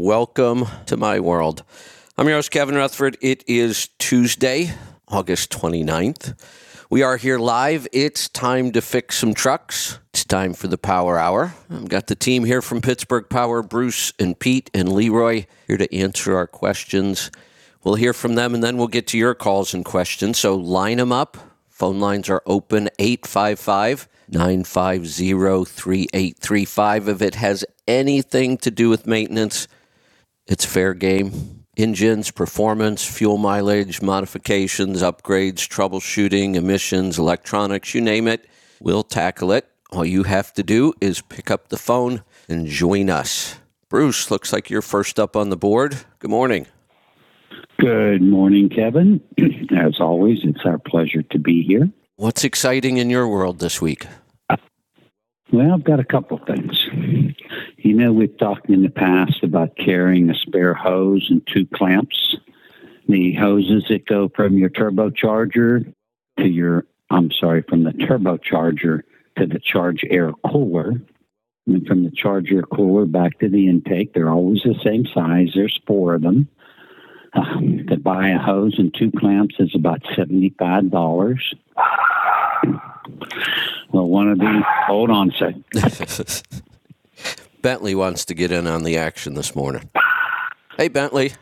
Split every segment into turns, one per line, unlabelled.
Welcome to my world. I'm your host, Kevin Rutherford. It is Tuesday, August 29th. We are here live. It's time to fix some trucks. It's time for the Power Hour. I've got the team here from Pittsburgh Power, Bruce and Pete and Leroy, here to answer our questions. We'll hear from them and then we'll get to your calls and questions. So line them up. Phone lines are open 855 950 3835. If it has anything to do with maintenance, it's fair game engines, performance, fuel mileage, modifications, upgrades, troubleshooting, emissions, electronics, you name it. We'll tackle it. All you have to do is pick up the phone and join us. Bruce, looks like you're first up on the board. Good morning.
Good morning, Kevin. As always, it's our pleasure to be here.
What's exciting in your world this week?
Well, I've got a couple things. You know, we've talked in the past about carrying a spare hose and two clamps. The hoses that go from your turbocharger to your, I'm sorry, from the turbocharger to the charge air cooler. And from the charge air cooler back to the intake, they're always the same size. There's four of them. Uh, to buy a hose and two clamps is about $75. Well, one of these, hold on a sec.
Bentley wants to get in on the action this morning. Hey, Bentley.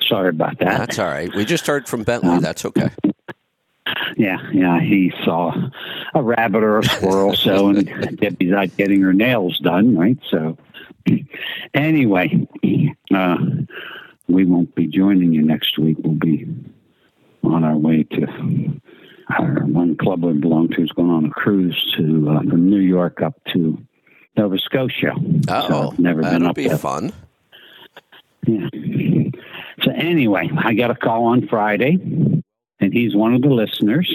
Sorry about that.
That's all right. We just heard from Bentley.
Um,
That's okay.
Yeah, yeah. He saw a rabbit or a squirrel, so and Debbie's out getting her nails done, right? So, anyway, uh, we won't be joining you next week. We'll be on our way to our one club we belong to is going on a cruise to uh, from New York up to Nova Scotia.
Oh,
so never been
that'll
up
be
there.
fun.
Yeah. So anyway, I got a call on Friday, and he's one of the listeners.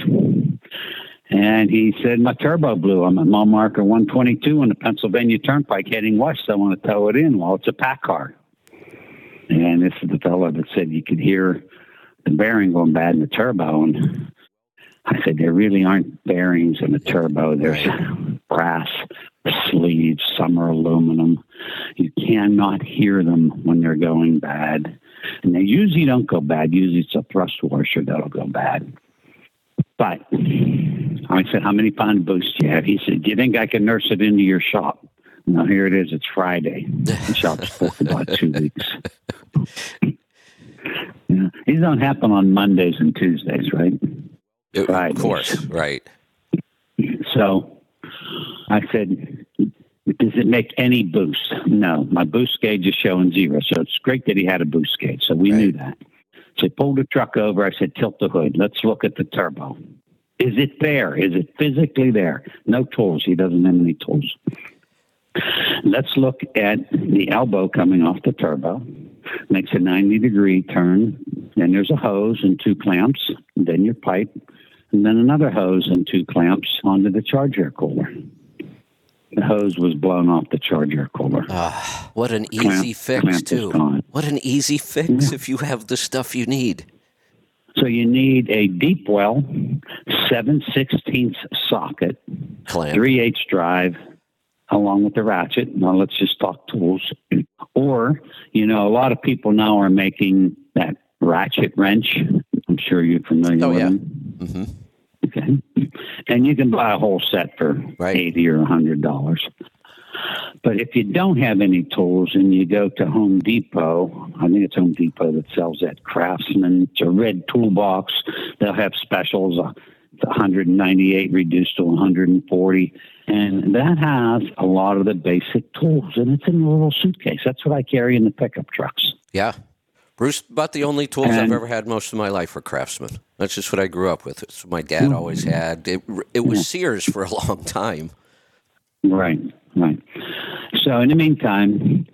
And he said, My turbo blew. I'm at mile marker 122 on the Pennsylvania Turnpike heading west. I want to tow it in. Well, it's a pack car. And this is the fellow that said you could hear the bearing going bad in the turbo. And I said, There really aren't bearings in the turbo. There's brass sleeves, some are aluminum. You cannot hear them when they're going bad. And they usually don't go bad. Usually it's a thrust washer that'll go bad. But I said, How many pound boost do you have? He said, Do you think I can nurse it into your shop? Now here it is, it's Friday. The shop's booked about two weeks. yeah. These don't happen on Mondays and Tuesdays, right?
Right,
Of
course, right.
So I said, does it make any boost? No, my boost gauge is showing zero. So it's great that he had a boost gauge. So we knew that. So he pulled the truck over. I said, tilt the hood. Let's look at the turbo. Is it there? Is it physically there? No tools. He doesn't have any tools. Let's look at the elbow coming off the turbo. Makes a 90 degree turn. Then there's a hose and two clamps. And then your pipe. And then another hose and two clamps onto the charge air cooler. The hose was blown off the charge air cooler.
Ah, what an
Clamp-
easy fix,
clamp
too. What an easy fix if you have the stuff you need.
So you need a deep well, 7 16 socket,
Clamp.
3 H drive, along with the ratchet. Now let's just talk tools. Or, you know, a lot of people now are making that ratchet wrench. I'm sure you're familiar
Oh,
with
yeah.
them.
hmm
Okay. And you can buy a whole set for
Right.
eighty or a hundred dollars. But if you don't have any tools and you go to Home Depot, I think it's Home Depot that sells that Craftsman. It's a red toolbox. They'll have specials. Uh, 198 reduced to 140, and that has a lot of the basic tools, and it's in a little suitcase. That's what I carry in the pickup trucks.
Yeah. Bruce, about the only tools I've ever had most of my life were Craftsman. That's just what I grew up with. It's what my dad
Mm-hmm.
always had. It, it was Sears for a long time.
Right, right. So in the meantime,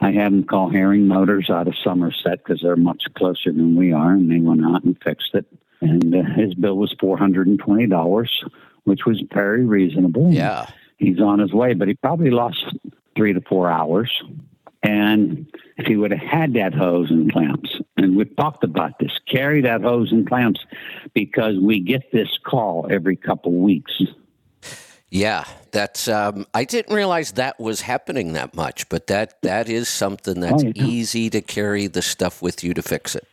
I had him call Herring Motors out of Somerset because they're much closer than we are, and they went out and fixed it. And uh, his bill was four hundred and twenty dollars, which was very reasonable.
Yeah.
he's on his way, but he probably lost three to four hours. And if he would have had that hose and clamps, and we've talked about this, carry that hose and clamps because we get this call every couple weeks.
Yeah, that's. Um, I didn't realize that was happening that much, but that that is something that's
Oh, yeah.
easy to carry the stuff with you to fix it.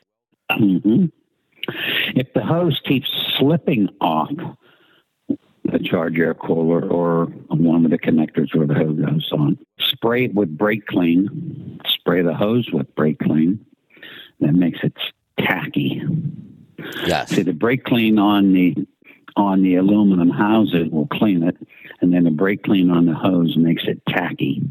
hmm If the hose keeps slipping off the charge air cooler or one of the connectors where the hose goes on, spray it with brake clean. Spray the hose with brake clean. That makes it tacky.
Yes.
See the brake clean on the on the aluminum housing will clean it, and then the brake clean on the hose makes it tacky.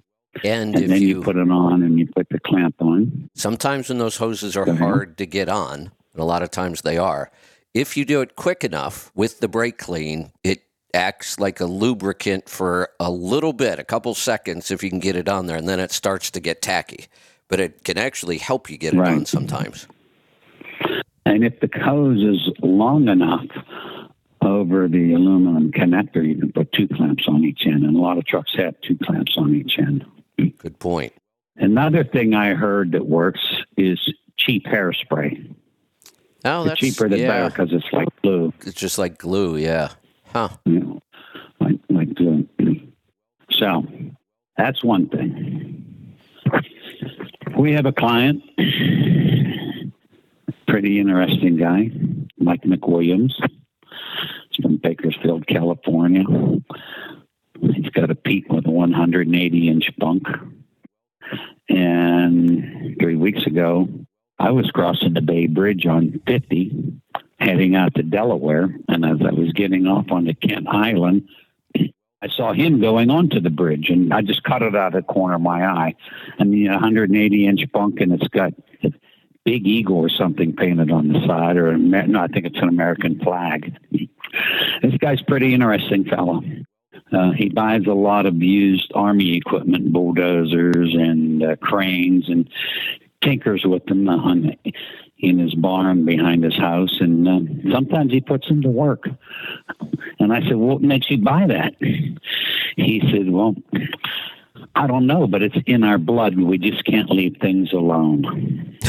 And,
And
if
then you,
you,
put it on and you put the clamp on.
sometimes when those hoses are hard to get on, and a lot of times they are, if you do it quick enough with the brake clean, it acts like a lubricant for a little bit, a couple seconds, if you can get it on there, and then it starts to get tacky. But it can actually help you get it
Right.
on sometimes.
And if the hose is long enough over the aluminum connector, you can put two clamps on each end. And a lot of trucks have two clamps on each end.
Good point.
Another thing I heard that works is cheap hairspray.
Oh,
The
that's
cheaper the
yeah.
better because it's like glue,
It's just like glue, yeah. Huh.
you know, like, like glue. So that's one thing. We have a client, pretty interesting guy, Mike McWilliams. He's from Bakersfield, California. He's got a Pete with a 180 inch bunk. And three weeks ago, I was crossing the Bay Bridge on 50, heading out to Delaware. And as I was getting off onto Kent Island, I saw him going onto the bridge, and I just caught it out of the corner of my eye. And the 180 inch bunk, and it's got a big eagle or something painted on the side, or no, I think it's an American flag. This guy's pretty interesting fellow. Uh, he buys a lot of used army equipment, bulldozers and uh, cranes, and tinkers with them on, in his barn behind his house. And uh, sometimes he puts them to work. And I said, "What makes you buy that?" He said, "Well." I don't know, but it's in our blood. We just can't leave things alone.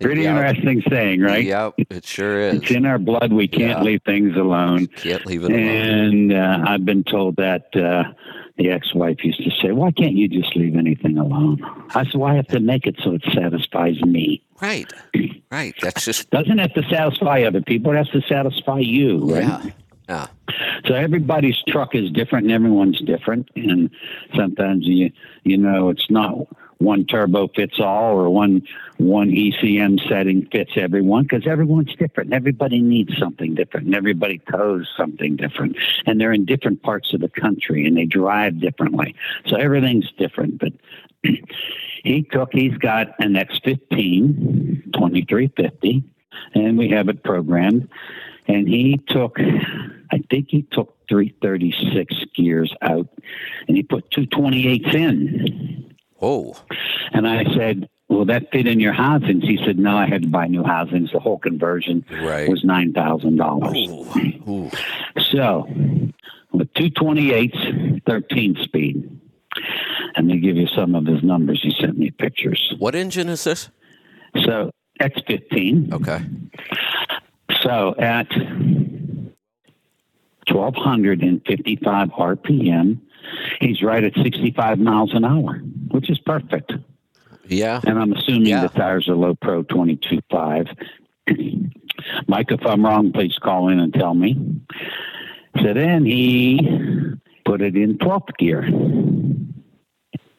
Pretty
Yeah.
interesting saying, right?
Yep, it sure is.
It's in our blood. We can't
Yeah.
leave things alone.
Can't leave it alone.
And uh, I've been told that uh, the ex-wife used to say, "Why can't you just leave anything alone?" I said, "Well, I have to make it so it satisfies me.
Right, right. That's just
Doesn't have to satisfy other people. It has to satisfy you, right?"
yeah, yeah.
So everybody's truck is different, and everyone's different. And sometimes you you know it's not one turbo fits all or one one ECM setting fits everyone because everyone's different. Everybody needs something different, and everybody tows something different. And they're in different parts of the country, and they drive differently. So everything's different. But he took he's got an X15 2350, and we have it programmed. And he took, I think he took 336 gears out, and he put 228s in.
Whoa.
And I said, Will that fit in your housings? He said, No, I had to buy new housings. The whole conversion
Right.
was $9,000.
Ooh, ooh.
So, with 228s, 13 speed. And they give you some of his numbers. He sent me pictures.
What engine is this?
So, X15.
Okay.
So, at 1,255 RPM, he's right at 65 miles an hour, which is perfect.
Yeah.
And I'm assuming
Yeah.
the tires are low pro 22.5. Mike, if I'm wrong, please call in and tell me. So then he put it in 12th gear.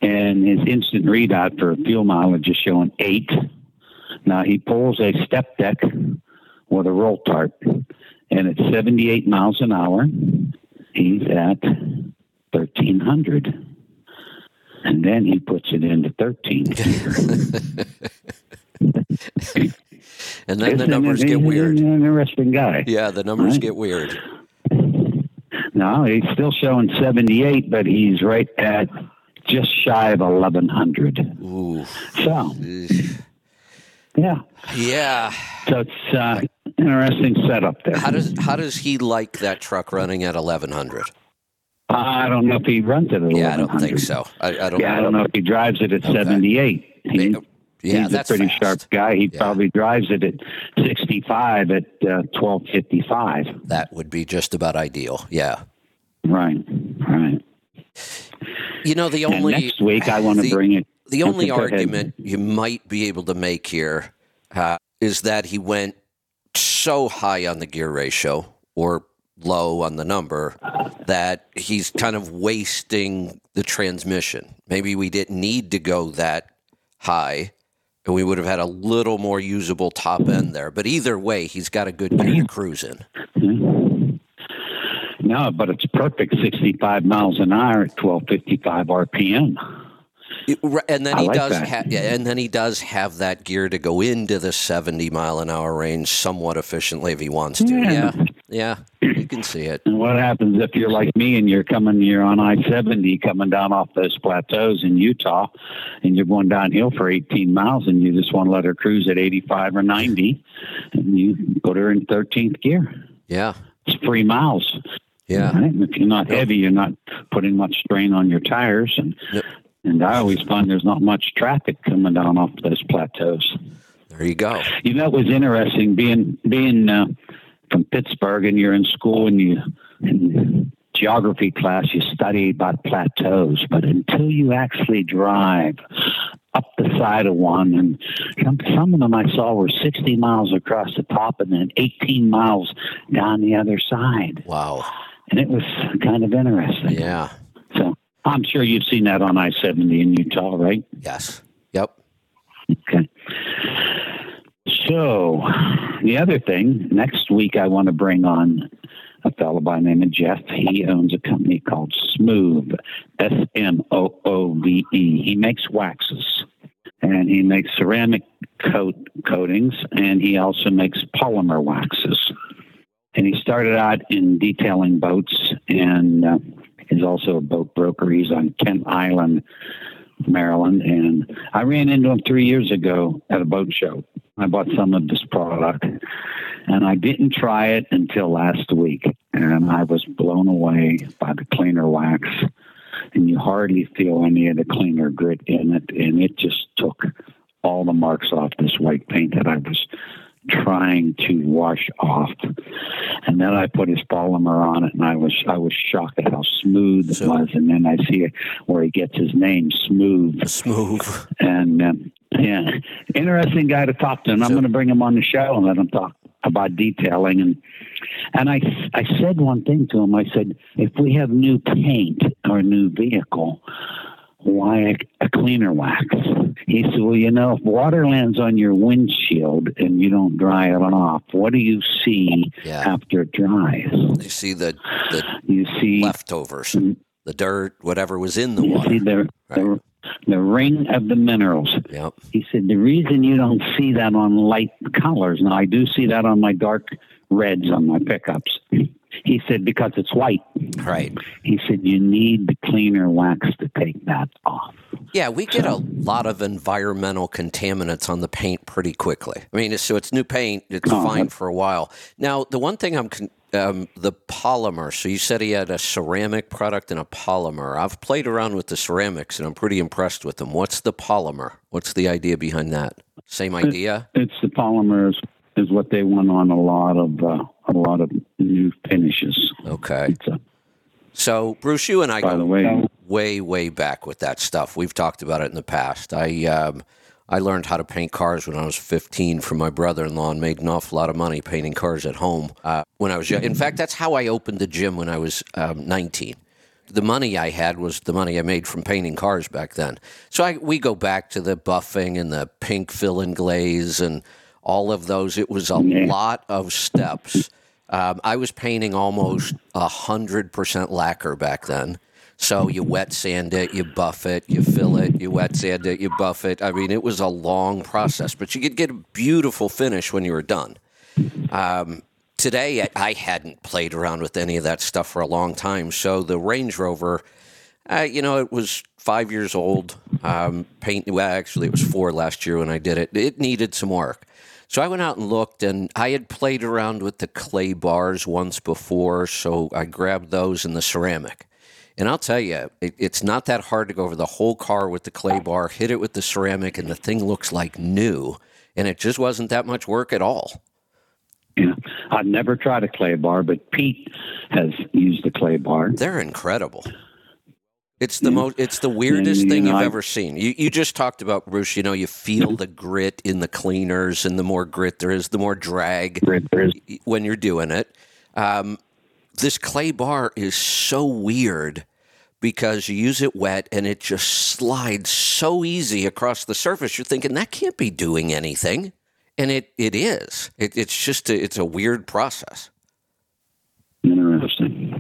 And his instant readout for fuel mileage is showing eight. Now he pulls a step deck with a roll tarp, and at 78 miles an hour, he's at 1300. And then he puts it into 13.
And then the numbers
it-
get weird.
An interesting guy.
Yeah, the numbers
Right.
get weird.
No, he's still showing 78, but he's right at just shy of 1100.
Ooh.
So, yeah.
Yeah.
So it's uh, interesting setup there.
How does how does he like that truck running at eleven hundred?
I don't know if he runs it at 1100.
Yeah, I don't think so. I, I don't.
Yeah, I don't know if he drives it at
Okay.
78. He,
Yeah,
He's a pretty
fast.
sharp guy. He
Yeah.
probably drives it at 65 at uh, 1255.
That would be just about ideal. Yeah.
Right, right.
You know, the
And
only
next week, I want to bring it.
The only
go ahead.
argument you might be able to make here uh, is that he went so high on the gear ratio or low on the number that he's kind of wasting the transmission. Maybe we didn't need to go that high and we would have had a little more usable top end there. But either way, he's got a good gear to cruise in. Mm-hmm.
No, but it's perfect 65 miles an hour at 1255 RPM.
It- and then
I
he
like
does ha- and then he does have that gear to go into the 70 mile an hour range somewhat efficiently if he wants to.
Yeah.
Yeah. Yeah. You can see it.
And what happens if you're like me and you're coming, you're on I 70 coming down off those plateaus in Utah and you're going downhill for 18 miles and you just want to let her cruise at 85 or 90 and you put her in 13th gear.
Yeah.
It's free miles.
Yeah.
Right? If you're not heavy, you're not putting much strain on your tires. And,
Yep.
and I always find there's not much traffic coming down off those plateaus.
There you go.
You know, it was interesting being being uh, Pittsburgh, and you're in school, and you in geography class you study about plateaus, but until you actually drive up the side of one, and some, some of them I saw were 60 miles across the top, and then 18 miles down the other side,
Wow.
and it was kind of interesting.
Yeah.
So I'm sure you've seen that on I-70 in Utah, right?
Yes. Yep.
Okay. So, the other thing, next week I want to bring on a fellow by the name of Jeff. He owns a company called Smoove, S M O O V E. He makes waxes and he makes ceramic coat coatings and he also makes polymer waxes. And he started out in detailing boats and uh, he's also a boat broker. He's on Kent Island, Maryland. And I ran into him three years ago at a boat show. I bought some of this product and I didn't try it until last week. And I was blown away by the cleaner wax. And you hardly feel any of the cleaner grit in it. And it just took all the marks off this white paint that I was trying to wash off. And then I put his polymer on it, and I was I was shocked at how smooth it was. And then I see where he gets his name, Smooth.
Smooth.
And um, yeah, interesting guy to talk to. And I'm going to bring him on the show and let him talk about detailing. And and I I said one thing to him. I said, if we have new paint or a new vehicle, why a, cleaner wax? He said, well, you know, if water lands on your windshield and you don't dry it off, what do you see
Yeah.
after it dries?
You see the, the
You see
leftovers, mm. the dirt, whatever was in the
you
water.
see the, the the ring of the minerals.
Yep.
He said the reason you don't see that on light colors. Now I do see that on my dark reds on my pickups. He said because it's white.
Right.
He said you need the cleaner wax to take that off.
Yeah, we get a lot of environmental contaminants on the paint pretty quickly. I mean, so it's new paint; it's
Oh,
fine for a while. Now, the one thing I'm con- um, the polymer. So you said he had a ceramic product and a polymer. I've played around with the ceramics, and I'm pretty impressed with them. What's the polymer? What's the idea behind that? Same idea.
It's the polymers is what they want on a lot of uh, a lot of new finishes.
Okay.
It's a,
So Bruce, you and I
by
go
way,
way way back with that stuff. We've talked about it in the past. I um, I learned how to paint cars when I was 15 from my brother-in-law and made an awful lot of money painting cars at home uh, when I was young. In fact, that's how I opened the gym when I was um, 19. The money I had was the money I made from painting cars back then. So I, we go back to the buffing and the pink fill and glaze and all of those. It was a
Yeah.
lot of steps. Um, I was painting almost hundred percent lacquer back then. So you wet sand it, you buff it, you fill it, you wet sand it, you buff it. I mean, it was a long process, but you could get a beautiful finish when you were done. Um, today, I- I hadn't played around with any of that stuff for a long time. So the Range Rover, uh, you know, it was five years old. Um, paint, well, actually, it was four last year when I did it. It needed some work. So I went out and looked, and I had played around with the clay bars once before, so I grabbed those in the ceramic. And I'll tell you, it, it's not that hard to go over the whole car with the clay bar, hit it with the ceramic, and the thing looks like new. And it just wasn't that much work at all.
Yeah, I've never tried a clay bar, but Pete has used the clay bar.
They're incredible. It's the most. It's the weirdest and, thing you have ever seen. You you just talked about Bruce. You know, you feel the grit in the cleaners, and the more grit there is, the more drag when you're doing it. Um, this clay bar is so weird because you use it wet and it just slides so easy across the surface. You're thinking that can't be doing anything, and it it is. It, it's just a, it's a weird process.
Interesting.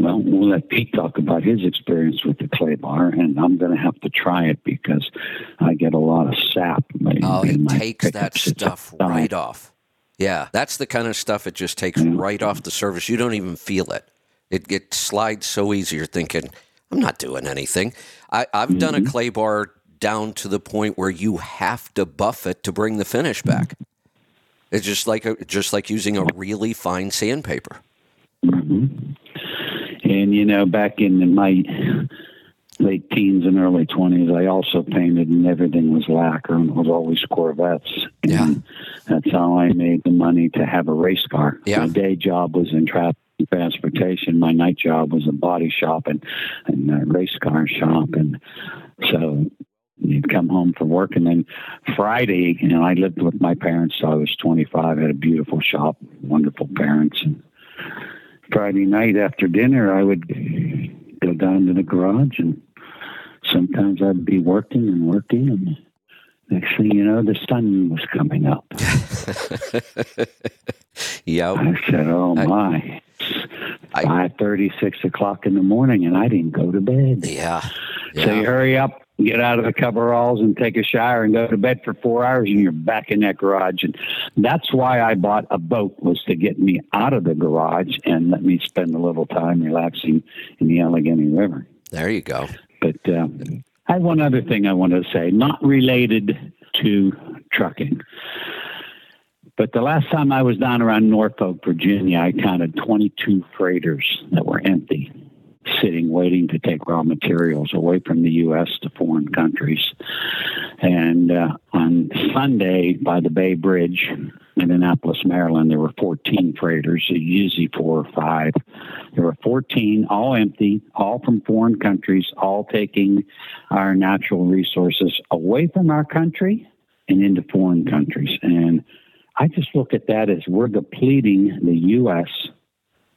Well, we'll let Pete talk about his experience with the clay bar, and I'm going to have to try it because I get a lot of sap.
oh, it takes that stuff right off. Yeah, that's the kind of stuff it just takes right off the surface. You don't even feel it. It, it slides so easy. You're thinking, I'm not doing anything. I, have mm-hmm. done a mm-hmm. clay bar down to the point where you have to buff it to bring the finish back. It's just like a, just like using a really fine sandpaper.
Mm-hmm. And you know, back in my late teens and early twenties, I also painted, and everything was lacquer, and it was always Corvettes. And
yeah,
that's how I made the money to have a race car.
Yeah.
My day job was in traffic transportation. My night job was a body shop and, and a race car shop, and so you'd come home from work and then Friday, you know, I lived with my parents so I was 25, had a beautiful shop, wonderful parents and Friday night after dinner, I would go down to the garage, and sometimes I'd be working and working, and next thing you know, the sun was coming up.
yeah.
I said, "Oh my." Five thirty, six o'clock in the morning, and I didn't go to bed.
Yeah.
yeah. So you hurry up, get out of the coveralls and take a shower and go to bed for four hours and you're back in that garage. And that's why i bought a boat was to get me out of the garage and let me spend a little time relaxing in the allegheny river.
There you go.
But um, i have one other thing i want to say not related to trucking. But the last time I was down around Norfolk, Virginia, I counted 22 freighters that were empty sitting waiting to take raw materials away from the U.S. to foreign countries. And uh, on Sunday, by the Bay Bridge in Annapolis, Maryland, there were 14 freighters, usually four or five. There were 14, all empty, all from foreign countries, all taking our natural resources away from our country and into foreign countries. And I just look at that as we're depleting the U.S.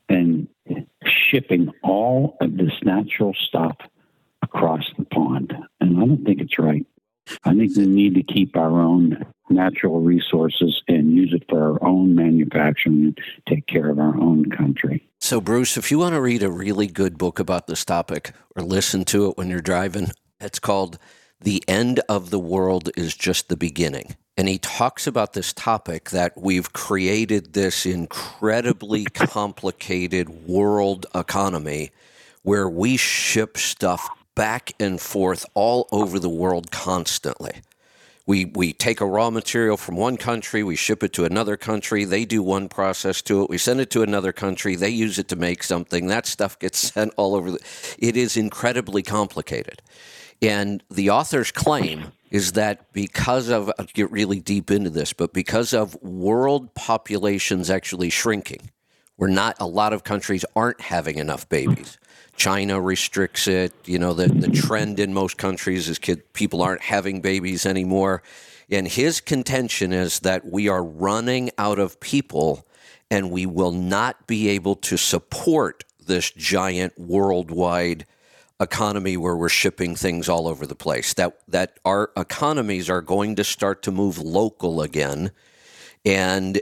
and shipping all of this natural stuff across the pond. And I don't think it's right. I think we need to keep our own natural resources and use it for our own manufacturing and take care of our own country.
So, Bruce, if you want to read a really good book about this topic or listen to it when you're driving, it's called The End of the World is Just the Beginning. And he talks about this topic that we've created this incredibly complicated world economy where we ship stuff back and forth all over the world constantly. We, we take a raw material from one country, we ship it to another country, they do one process to it, we send it to another country, they use it to make something, that stuff gets sent all over. The, it is incredibly complicated. And the author's claim is that because of, I'll get really deep into this, but because of world populations actually shrinking, we're not a lot of countries aren't having enough babies. China restricts it. You know, the, the trend in most countries is kid, people aren't having babies anymore. And his contention is that we are running out of people and we will not be able to support this giant worldwide economy where we're shipping things all over the place. That that our economies are going to start to move local again. And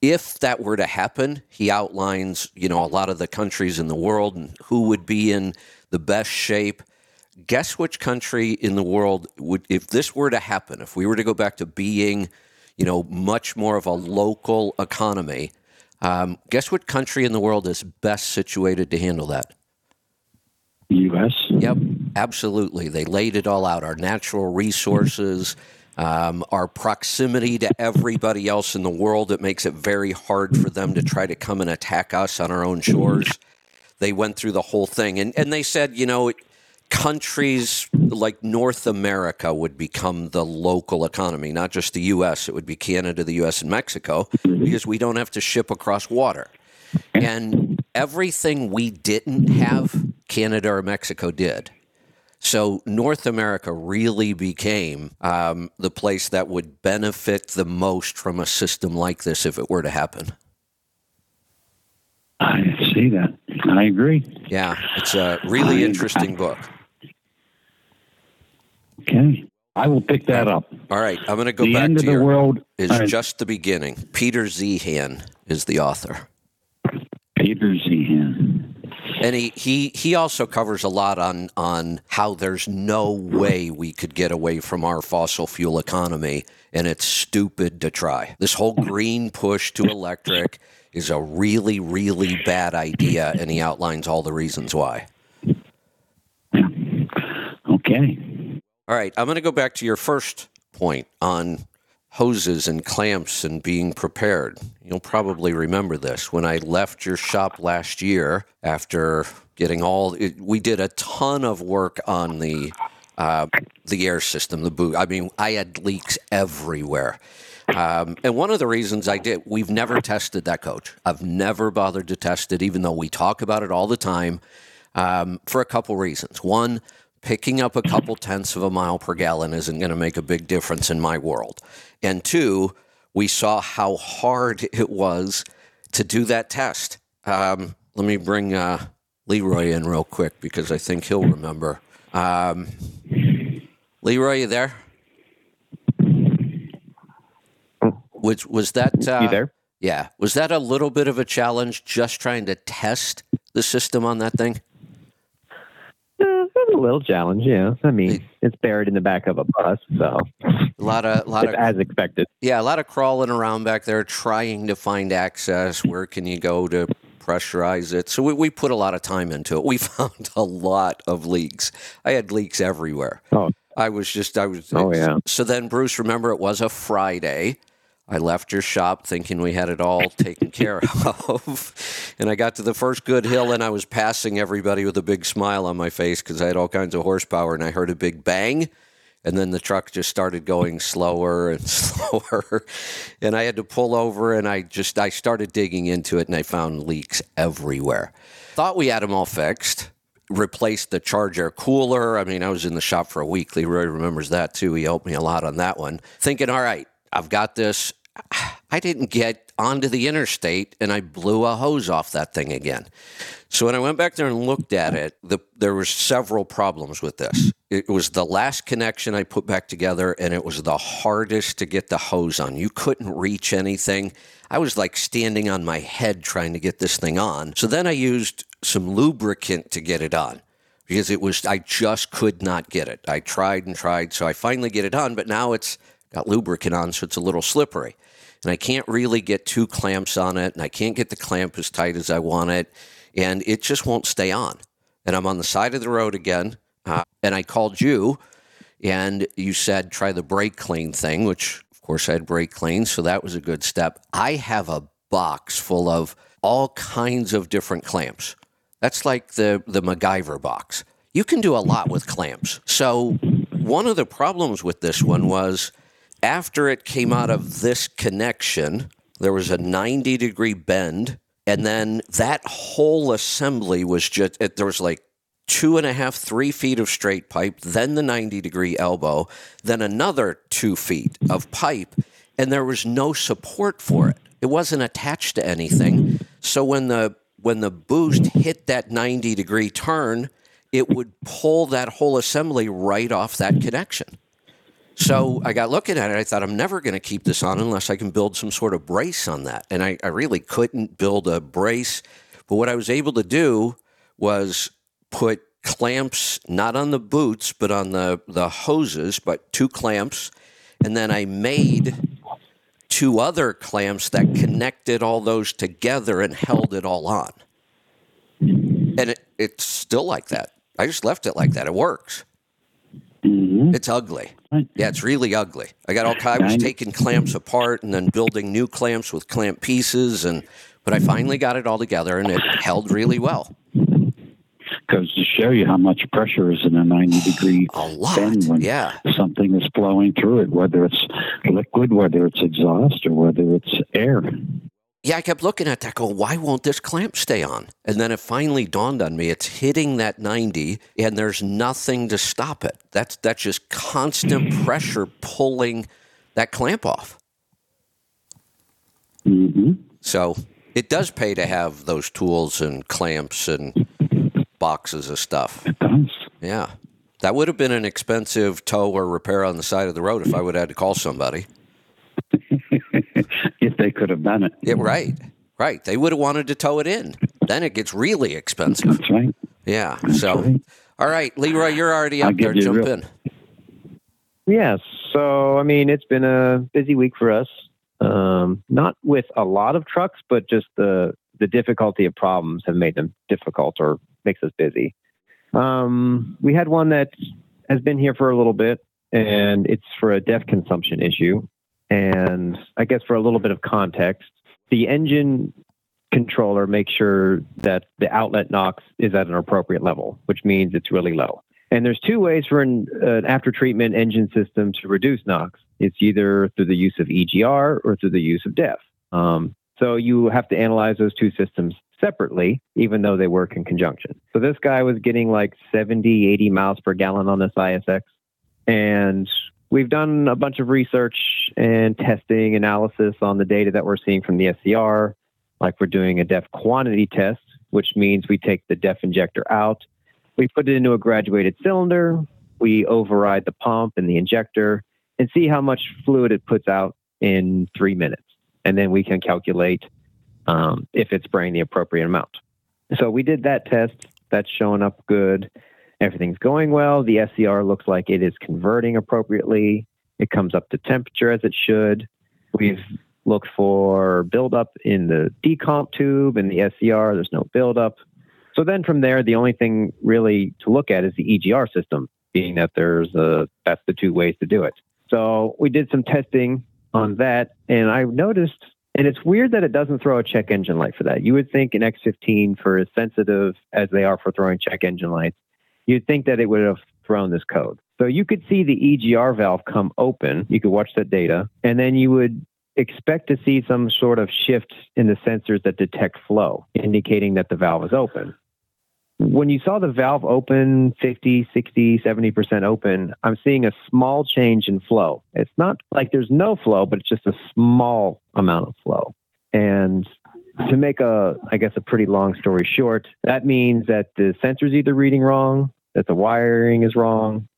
if that were to happen, he outlines, you know, a lot of the countries in the world and who would be in the best shape. Guess which country in the world would if this were to happen, if we were to go back to being, you know, much more of a local economy, um, guess what country in the world is best situated to handle that?
U.S.
Yep, absolutely. They laid it all out. Our natural resources, um, our proximity to everybody else in the world, it makes it very hard for them to try to come and attack us on our own shores. they went through the whole thing, and and they said, you know, countries like North America would become the local economy, not just the U.S. It would be Canada, the U.S., and Mexico, because we don't have to ship across water. And everything we didn't have, Canada or Mexico did. So North America really became um, the place that would benefit the most from a system like this if it were to happen.
I see that. I agree.
Yeah, it's a really
I-
interesting book.
Okay. I will pick that up.
All right, I'm going to go
the
back
end
to
of the world
Is
uh,
just the beginning. Peter Zeihan is the author.
Peter Zeihan.
And he, he, he also covers a lot on, on how there's no way we could get away from our fossil fuel economy, and it's stupid to try. This whole green push to electric is a really, really bad idea, and he outlines all the reasons why.
Okay.
All right, I'm going to go back to your first point on hoses and clamps and being prepared. You'll probably remember this. When I left your shop last year after getting all, it, we did a ton of work on the uh, the air system, the boot. I mean, I had leaks everywhere. Um, and one of the reasons I did, we've never tested that coach. I've never bothered to test it, even though we talk about it all the time, um, for a couple reasons. One, picking up a couple tenths of a mile per gallon isn't going to make a big difference in my world. And two, we saw how hard it was to do that test. Um, let me bring uh, Leroy in real quick because I think he'll remember. Um, Leroy, you there? Was was that uh,
You there?
Yeah, was that a little bit of a challenge just trying to test the system on that thing?
A little challenge, yeah. I mean, it's buried in the back of a bus, so
A lot of lot of
as expected.
yeah, a lot of crawling around back there trying to find access. Where can you go to pressurize it? So we, we put a lot of time into it. We found a lot of leaks. I had leaks everywhere.
Oh,
I was just I was
Oh, yeah.
So then Bruce, remember it was a Friday. I left your shop thinking we had it all taken care of. And I got to the first good hill and I was passing everybody with a big smile on my face because I had all kinds of horsepower and I heard a big bang. And then the truck just started going slower and slower. And I had to pull over and I just I started digging into it and I found leaks everywhere. Thought we had them all fixed replaced the charger cooler. I mean, I was in the shop for a week. Leroy remembers that too. He helped me a lot on that one. Thinking, all right, I've got this. I didn't get onto the interstate and I blew a hose off that thing again. So when I went back there and looked at it, the, there were several problems with this. It was the last connection I put back together, and it was the hardest to get the hose on. You couldn't reach anything. I was like standing on my head trying to get this thing on. So then I used some lubricant to get it on because it was I just could not get it. I tried and tried, so I finally get it on, but now it's got lubricant on, so it's a little slippery. And I can't really get two clamps on it, and I can't get the clamp as tight as I want it, and it just won't stay on. And I'm on the side of the road again, uh, and I called you, and you said try the brake clean thing, which of course I had brake clean, so that was a good step. I have a box full of all kinds of different clamps. That's like the the MacGyver box. You can do a lot with clamps. So one of the problems with this one was after it came out of this connection, there was a 90 degree bend, and then that whole assembly was just it, there was like two and a half, three feet of straight pipe, then the 90 degree elbow, then another two feet of pipe, and there was no support for it. It wasn't attached to anything. So when the when the boost hit that 90 degree turn, it would pull that whole assembly right off that connection. So I got looking at it. I thought, I'm never going to keep this on unless I can build some sort of brace on that. And I, I really couldn't build a brace. But what I was able to do was put clamps, not on the boots, but on the, the hoses, but two clamps. And then I made two other clamps that connected all those together and held it all on. And it, it's still like that. I just left it like that. It works.
Mhm.
It's ugly. Yeah, it's really ugly. I got all I was taking clamps apart and then building new clamps with clamp pieces and but I finally got it all together and it held really well.
Because to show you how much pressure is in a 90 degree
A lot.
bend when
Yeah.
something is flowing through it, whether it's liquid, whether it's exhaust, or whether it's air.
Yeah, I kept looking at that, go, why won't this clamp stay on? And then it finally dawned on me it's hitting that 90 and there's nothing to stop it. That's that's just constant pressure pulling that clamp off.
hmm
So it does pay to have those tools and clamps and boxes of stuff.
It does.
Yeah. That would have been an expensive tow or repair on the side of the road if I would have had to call somebody.
if they could have done it.
Yeah, right. Right. They would have wanted to tow it in. Then it gets really expensive.
That's right.
Yeah.
That's
So,
right.
all right, Leroy, you're already
I'll
up there.
you
Jump
real-
in.
Yes. So, I mean, it's been a busy week for us. Um, not with a lot of trucks, but just the the difficulty of problems have made them difficult or makes us busy. Um, we had one that has been here for a little bit, and it's for a DEF consumption issue. And I guess for a little bit of context, the engine controller makes sure that the outlet NOx is at an appropriate level, which means it's really low. And there's two ways for an, after treatment engine system to reduce NOx. It's either through the use of EGR or through the use of DEF. Um, so you have to analyze those two systems separately, even though they work in conjunction. So this guy was getting like 70, 80 miles per gallon on this ISX. And we've done a bunch of research and testing analysis on the data that we're seeing from the SCR. Like we're doing a DEF quantity test, which means we take the DEF injector out we put it into a graduated cylinder. We override the pump and the injector and see how much fluid it puts out in three minutes. And then we can calculate um, if it's spraying the appropriate amount. So we did that test. That's showing up good. Everything's going well. The SCR looks like it is converting appropriately. It comes up to temperature as it should. We've looked for buildup in the decomp tube and the SCR. There's no buildup. So then from there, the only thing really to look at is the EGR system, being that there's a, that's the two ways to do it. So we did some testing on that, and I noticed, and it's weird that it doesn't throw a check engine light for that. You would think an X15, for as sensitive as they are for throwing check engine lights, you'd think that it would have thrown this code. So you could see the EGR valve come open. You could watch that data, and then you would expect to see some sort of shift in the sensors that detect flow, indicating that the valve is open when you saw the valve open 50, 60, 70% open, I'm seeing a small change in flow. It's not like there's no flow, but it's just a small amount of flow. And to make a, I guess, a pretty long story short, that means that the sensor's either reading wrong, that the wiring is wrong,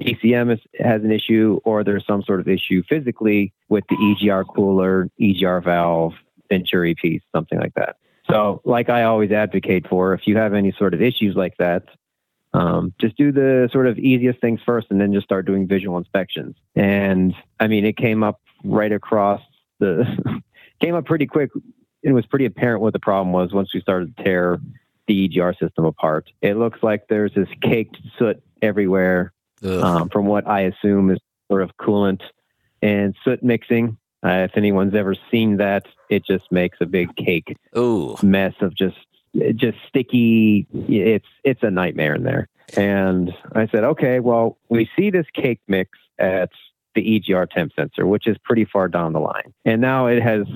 ECM is, has an issue, or there's some sort of issue physically with the EGR cooler, EGR valve, Venturi piece, something like that. So, like I always advocate for, if you have any sort of issues like that, um, just do the sort of easiest things first and then just start doing visual inspections. And I mean, it came up right across the, came up pretty quick. It was pretty apparent what the problem was once we started to tear the EGR system apart. It looks like there's this caked soot everywhere um, from what I assume is sort of coolant and soot mixing. Uh, if anyone's ever seen that, it just makes a big cake
Ooh.
mess of just just sticky. It's it's a nightmare in there. And I said, okay, well, we see this cake mix at the EGR temp sensor, which is pretty far down the line, and now it has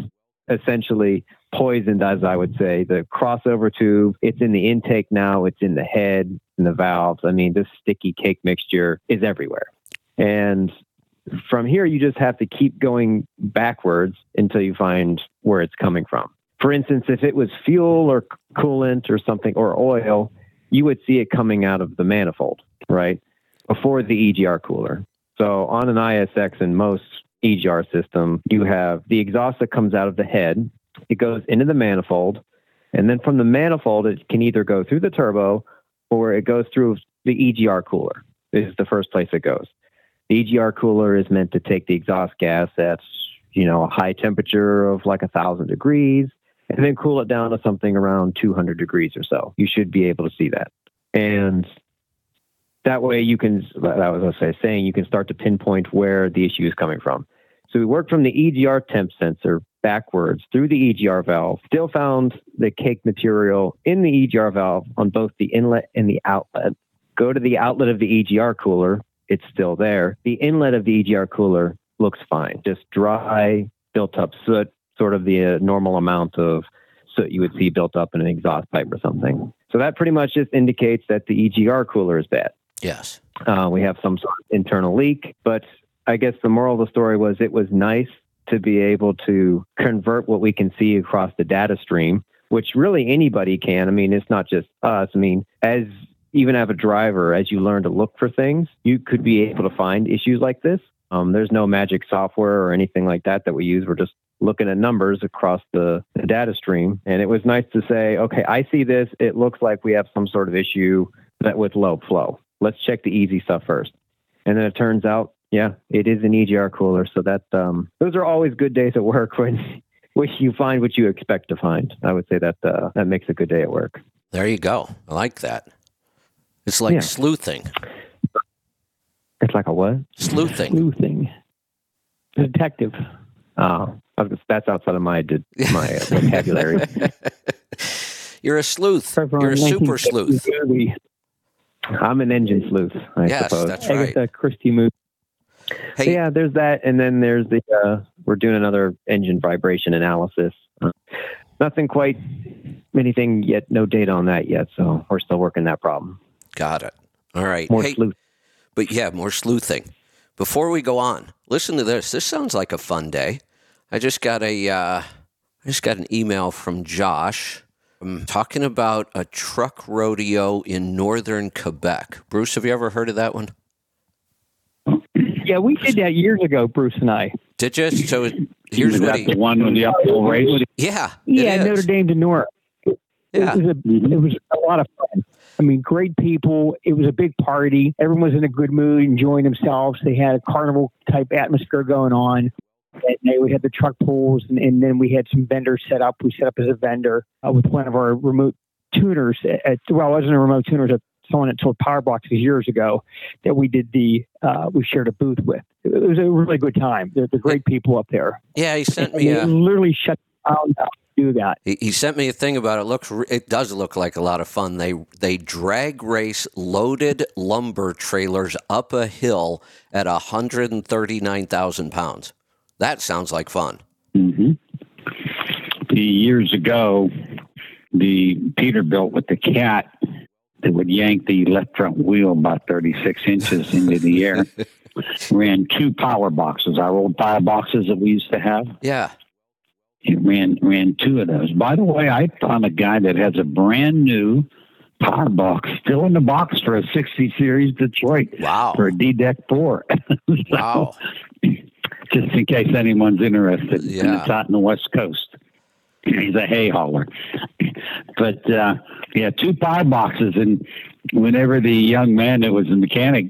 essentially poisoned, as I would say, the crossover tube. It's in the intake now. It's in the head, and the valves. I mean, this sticky cake mixture is everywhere, and from here, you just have to keep going backwards until you find where it's coming from. For instance, if it was fuel or coolant or something or oil, you would see it coming out of the manifold, right? Before the EGR cooler. So on an ISX and most EGR system, you have the exhaust that comes out of the head, it goes into the manifold, and then from the manifold, it can either go through the turbo or it goes through the EGR cooler. This is the first place it goes. The EGR cooler is meant to take the exhaust gas at, you know, a high temperature of like a thousand degrees and then cool it down to something around 200 degrees or so. You should be able to see that. And that way you can, that was what I was saying, you can start to pinpoint where the issue is coming from. So we work from the EGR temp sensor backwards through the EGR valve, still found the cake material in the EGR valve on both the inlet and the outlet. Go to the outlet of the EGR cooler, it's still there. The inlet of the EGR cooler looks fine, just dry, built up soot, sort of the uh, normal amount of soot you would see built up in an exhaust pipe or something. So that pretty much just indicates that the EGR cooler is bad.
Yes.
Uh, we have some sort of internal leak, but I guess the moral of the story was it was nice to be able to convert what we can see across the data stream, which really anybody can. I mean, it's not just us. I mean, as even as a driver, as you learn to look for things, you could be able to find issues like this. Um, there's no magic software or anything like that that we use. We're just looking at numbers across the, the data stream. And it was nice to say, okay, I see this. It looks like we have some sort of issue that with low flow. Let's check the easy stuff first. And then it turns out, yeah, it is an EGR cooler. So that um, those are always good days at work when when you find what you expect to find. I would say that uh, that makes a good day at work.
There you go. I like that. It's like
Yeah.
sleuthing.
It's like a what?
Sleuthing.
sleuthing. Detective.
Oh, was- that's outside of my my uh, vocabulary.
You're a sleuth. You're a super sleuth.
I'm an engine sleuth, I
Yes,
suppose.
that's right.
Agatha Christie movie.
Hey,
yeah, there's that, and then there's the uh, we're doing another engine vibration analysis. Uh, nothing quite anything yet, no data on that yet, so we're still working that problem.
got it. All right.
More
hey,
sleuth.
but yeah, more sleuthing. Before we go on, listen to this. This sounds like a fun day. I just got a, uh, I just got an email from Josh um, talking about a truck rodeo in northern Quebec. Bruce, have you ever heard of that one?
Yeah, we did that years ago, Bruce and I.
Did you? So here's what he.
the one with the uphill race?
Yeah.
Yeah,
it is.
Notre-Dame-du-Nord. It, was a, it was a lot of fun. I mean, great people. It was a big party. Everyone was in a good mood, enjoying themselves. They had a carnival type atmosphere going on. And they would have the truck pulls, and, and then we had some vendors set up. We set up as a vendor uh, with one of our remote tuners. At, well, it wasn't a remote tuner, it was someone that sold power boxes years ago that we did the, uh, we shared a booth with. It was a really good time. They're, they're great people up there.
Yeah, he sent
And
me
they
a.
literally shut down to do that.
He, he sent me a thing about it. Looks it does look like a lot of fun. They they drag race loaded lumber trailers up a hill at hundred and thirty nine thousand pounds. That sounds like fun.
hmm The years ago, the Peterbilt with the cat that would yank the left front wheel about 36 inches into the air ran two power boxes, our old power boxes that we used to have.
Yeah.
It ran ran two of those. By the way, I found a guy that has a brand new power box still in the box for a 60 series Detroit
Wow.
for a DDEC four. So,
Wow.
just in case anyone's interested. And
Yeah.
it's out in the West Coast. He's a hay hauler. But uh, yeah, two pie boxes. And whenever the young man that was a mechanic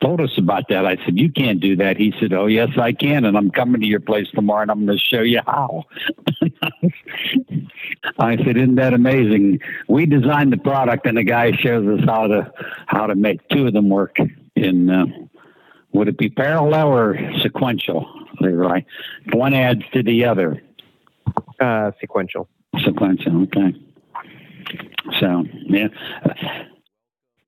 told us about that, I said, You can't do that. He said, Oh, yes, I can. And I'm coming to your place tomorrow and I'm going to show you how. I said, Isn't that amazing? We designed the product and the guy shows us how to how to make two of them work in uh, would it be parallel or sequential? Leroy? One adds to the other.
Uh, sequential.
Sequential, okay. So, yeah.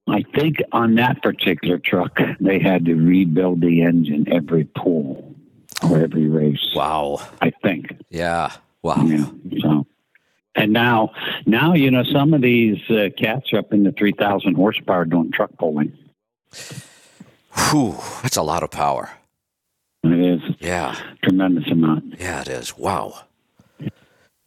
I think on that particular truck, they had to rebuild the engine every pull or every race.
Wow.
I think.
Yeah. Wow.
Yeah. So, and now, now you know some of these uh, cats are up in the three thousand horsepower doing truck pulling.
Whew. That's a lot of power.
It is
Yeah.
tremendous amount.
Yeah, it is. Wow.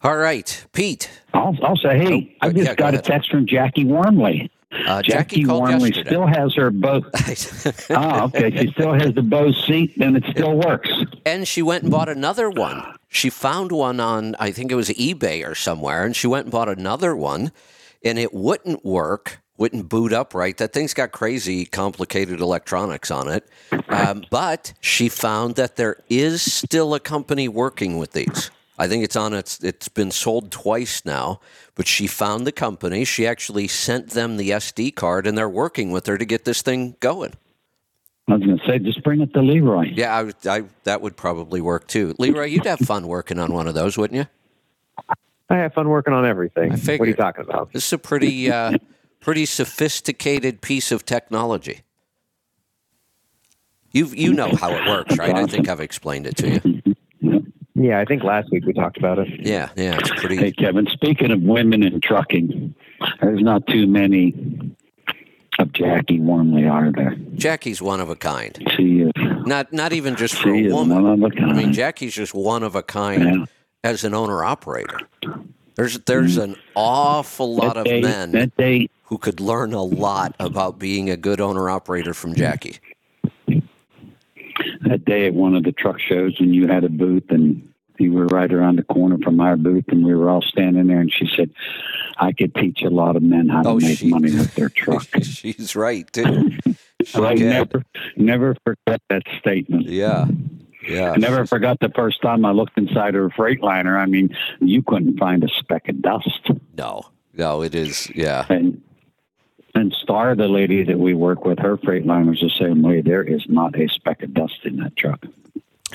All right, Pete.
I'll, I'll say, hey,
Oh,
I
yeah,
just
go
got a text from Jackie Wormley.
Uh,
Jackie,
Jackie
Wormley
yesterday.
still has her boat. oh, okay. She still has the Bose seat, and it still works.
And she went and bought another one. She found one on, I think it was eBay or somewhere, and she went and bought another one, and it wouldn't work, wouldn't boot up right. That thing's got crazy, complicated electronics on it. Um, but she found that there is still a company working with these. I think it's on its. It's been sold twice now, but she found the company. She actually sent them the SD card, and they're working with her to get this thing going.
I was going to say, just bring it to Leroy.
Yeah, I, I, that would probably work too. Leroy, you'd have fun working on one of those, wouldn't you?
I have fun working on everything.
I
What are you talking about?
This is a pretty, uh, pretty sophisticated piece of technology. You you know how it works, right? I think I've explained it to you.
Yeah, I think last week we talked about it.
Yeah, yeah, it's
Hey,
pretty.
Kevin, speaking of women in trucking, there's not too many of Jackie Wormley, are there?
Jackie's one of a kind.
She is,
Not not even just for
she
a woman.
one of a kind.
I mean, Jackie's just one of a kind
Yeah.
as an owner operator. There's there's mm. an awful lot
that
of
day,
men
That day,
who could learn a lot about being a good owner operator from Jackie.
that day at one of the truck shows when you had a booth and you were right around the corner from our booth and we were all standing there and she said, I could teach a lot of men how to
Oh,
make
she-
money with their truck.
She's right too. She
I
can.
never, never forget that statement.
Yeah, yeah.
I never forgot the first time I looked inside her Freightliner. I mean, you couldn't find a speck of dust.
No, no, it is. Yeah,
And and Star, the lady that we work with, her Freightliner's the same way. There is not a speck of dust in that truck.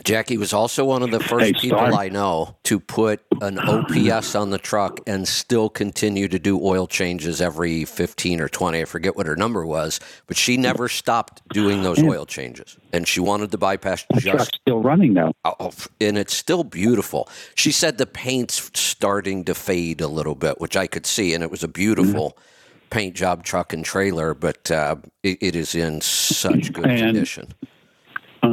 Jackie was also one of the first
Hey,
people I know to put an OPS on the truck and still continue to do oil changes every 15 or 20. I forget what her number was, but she never stopped doing those oil changes. And she wanted to bypass
The truck's still running though.
oh, and it's still beautiful. She said the paint's starting to fade a little bit, which I could see, and it was a beautiful paint job truck and trailer, but uh, it, it is in such good
And-
condition.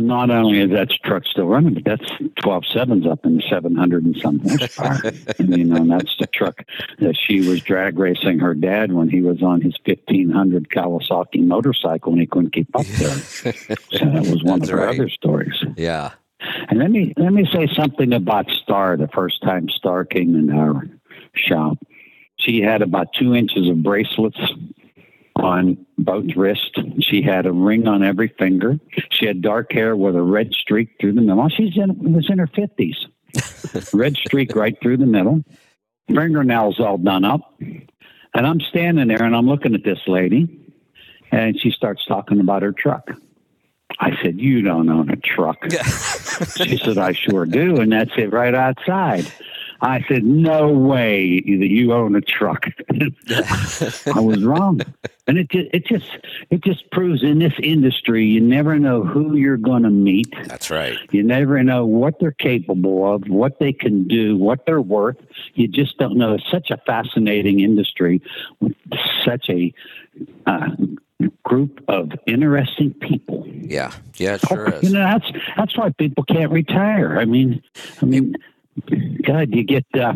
Not only is that truck still running, but that's 12 sevens up in 700 and some horsepower. and, you know, and that's the truck that she was drag racing her dad when he was on his 1500 Kawasaki motorcycle and he couldn't keep up there. so that was one
That's
of her
right.
other stories.
Yeah.
And let me let me say something about Star. The first time Star came in our shop, she had about two inches of bracelets on both wrists. She had a ring on every finger. She had dark hair with a red streak through the middle. She in was in her fifties. red streak right through the middle. Fingernails all done up. And I'm standing there and I'm looking at this lady, and she starts talking about her truck. I said, "You don't own a truck." She said, I sure do. And that's it right outside. I said, No way that you own a truck. I was wrong. And it just, it just it just proves in this industry you never know who you're gonna meet.
That's right.
You never know what they're capable of, what they can do, what they're worth. You just don't know. It's such a fascinating industry with such a uh, group of interesting people.
Yeah. Yeah, sure
You
is.
know, that's that's why people can't retire. I mean, I mean, God, you get. Uh,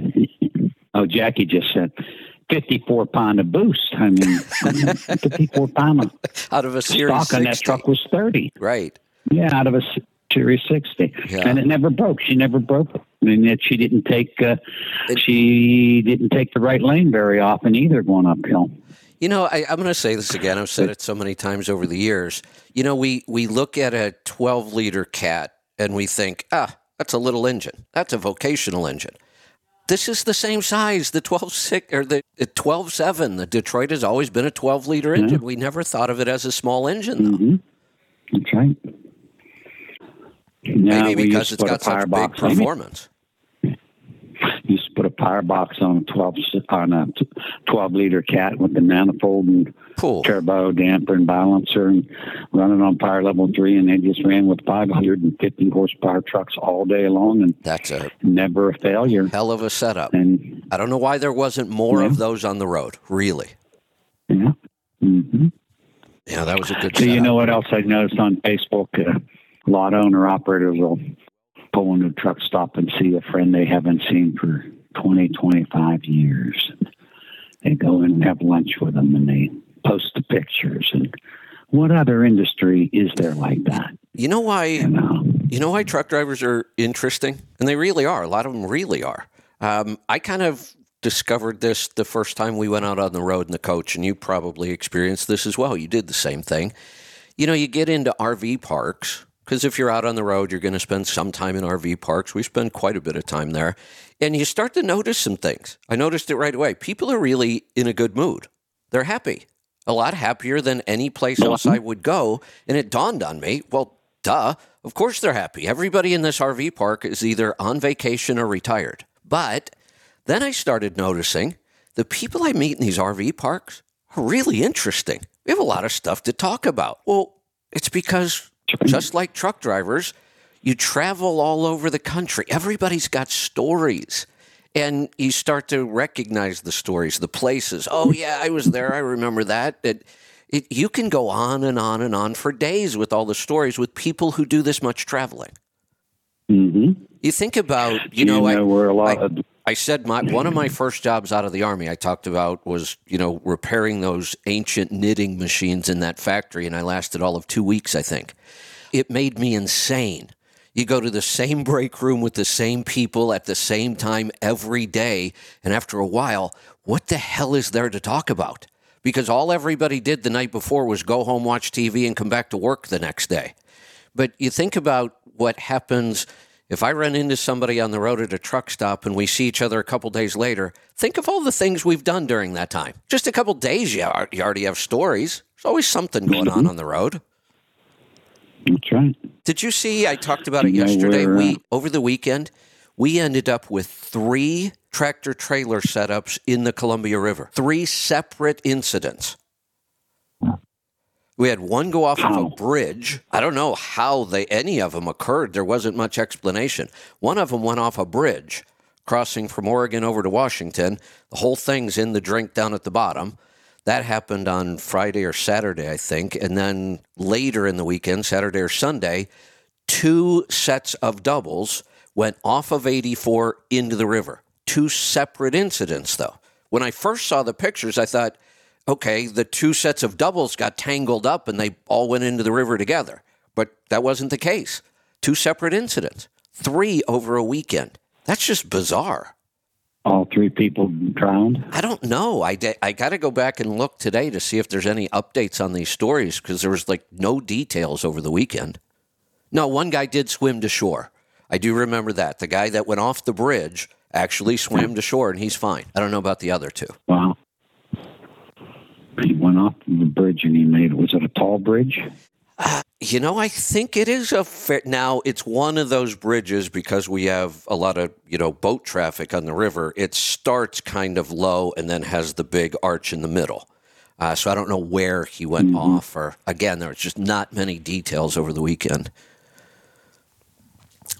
oh, Jackie just said. 54 pound of boost. I mean, 54 pound of
Out of a series
stock on that truck was 30.
Right.
Yeah, out of a Series 60.
Yeah.
And it never broke. She never broke it. I mean, yet she didn't take, uh,
It-
she didn't take the right lane very often either going uphill.
You know, I, I'm going to say this again. I've said it so many times over the years. You know, we we look at a 12 liter cat and we think, ah, that's a little engine. That's a vocational engine. This is the same size, the 12 six or the 12 7. The Detroit has always been a 12 liter engine. We never thought of it as a small engine, though.
hmm That's right. Now,
Maybe because it's got such big
firebox on it.
performance.
used to put a power box on a 12 s- on a 12 liter cat with the manifold and
Cool.
turbo damper and balancer and running on power level three and they just ran with 550 horsepower trucks all day long and
That's a
never a failure
hell of a setup.
and
I don't know why there wasn't more
Yeah.
of those on the road, really.
yeah hmm
Yeah, that was a good
so you know what else i noticed on facebook uh, a lot of owner operators will pull into a truck stop and see a friend they haven't seen for 20 25 years they go in and have lunch with them and they post the pictures and what other industry is there like that
You know why
you know
You know why truck drivers are interesting? And they really are. A lot of them really are. Um, I kind of discovered this the first time we went out on the road in the coach, and you probably experienced this as well. You did the same thing. You know, you get into RV parks, because if you're out on the road, you're going to spend some time in RV parks. We spend quite a bit of time there. And you start to notice some things. I noticed it right away. People are really in a good mood, they're happy. A lot happier than any place else I mm-hmm. would go. And it dawned on me, well, duh, of course they're happy. Everybody in this RV park is either on vacation or retired. But then I started noticing the people I meet in these RV parks are really interesting. We have a lot of stuff to talk about. Well, it's because just like truck drivers, you travel all over the country. Everybody's got stories. And you start to recognize the stories, the places. Oh, yeah, I was there. I remember that. It, it, you can go on and on and on for days with all the stories with people who do this much traveling.
Mm-hmm.
You think about, you know,
know
I,
where a lot
I-
of
I said my one of my first jobs out of the army I talked about was you know repairing those ancient knitting machines in that factory, and I lasted all of two weeks. I think it made me insane. You go to the same break room with the same people at the same time every day, and after a while, what the hell is there to talk about? Because all everybody did the night before was go home, watch TV, and come back to work the next day. But you think about what happens if I run into somebody on the road at a truck stop and we see each other a couple days later. Think of all the things we've done during that time. Just a couple days, you, already have stories. There's always something going on mm-hmm. on the road.
That's right.
Did you see? I talked about it
Yeah,
yesterday.
we're, uh,
We over the weekend, we ended up with three tractor trailer setups in the Columbia River. Three separate incidents. We had one go off of a bridge. I don't know how they any of them occurred. There wasn't much explanation. One of them went off a bridge crossing from Oregon over to Washington. The whole thing's in the drink down at the bottom. That happened on Friday or Saturday, I think. And then later in the weekend, Saturday or Sunday, two sets of doubles went off of 84 into the river. Two separate incidents, though. When I first saw the pictures, I thought, okay, the two sets of doubles got tangled up and they all went into the river together. But that wasn't the case. Two separate incidents, three over a weekend. That's just bizarre.
All three people drowned.
I don't know. I, de- I got to go back and look today to see if there's any updates on these stories because there was like no details over the weekend. No, one guy did swim to shore. I do remember that. The guy that went off the bridge actually swam to shore and he's fine. I don't know about the other two.
Wow. He went off the bridge and he made. Was it a tall bridge?
Uh, You know, I think it is a fair. Now, it's one of those bridges because we have a lot of, you know, boat traffic on the river. It starts kind of low and then has the big arch in the middle. Uh, so I don't know where he went off, or again, there was just not many details over the weekend.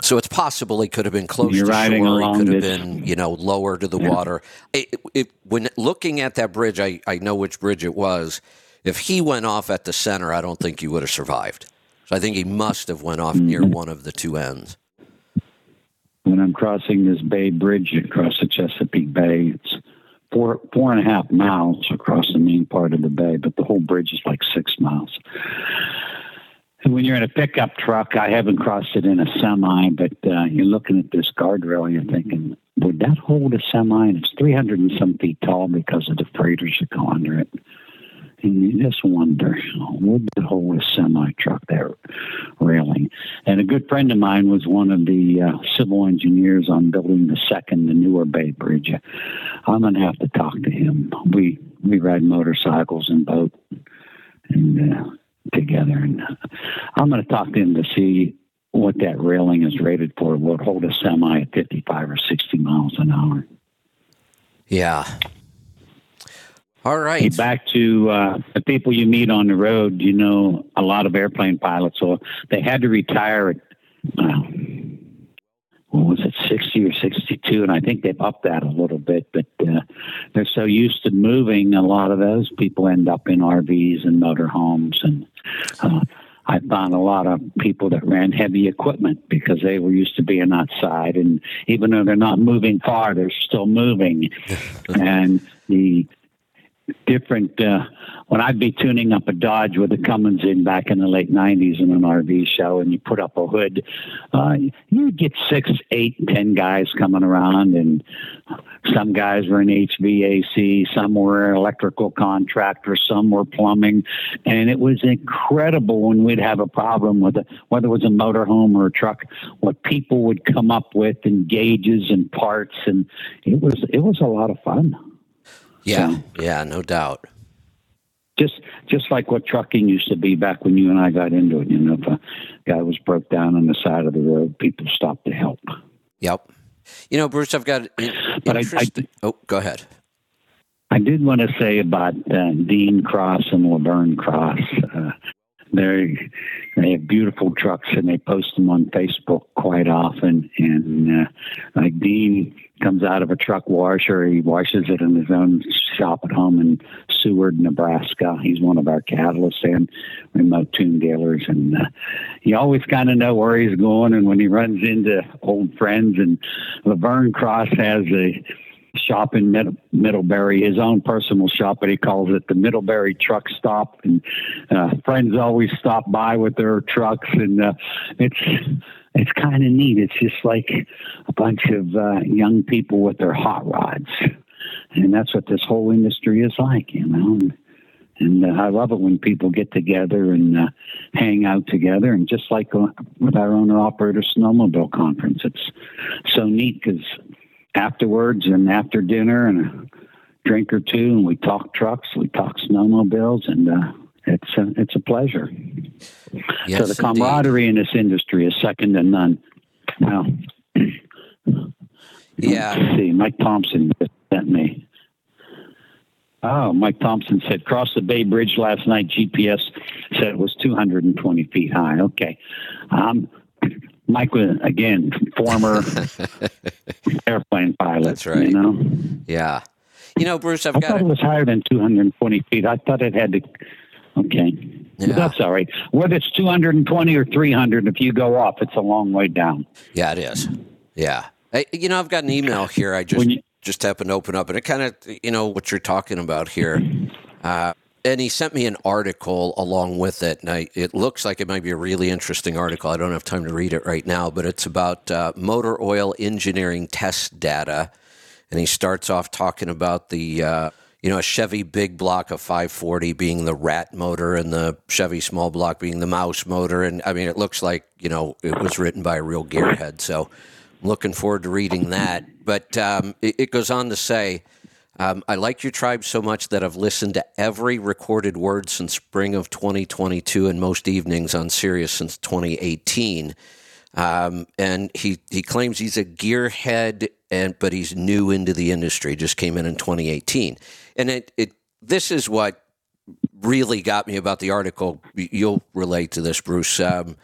So it's possible he could have been close
You're
to shore. He could have been, you know, lower to the water. It, it, when looking at that bridge, I, I know which bridge it was. If he went off at the center, I don't think he would have survived. So I think he must have went off near
Mm-hmm.
one of the two ends.
When I'm crossing this Bay Bridge across the Chesapeake Bay, it's four four and a half miles across the main part of the bay, but the whole bridge is like six miles. And when you're in a pickup truck, I haven't crossed it in a semi, but uh, you're looking at this guardrail and you're thinking, would that hold a semi? And it's 300 and some feet tall because of the freighters that go under it. And you just wonder, would it hold a semi truck there railing? And a good friend of mine was one of the uh, civil engineers on building the second, the newer Bay Bridge. I'm going to have to talk to him. We we ride motorcycles and boat and uh, together, and I'm going to talk to him to see what that railing is rated for. It hold a semi at 55 or 60 miles an hour?
Yeah. All
Hey,
right.
back to uh, the people you meet on the road. You know, a lot of airplane pilots, so they had to retire at, uh, what was it, 60 or 62? And I think they've upped that a little bit, but uh, they're so used to moving, a lot of those people end up in RVs and motorhomes. And uh, I found a lot of people that ran heavy equipment because they were used to being outside. And even though they're not moving far, they're still moving. and the different uh, when I'd be tuning up a Dodge with a Cummins in back in the late '90s in an RV show, and you put up a hood, uh, you'd get six, eight, ten guys coming around, and some guys were in HVAC, some were electrical contractors, some were plumbing, and it was incredible when we'd have a problem with it, whether it was a motorhome or a truck, what people would come up with and gauges and parts, and it was it was a lot of fun.
Yeah.
So-
Yeah, no doubt.
just just like what trucking used to be back when you and I got into it. You know, if a guy was broke down on the side of the road, people stopped to help.
Yep. You know, Bruce, I've got.
But I, I,
oh, go ahead.
I did want to say about uh, Dean Cross and Laverne Cross. Uh, they they have beautiful trucks and they post them on Facebook quite often. And uh, like Dean comes out of a truck washer, he washes it in his own shop at home in Seward, Nebraska. He's one of our catalysts and remote tune dealers, and uh, you always kind of know where he's going. And when he runs into old friends, and Laverne Cross has a shop in Mid- Middlebury, his own personal shop, but he calls it the Middlebury Truck Stop. And uh, friends always stop by with their trucks, and uh, it's it's kind of neat. It's just like a bunch of uh, young people with their hot rods, and that's what this whole industry is like, you know. And, and uh, I love it when people get together and uh, hang out together. And just like uh, with our owner operator snowmobile conference, it's so neat because afterwards and after dinner and a drink or two, and we talk trucks, we talk snowmobiles, and uh, it's a, it's a pleasure.
Yes,
so the camaraderie
indeed.
in this industry is second to none. Now,
Yeah.
see, Mike Thompson sent me. Oh, Mike Thompson said crossed the Bay Bridge last night. GPS said it was 220 feet high. Okay, um, Mike was again former airplane pilot.
That's right.
You know,
Yeah. You know, Bruce, I've
I
got
thought it was higher than 220 feet. I thought it had to. Okay,
Yeah.
that's all right. Whether it's 220 or 300, if you go off, it's a long way down.
Yeah, it is. Yeah. You know, I've got an email here. I just
you-
just happened to open up, and it kind of, you know, what you're talking about here. Uh, and he sent me an article along with it, and I, it looks like it might be a really interesting article. I don't have time to read it right now, but it's about uh, motor oil engineering test data, and he starts off talking about the. Uh, you know, a Chevy big block of 540 being the rat motor and the Chevy small block being the mouse motor. And I mean, it looks like, you know, it was written by a real gearhead. So I'm looking forward to reading that. But um, it, it goes on to say, um, I like your tribe so much that I've listened to every recorded word since spring of 2022 and most evenings on Sirius since 2018. Um, and he, he claims he's a gearhead, and but he's new into the industry. Just came in in 2018, and it, it this is what really got me about the article. You'll relate to this, Bruce. Um,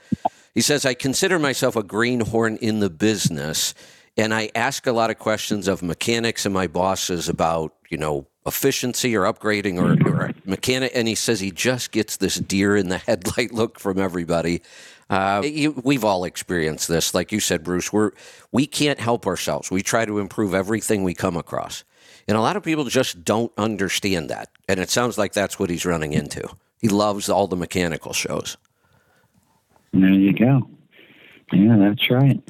he says, I consider myself a greenhorn in the business, and I ask a lot of questions of mechanics and my bosses about, you know, efficiency or upgrading or, or mechanic. And he says he just gets this deer in the headlight look from everybody. Uh, you, we've all experienced this. Like you said, Bruce, we're, we can't help ourselves. We try to improve everything we come across. And a lot of people just don't understand that. And it sounds like that's what he's running into. He loves all the mechanical shows.
There you go. Yeah, that's right.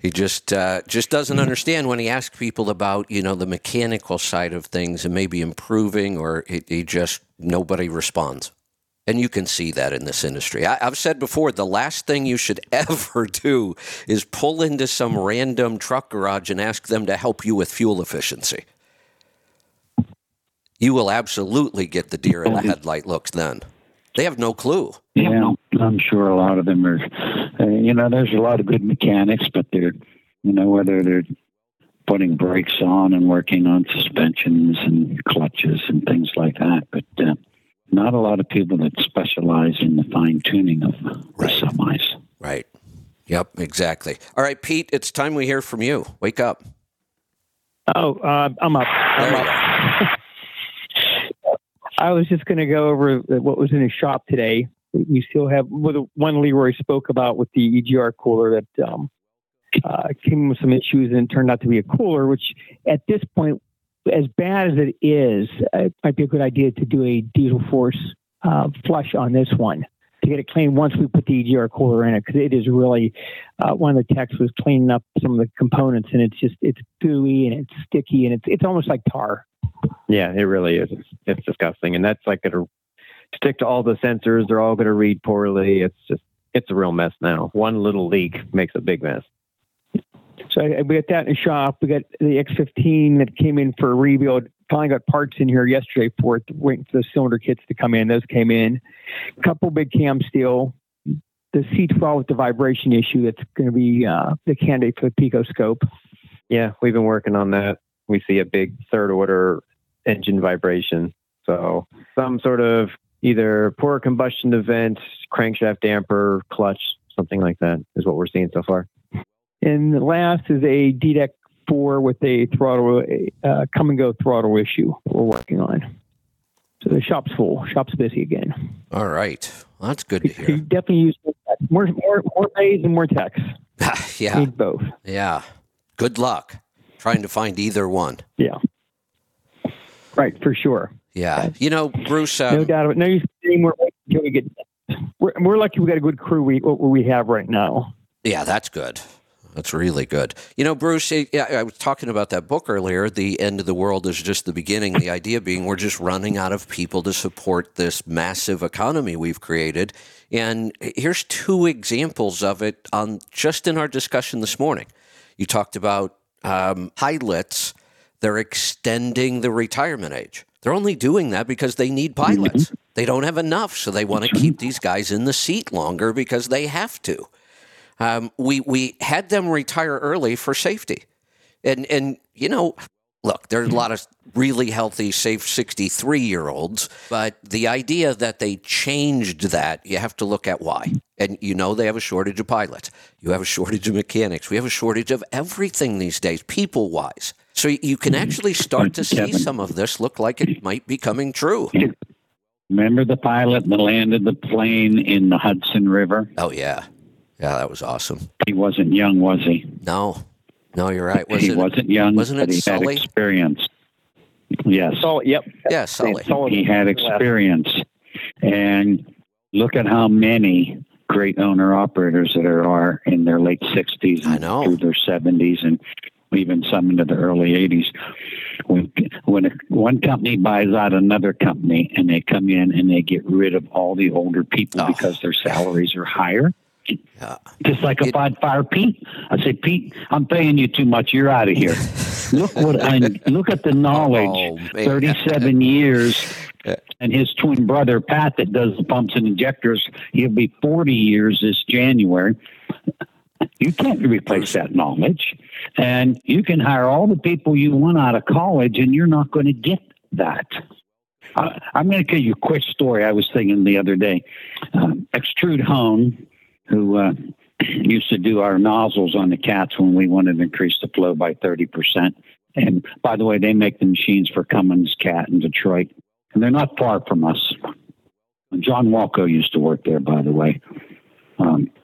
He just uh, just doesn't understand when he asks people about you know the mechanical side of things and maybe improving, or he, he just nobody responds. And you can see that in this industry. I, I've said before, the last thing you should ever do is pull into some random truck garage and ask them to help you with fuel efficiency. You will absolutely get the deer in the headlight looks then. They have no clue.
Yeah, I'm sure a lot of them are. Uh, you know, there's a lot of good mechanics, but they're, you know, whether they're putting brakes on and working on suspensions and clutches and things like that, but uh, not a lot of people that specialize in the fine tuning of the
Right.
semis.
Right. Yep, exactly. All right, Pete, it's time we hear from you. Wake up.
Oh, uh, I'm up. I'm up. I was just going to go over what was in his shop today. We still have one Leroy spoke about with the EGR cooler that um, uh, came with some issues and turned out to be a cooler, which at this point, as bad as it is, uh, it might be a good idea to do a diesel force uh, flush on this one to get it clean once we put the EGR cooler in it because it is really uh, one of the techs was cleaning up some of the components and it's just it's gooey and it's sticky and it's it's almost like tar.
Yeah, it really is. It's, it's disgusting, and that's like going to stick to all the sensors. They're all going to read poorly. It's just it's a real mess now. One little leak makes a big mess.
So we got that in the shop. We got the X15 that came in for a rebuild finally got parts in here yesterday for it, waiting for the cylinder kits to come in. Those came in. A couple big cam steel. The C12 with the vibration issue that's going to be uh, the candidate for the PicoScope.
Yeah, we've been working on that. We see a big third order engine vibration. So some sort of either poor combustion event, crankshaft damper, clutch, something like that is what we're seeing so far.
And last is a DDEC 4 with a throttle, uh, come and go throttle issue we're working on. So the shop's full. Shop's busy again.
All right. Well, that's good to hear.
You
hear.
definitely use more, more, more bays and more techs.
yeah.
Need both.
Yeah. Good luck trying to find either one.
Yeah. Right, for sure.
Yeah. You know, Bruce,
No
um,
doubt about it. No use saying we're until we get. We're, we're lucky we got a good crew we what we have right now.
yeah, that's good. That's really good. You know, Bruce, I, I was talking about that book earlier. The end of the world is just the beginning. The idea being we're just running out of people to support this massive economy we've created. And here's two examples of it on just in our discussion this morning. You talked about um. They're extending the retirement age. They're only doing that because they need pilots. They don't have enough, so they want to keep these guys in the seat longer because they have to. Um, we we had them retire early for safety, and and you know, look, there's a lot of really healthy, safe 63 year olds, but the idea that they changed that, you have to look at why. And you know, they have a shortage of pilots. You have a shortage of mechanics. We have a shortage of everything these days, people wise. So you can mm-hmm. actually start to see
Kevin.
some of this look like it might be coming true.
Remember the pilot that landed the plane in the Hudson River?
Oh yeah, yeah, that was awesome.
He wasn't young, was he?
No, no, you're right. Was
he
it?
wasn't young,
wasn't
but
it
he
Sully?
had experience. Yes,
So yep.
Yeah, Sully.
he had experience. And look at how many great owner operators that there are in their late 60s and through their 70s and even some into the early 80s. When, when a, one company buys out another company and they come in and they get rid of all the older people
Oh.
because their salaries are higher,
Yeah.
just like if
It-
I'd fire Pete, I say, Pete, I'm paying you too much. You're out of here. look what I look at the knowledge.
Oh,
37 years, and his twin brother Pat that does the pumps and injectors. He'll be 40 years this January. You can't replace that knowledge, and you can hire all the people you want out of college, and you're not going to get that. I, I'm going to tell you a quick story. I was thinking the other day. Um, Extrude Hone, who uh, used to do our nozzles on the cats when we wanted to increase the flow by 30%. And by the way, they make the machines for Cummins Cat in Detroit, and they're not far from us. John Walco used to work there, by the way. Um,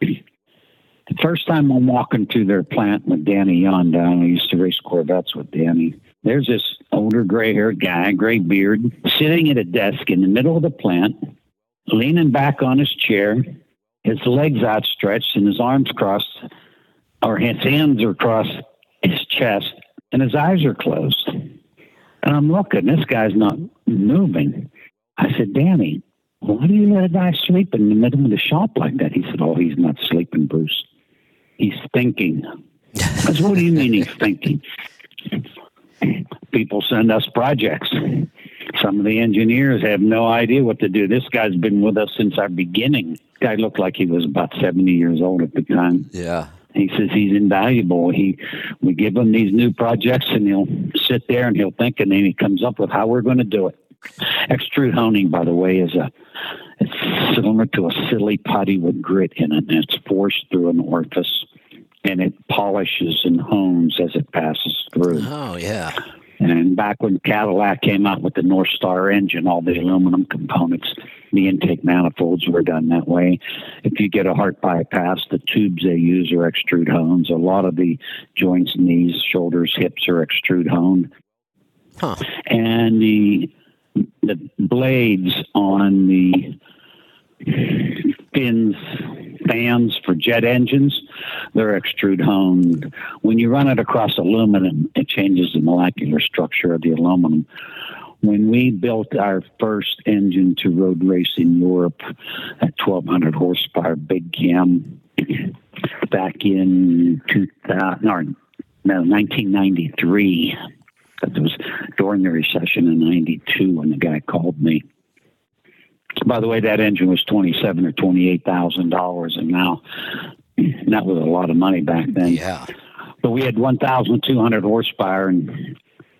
the first time I'm walking to their plant with Danny Yonda, I used to race Corvettes with Danny. There's this older gray haired guy, gray beard, sitting at a desk in the middle of the plant, leaning back on his chair, his legs outstretched and his arms crossed, or his hands are across his chest, and his eyes are closed. And I'm looking, this guy's not moving. I said, Danny, why do you let a guy sleep in the middle of the shop like that? He said, Oh, he's not sleeping, Bruce. He's thinking. I said, What do you mean he's thinking? People send us projects. Some of the engineers have no idea what to do. This guy's been with us since our beginning. Guy looked like he was about 70 years old at the time.
Yeah.
He says he's invaluable. He, we give him these new projects, and he'll sit there and he'll think, and then he comes up with how we're going to do it. Extrude honing, by the way, is a it's similar to a silly putty with grit in it, and it's forced through an orifice, and it polishes and hones as it passes through.
Oh yeah.
And back when Cadillac came out with the Northstar engine, all the aluminum components, the intake manifolds were done that way. If you get a heart bypass, the tubes they use are extrude hones. A lot of the joints, knees, shoulders, hips are extrude honed.
Huh.
And the the blades on the fins fans for jet engines, they're extrude honed. When you run it across aluminum, it changes the molecular structure of the aluminum. When we built our first engine to road race in Europe at 1200 horsepower, big cam, back in 2000, or, no, 1993, It was during the recession in '92 when the guy called me. By the way, that engine was twenty-seven or twenty-eight thousand dollars, and now that was a lot of money back then.
Yeah.
But we had 1,200 horsepower, and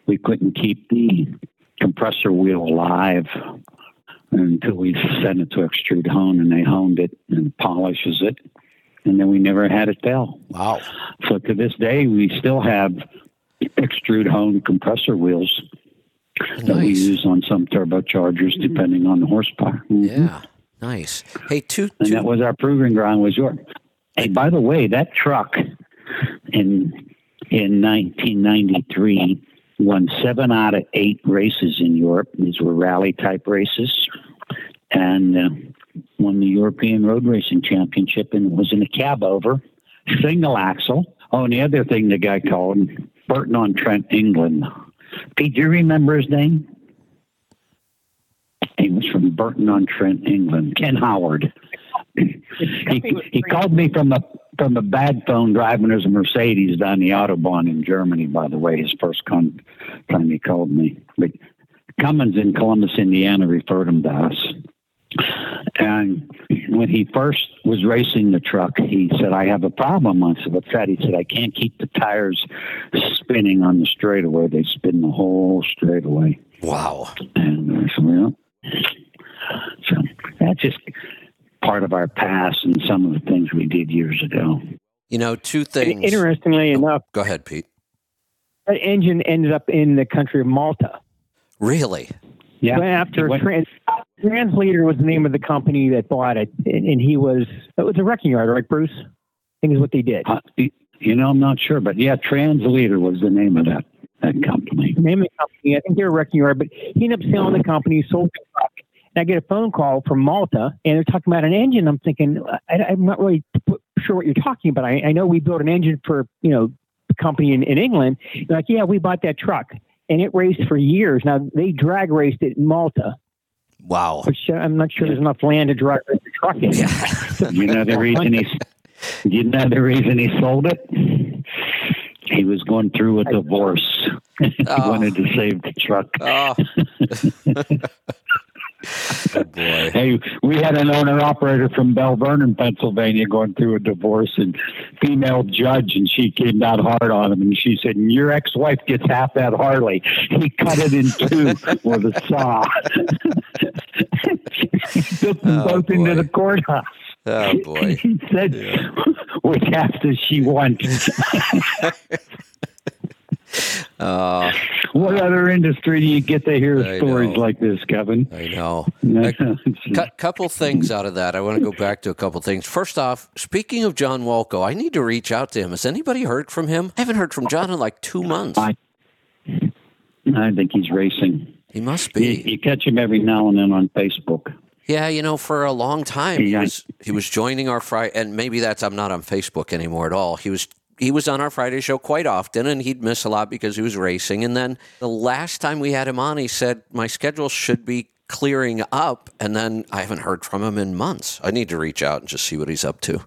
we couldn't keep the compressor wheel alive until we sent it to Extrude Hone, and they honed it and polishes it, and then we never had it fail.
Wow.
So to this day, we still have extrude hone compressor wheels that we use on some turbochargers, depending on the horsepower. Mhm.
Yeah. Nice. Hey, two,
and that was our proving ground was York. Hey, by the way, that truck in in 1993 won seven out of eight races in Europe. These were rally type races, and uh, won the European Road Racing Championship, and was in a cab over, single axle. Oh, and the other thing the guy called Burton on Trent, England. Pete, do you remember his name? He was from Burton on Trent, England. Ken Howard. he, he called me from a from a bad phone driving his Mercedes down the autobahn in Germany. By the way, his first con- time he called me. But Cummins in Columbus, Indiana, referred him to us. And when he first was racing the truck, he said, "I have a problem." I said, "What's that?" He said, "I can't keep the tires spinning on the straightaway. They spin the whole straightaway."
wow.
And I said, well, so that's just part of our past and some of the things we did years ago.
You know, two things.
Interestingly oh, enough,
Go ahead, Pete.
that engine ended up in the country of Malta.
Really?
Yeah.
After
It went-
Trans, Translator was the name of the company that bought it, and, he was it was a wrecking yard, right, Bruce? I think is what they did.
uh, you know, I'm not sure, but yeah, Translator was the name of that, that company.
The name of the company, I think they were a wrecking yard, but he ended up selling the company, sold the truck. And I get a phone call from Malta, and they're talking about an engine. I'm thinking, I, I'm not really sure what you're talking about. I, I know we built an engine for you know a company in, in England. They're like, yeah, we bought that truck, and it raced for years. Now they drag raced it in Malta,
Wow.
I'm not sure there's enough land to drive race the truck in.
You know the reason he, you know the reason he sold it? He was going through a divorce. he
Oh.
wanted to save the truck.
Oh. Good boy.
Hey, we had an owner operator from Belle Vernon, Pennsylvania, going through a divorce and female judge, and she came down hard on him, and she said, "Your ex-wife gets half that Harley." He cut it in two with a saw. he took them
Oh,
both into the courthouse.
Oh boy.
He said, "Which half does she want?"
Uh,
what other industry do you get to hear
I
stories
know.
like this, Kevin?
I know.
A
Cou- couple things out of that. I want to go back to a couple things. First off, speaking of John Walco, I need to reach out to him. Has anybody heard from him? I haven't heard from John in like two months.
I- I think he's racing.
He must be.
you catch him every now and then on Facebook.
Yeah, you know, for a long time he was he was joining our Friday, and maybe that's I'm not on Facebook anymore at all. He was he was on our Friday show quite often, and he'd miss a lot because he was racing. And then the last time we had him on, he said my schedule should be clearing up, and then I haven't heard from him in months. I need to reach out and just see what he's up to.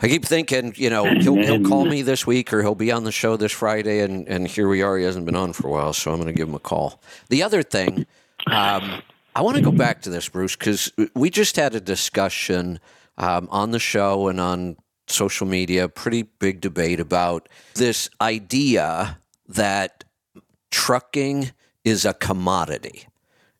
I keep thinking, you know, he'll, he'll call me this week or he'll be on the show this Friday, and, and here we are. He hasn't been on for a while, so I'm going to give him a call. The other thing, um, I want to go back to this, Bruce, because we just had a discussion um, on the show and on social media, pretty big debate about this idea that trucking is a commodity.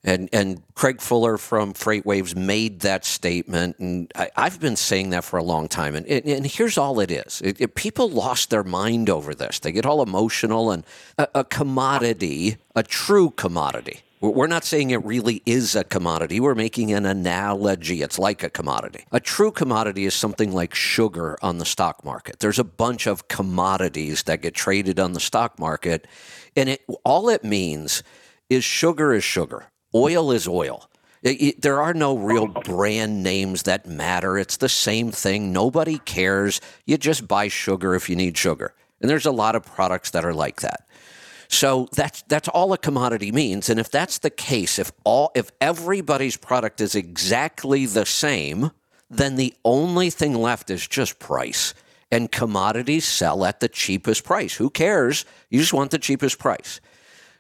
And and Craig Fuller from FreightWaves made that statement, and I, I've been saying that for a long time. And and, and here's all it is: it, it- people lost their mind over this. They get all emotional, and a, a commodity, a true commodity. We're not saying it really is a commodity. We're making an analogy. It's like a commodity. A true commodity is something like sugar on the stock market. There's a bunch of commodities that get traded on the stock market, and it all it means is sugar is sugar. Oil is oil. It- it- there are no real brand names that matter. It's the same thing. Nobody cares. You just buy sugar if you need sugar. And there's a lot of products that are like that. So that's that's all a commodity means. And if that's the case, if all if everybody's product is exactly the same, then the only thing left is just price. And commodities sell at the cheapest price. Who cares? You just want the cheapest price.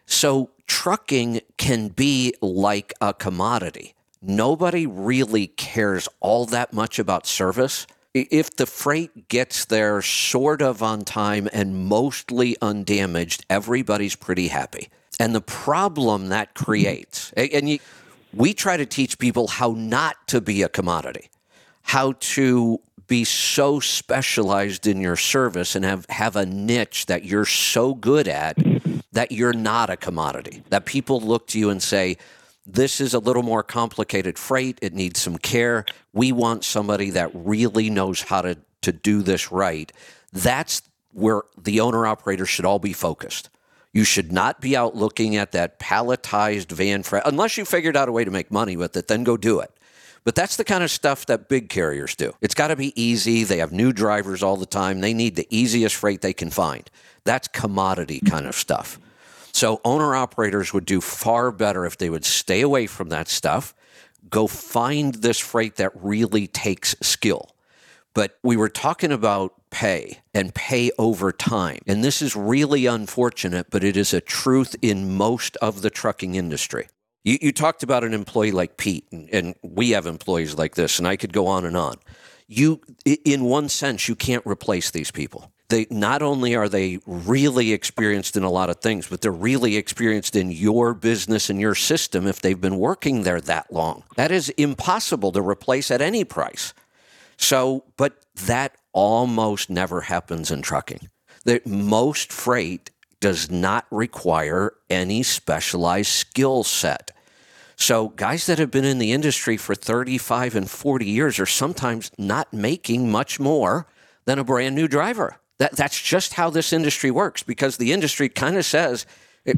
So trucking can be like a commodity. Nobody really cares all that much about service. If the freight gets there sort of on time and mostly undamaged, everybody's pretty happy. And the problem that mm-hmm. creates, and you, we try to teach people how not to be a commodity, how to be so specialized in your service and have, have a niche that you're so good at that you're not a commodity, that people look to you and say, this is a little more complicated freight. It needs some care. We want somebody that really knows how to, to do this right. That's where the owner operator should all be focused. You should not be out looking at that palletized van freight unless you figured out a way to make money with it, then go do it. But that's the kind of stuff that big carriers do. It's got to be easy. They have new drivers all the time. They need the easiest freight they can find. That's commodity kind of stuff. So owner operators would do far better if they would stay away from that stuff, go find this freight that really takes skill. But we were talking about pay and pay over time. And this is really unfortunate, but it is a truth in most of the trucking industry. You, you talked about an employee like Pete, and, and we have employees like this, and I could go on and on. You, in one sense, you can't replace these people. They not only are they really experienced in a lot of things, but they're really experienced in your business and your system if they've been working there that long. That is impossible to replace at any price. So, but that almost never happens in trucking. That most freight does not require any specialized skill set. So, guys that have been in the industry for 35 and 40 years are sometimes not making much more than a brand new driver. That, that's just how this industry works because the industry kind of says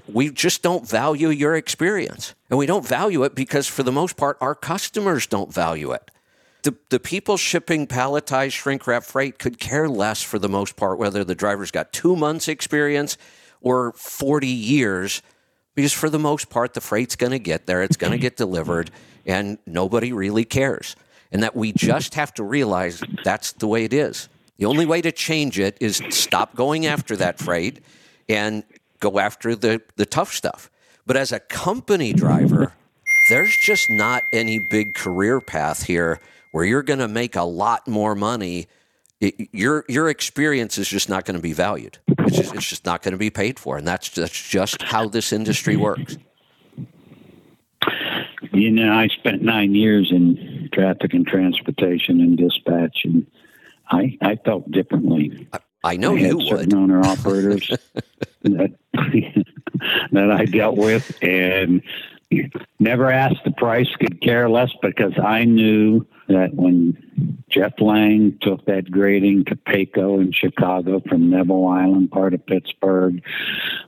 we just don't value your experience. And we don't value it because, for the most part, our customers don't value it. The, the people shipping palletized shrink wrap freight could care less for the most part whether the driver's got two months experience or 40 years because for the most part the freight's going to get there it's going to get delivered and nobody really cares and that we just have to realize that's the way it is the only way to change it is stop going after that freight and go after the, the tough stuff but as a company driver there's just not any big career path here where you're going to make a lot more money it, your your experience is just not going to be valued. It's just, it's just not going to be paid for, and that's that's just how this industry works.
You know, I spent nine years in traffic and transportation and dispatch, and I I felt differently.
I, I know
I
you would.
certain owner operators that that I dealt with, and never asked the price, could care less because I knew that when Jeff Lang took that grading to Pecos in Chicago from Neville Island, part of Pittsburgh,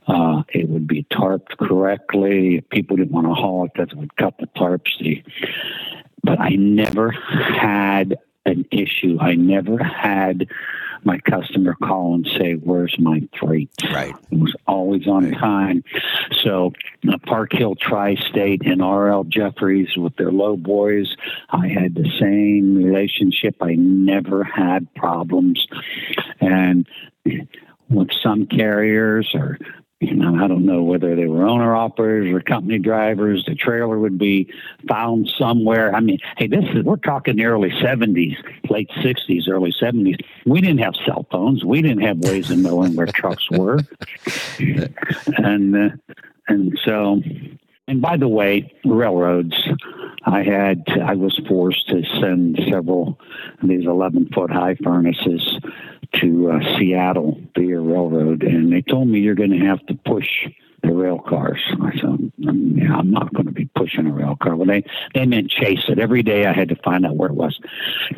uh, it would be tarped correctly. If people didn't want to haul it, that would cut the tarps. But I never had an issue. I never had my customer call and say, "Where's my freight?"
Right.
It was always on time. So uh, Park Hill Tri-State and RL Jeffries with their low boys, I had the same relationship. I never had problems, and with some carriers or you know, I don't know whether they were owner operators or company drivers. The trailer would be found somewhere. I mean, hey, this is we're talking the early '70s, late '60s, early '70s. We didn't have cell phones. We didn't have ways of knowing where trucks were, and uh, and so. And by the way, railroads. I had I was forced to send several of these 11 foot high furnaces to uh, Seattle via railroad, and they told me you're going to have to push the rail cars. I said, yeah, I'm not going to be pushing a rail car. Well, they, they meant chase it. Every day I had to find out where it was.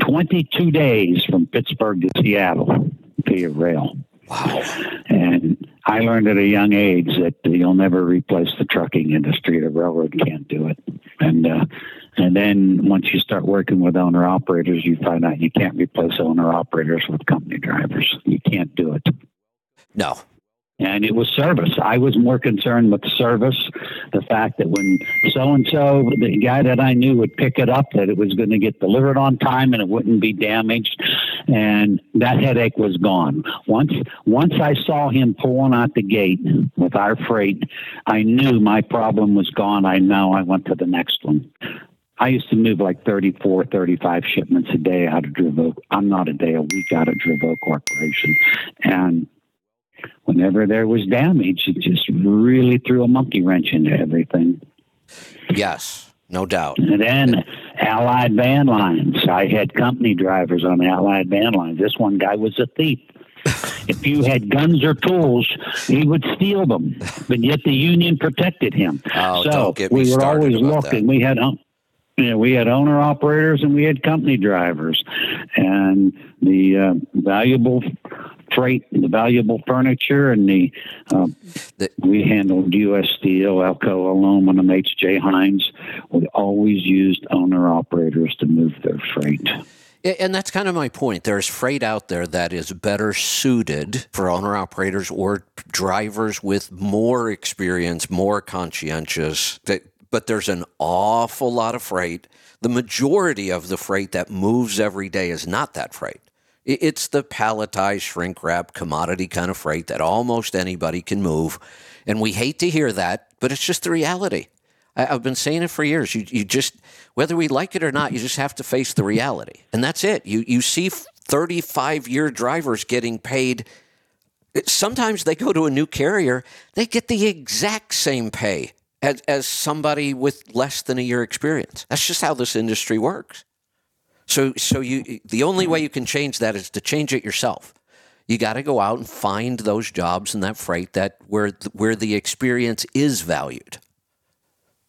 22 days from Pittsburgh to Seattle via rail.
Wow.
And I learned at a young age that you'll never replace the trucking industry. The railroad can't do it. And uh, and then once you start working with owner operators, you find out you can't replace owner operators with company drivers. You can't do it.
No.
And it was service. I was more concerned with service, the fact that when so and so, the guy that I knew would pick it up, that it was going to get delivered on time and it wouldn't be damaged. and that headache was gone. Once once I saw him pulling out the gate with our freight, I knew my problem was gone. I know I went to the next one. I used to move like 34, 35 shipments a day out of Dravo. I'm not a day a week out of Dravo Corporation. And whenever there was damage, it just really threw a monkey wrench into everything.
Yes, no doubt.
And then Allied Van Lines. I had company drivers on the Allied Van Lines. This one guy was a thief. if you had guns or tools, he would steal them. But yet the union protected him.
Oh,
so
don't get me
we were always looking. We had um, yeah, we had owner operators and we had company drivers, and the uh, valuable freight, and the valuable furniture, and the, um,
The-
we handled U.S. Steel, Alcoa Aluminum, H.J. Heinz. We always used owner operators to move their freight.
And that's kind of my point. There's freight out there that is better suited for owner operators or drivers with more experience, more conscientious. But there's an awful lot of freight. The majority of the freight that moves every day is not that freight. It's the palletized, shrink wrap, commodity kind of freight that almost anybody can move. And we hate to hear that, but it's just the reality. I, I've been saying it for years. You, you just, whether we like it or not, you just have to face the reality, and that's it. You you see thirty-five year drivers getting paid. Sometimes they go to a new carrier, they get the exact same pay as as somebody with less than a year experience. That's just how this industry works. So so you the only way mm. you can change that is to change it yourself. You got to go out and find those jobs and that freight that where where the experience is valued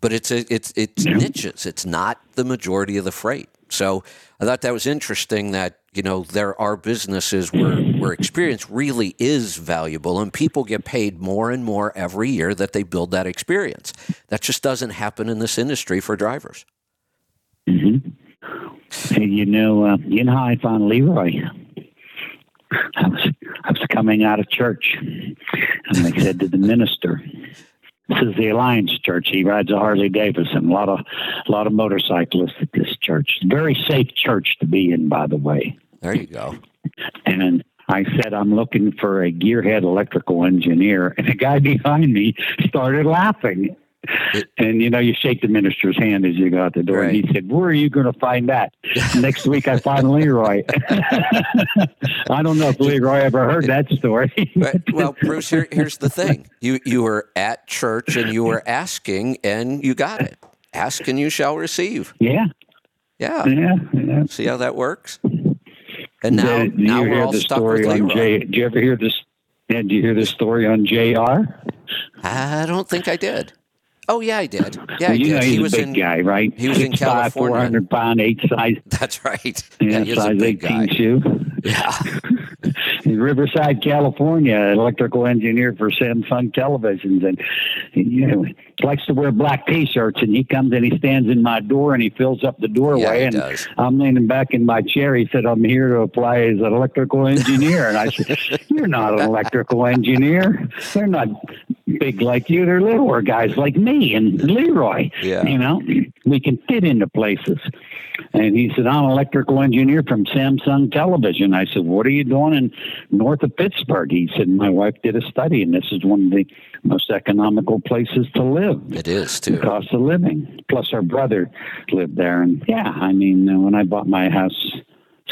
but it's a, it's it's niches. It's not the majority of the freight. So I thought that was interesting that you know there are businesses where where experience really is valuable, and people get paid more and more every year that they build that experience. That just doesn't happen in this industry for drivers.
Hey, you know, uh, you know how I found Leroy. I was I was coming out of church, and I said to the minister, "This is the Alliance Church. He rides a Harley Davidson. A lot of a lot of motorcyclists at this church. Very safe church to be in, by the way."
There you go.
And I said, I'm looking for a gearhead electrical engineer. And the guy behind me started laughing. And you know, you shake the minister's hand as you go out the door. And he said, Where are you going to find that? Next week, I find Leroy. I don't know if Leroy ever heard that story.
But, well, Bruce, here, here's the thing: you you were at church and you were asking, and you got it. Ask and you shall receive.
yeah,
Yeah.
yeah, yeah.
See how that works? And now,
you
now we're all
the
stuck
story
with Leroy.
J? Did you ever hear this? Yeah, did you hear the story on Jr?
I don't think I did. Oh yeah, I did. Yeah, I
you
did.
know he's
he
a
was
big
in.
guy, right?
he was in California.
400 pound, eight size,
That's right.
yeah,
Yeah, a
size
big guy.
18 shoe.
Yeah.
in Riverside, California, electrical engineer for Samsung televisions, and you know likes to wear black T-shirts. And he comes and he stands in my door and he fills up the doorway.
Yeah,
and
does.
I'm leaning back in my chair. He said, "I'm here to apply as an electrical engineer." and I said, "You're not an electrical engineer. They're not big like you. They're littler guys like me and Leroy.
Yeah.
You know, we can fit into places." And he said, I'm an electrical engineer from Samsung Television. I said, What are you doing in north of Pittsburgh? He said, My wife did a study, and this is one of the most economical places to live.
It is
The
too.
cost of living. Plus, our brother lived there. And yeah, I mean, uh, when I bought my house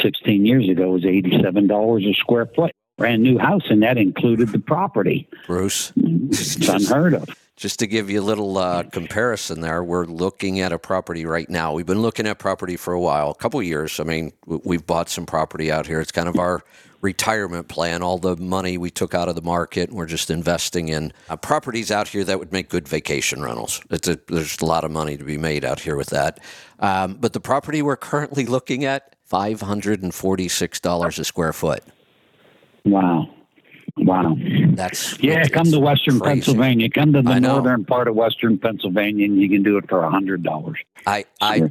16 years ago, it was $87 a square foot. Brand new house, and that included the property.
Bruce.
It's unheard of.
Just to give you a little uh, comparison there, we're looking at a property right now. We've been looking at property for a while, a couple of years. I mean, we've bought some property out here. It's kind of our retirement plan. All the money we took out of the market, we're just investing in uh, properties out here that would make good vacation rentals. It's a, there's a lot of money to be made out here with that. Um, but the property we're currently looking at, five hundred and forty-six dollars a square foot.
Wow. Wow.
That's
Yeah,
it's-
come to Western
crazy.
Pennsylvania. Come to the northern part of Western Pennsylvania, and you can do it for a hundred dollars.
I, I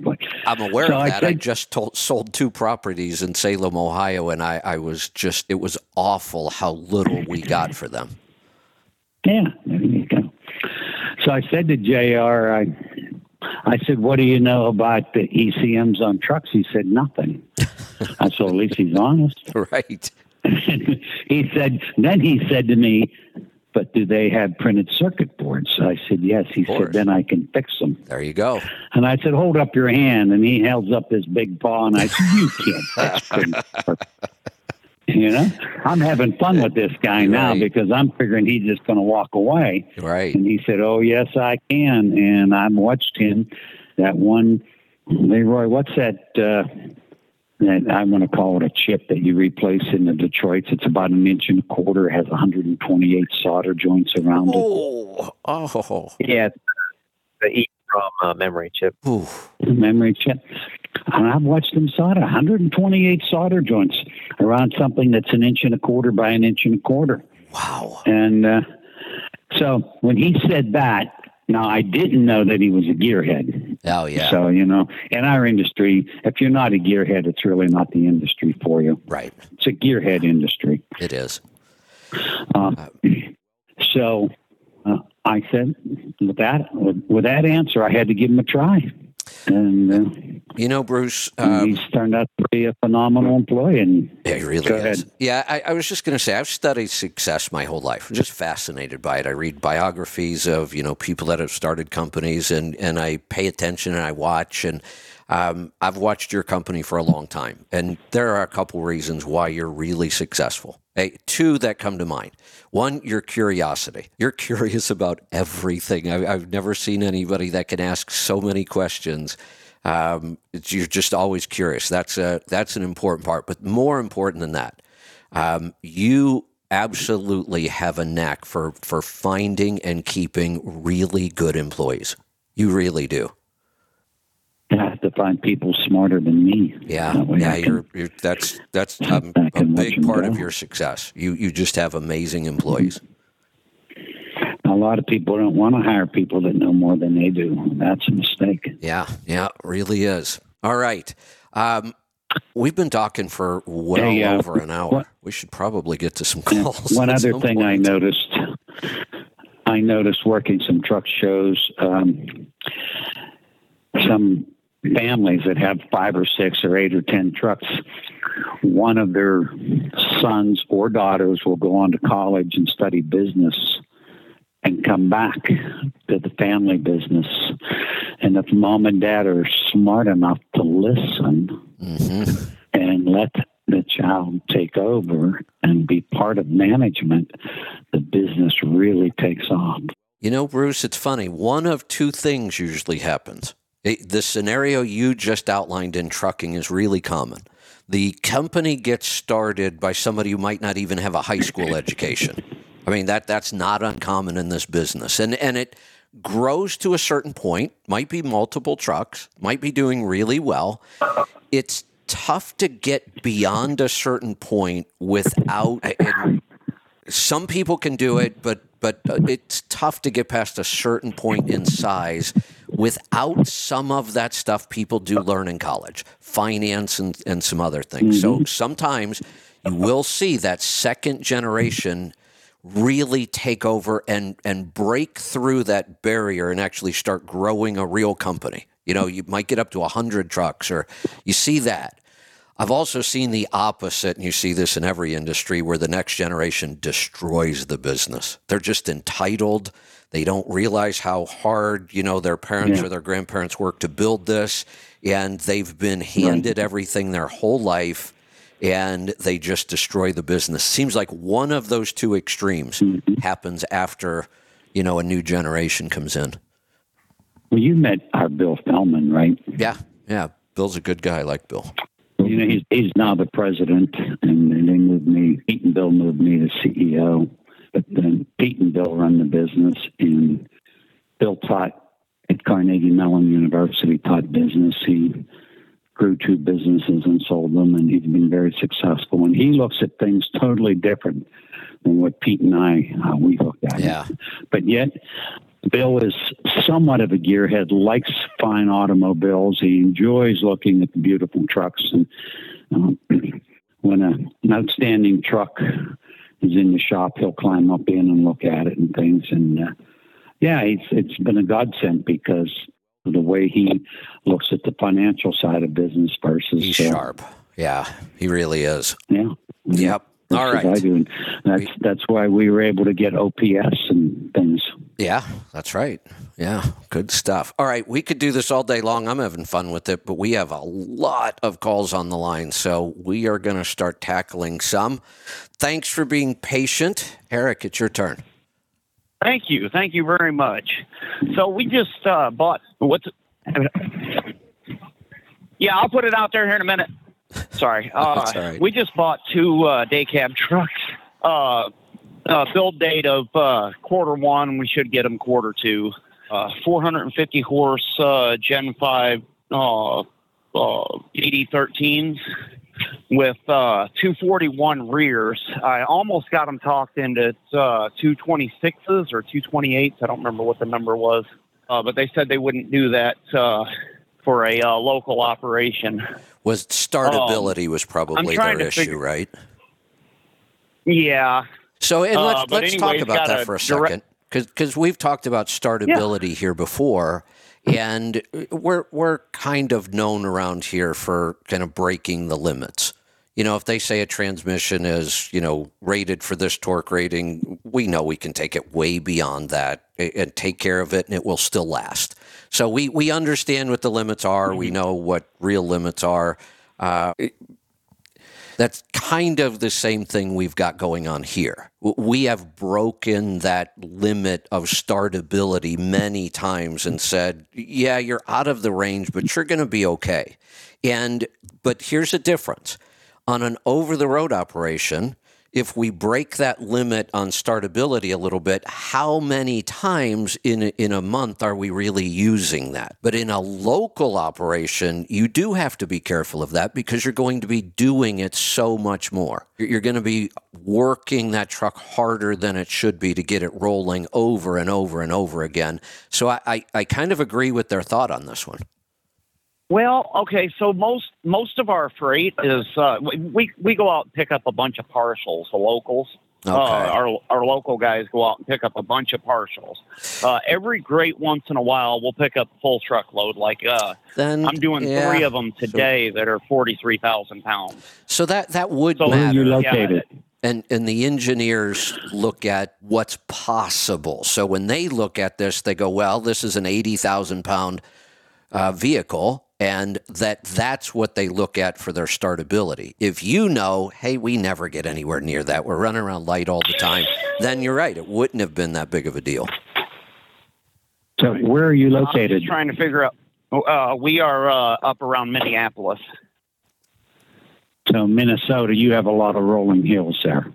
I'm aware
So
of that. I,
think-
just told, sold two properties in Salem, Ohio, and I, I was just, it was awful how little we got for them.
Yeah, there you go. So I said to Jr. I I said, "What do you know about the ECMs on trucks?" He said, "Nothing." I said, "At least he's honest."
Right.
he said. Then he said to me, "But do they have printed circuit boards?" I said, "Yes." He said, "Then I can fix them."
There you go.
And I said, "Hold up your hand." And he held up his big paw, and I said, "You can't fix printed circuit." You know, I'm having fun with this guy now because I'm figuring he's just going to walk away.
Right.
And he said, "Oh yes, I can." And I watched him. That one, Leroy. What's that? Uh, that I want to call it a chip that you replace in the Detroits. It's about an inch and a quarter. It has 128 solder joints around it.
Oh, oh,
Yeah, the E from uh, memory chip.
Ooh.
The memory chip. And I've watched them solder 128 solder joints around something that's an inch and a quarter by an inch and a quarter.
wow.
And uh, so when he said that, now I didn't know that he was a gearhead.
Oh, yeah.
So, you know, in our industry, if you're not a gearhead, it's really not the industry for you.
right.
It's a gearhead industry.
It is.
Uh, so uh, I said, with that, with, with that answer, I had to give him a try. And uh,
You know, Bruce, um,
he's turned out to be a phenomenal employee. And
Yeah, he really is.
ahead.
Yeah, I, I was just going to say I've studied success my whole life. I'm just fascinated by it. I read biographies of you know people that have started companies, and and I pay attention and I watch. And um, I've watched your company for a long time, and there are a couple reasons why you're really successful. Hey, two that come to mind. One, your curiosity. You're curious about everything. I, I've never seen anybody that can ask so many questions um, you're just always curious. That's a that's an important part. But more important than that, um, you absolutely have a knack for for finding and keeping really good employees. You really do.
I have to find people smarter than me.
Yeah,
That
yeah. You're, you're that's that's um, a big part of your success. You you just have amazing employees.
A lot of people don't want to hire people that know more than they do. That's a mistake.
Yeah, yeah, really is. All right. Um, we've been talking for well
Hey, uh,
over an hour.
what-
we should probably get to some calls.
One other thing I noticed, I noticed working some truck shows, um, some families that have five or six or eight or ten trucks, one of their sons or daughters will go on to college and study business and come back to the family business. And if mom and dad are smart enough to listen,
Mhm.
and let the child take over and be part of management, the business really takes off.
You know, Bruce, it's funny. One of two things usually happens. It, the scenario you just outlined in trucking is really common. The company gets started by somebody who might not even have a high school education. I mean, that that's not uncommon in this business. And and it grows to a certain point, might be multiple trucks, might be doing really well. It's tough to get beyond a certain point without some people can do it, but but it's tough to get past a certain point in size without some of that stuff people do learn in college, finance and, and some other things. So mm-hmm. sometimes you will see that second generation really take over and and break through that barrier and actually start growing a real company. You know, you might get up to 100 trucks or you see that. I've also seen the opposite, and you see this in every industry where the next generation destroys the business. They're just entitled. They don't realize how hard, you know, their parents
Yeah.
or their grandparents worked to build this, and they've been handed everything their whole life, and they just destroy the business. Seems like one of those two extremes mm-hmm. happens after, you know, a new generation comes in.
Well, you met our Bill Fellman, right?
Yeah, yeah. Bill's a good guy. I like Bill.
You know, he's, he's now the president, and they moved me, and Bill moved me to CEO. But then Pete and Bill run the business, and Bill taught at Carnegie Mellon University, taught business. He grew two businesses and sold them, and he's been very successful. And he looks at things totally different than what Pete and I uh, we look at.
Yeah.
But yet, Bill is somewhat of a gearhead, likes fine automobiles. He enjoys looking at the beautiful trucks. And um, when a, an outstanding truck is in the shop, he'll climb up in and look at it and things. And uh, yeah, it's, it's been a godsend because the way he looks at the financial side of business versus
He's
uh,
sharp. Yeah, he really is.
Yeah.
Yep.
That's
All
what
right.
I do. And that's that's why we were able to get OPS and things.
Yeah, that's right. Yeah, good stuff. All right, we could do this all day long. I'm having fun with it, but we have a lot of calls on the line, so we are going to start tackling some. Thanks for being patient. Eric, it's your turn.
Thank you. Thank you very much. So we just uh, bought what's Yeah, I'll put it out there here in a minute. Sorry. Uh,
right.
We just bought two uh, day cab trucks. Uh, uh, build date of uh, quarter one. We should get them quarter two. Uh, 450 horse uh, Gen 5 uh, uh, DD13s with uh, 241 rears. I almost got them talked into uh, 226s or 228s. I don't remember what the number was, uh, but they said they wouldn't do that uh, for a uh, local operation.
Was startability was probably
Um,
their issue,
figure-
right?
Yeah,
So, and
Uh,
let's,
but
let's
anyway,
talk about that for a
direct-
second, because we've talked about startability here before, and we're we're kind of known around here for kind of breaking the limits. You know, if they say a transmission is you know rated for this torque rating, we know we can take it way beyond that and take care of it, and it will still last. So we we understand what the limits are. We know what real limits are. Uh, that's kind of the same thing we've got going on here. We have broken that limit of startability many times and said, yeah, you're out of the range, but you're going to be okay. And, but here's the difference on an over the road operation, if we break that limit on startability a little bit, how many times in a, in a month are we really using that? But in a local operation, you do have to be careful of that because you're going to be doing it so much more. You're, going to be working that truck harder than it should be to get it rolling over and over and over again. So I, I, I kind of agree with their thought on this one.
Well, okay, so most most of our freight is uh, we we go out and pick up a bunch of parcels. the locals.
Okay.
Uh, our our local guys go out and pick up a bunch of parcels. Uh, every great once in a while, we'll pick up full truckload. Like uh,
Then
I'm doing
yeah.
three of them today that are forty three thousand pounds.
So that that would
So-
Where are you
matter.
located?
and and the engineers look at what's possible. So when they look at this, they go, "Well, this is an eighty thousand pound uh, vehicle." And that that's what they look at for their startability. If you know, hey, we never get anywhere near that. We're running around light all the time. Then you're right. It wouldn't have been that big of a deal.
So where are you
I'm
located?
just trying to figure out. Uh, we are uh, up around Minneapolis.
So Minnesota, you have a lot of rolling hills there.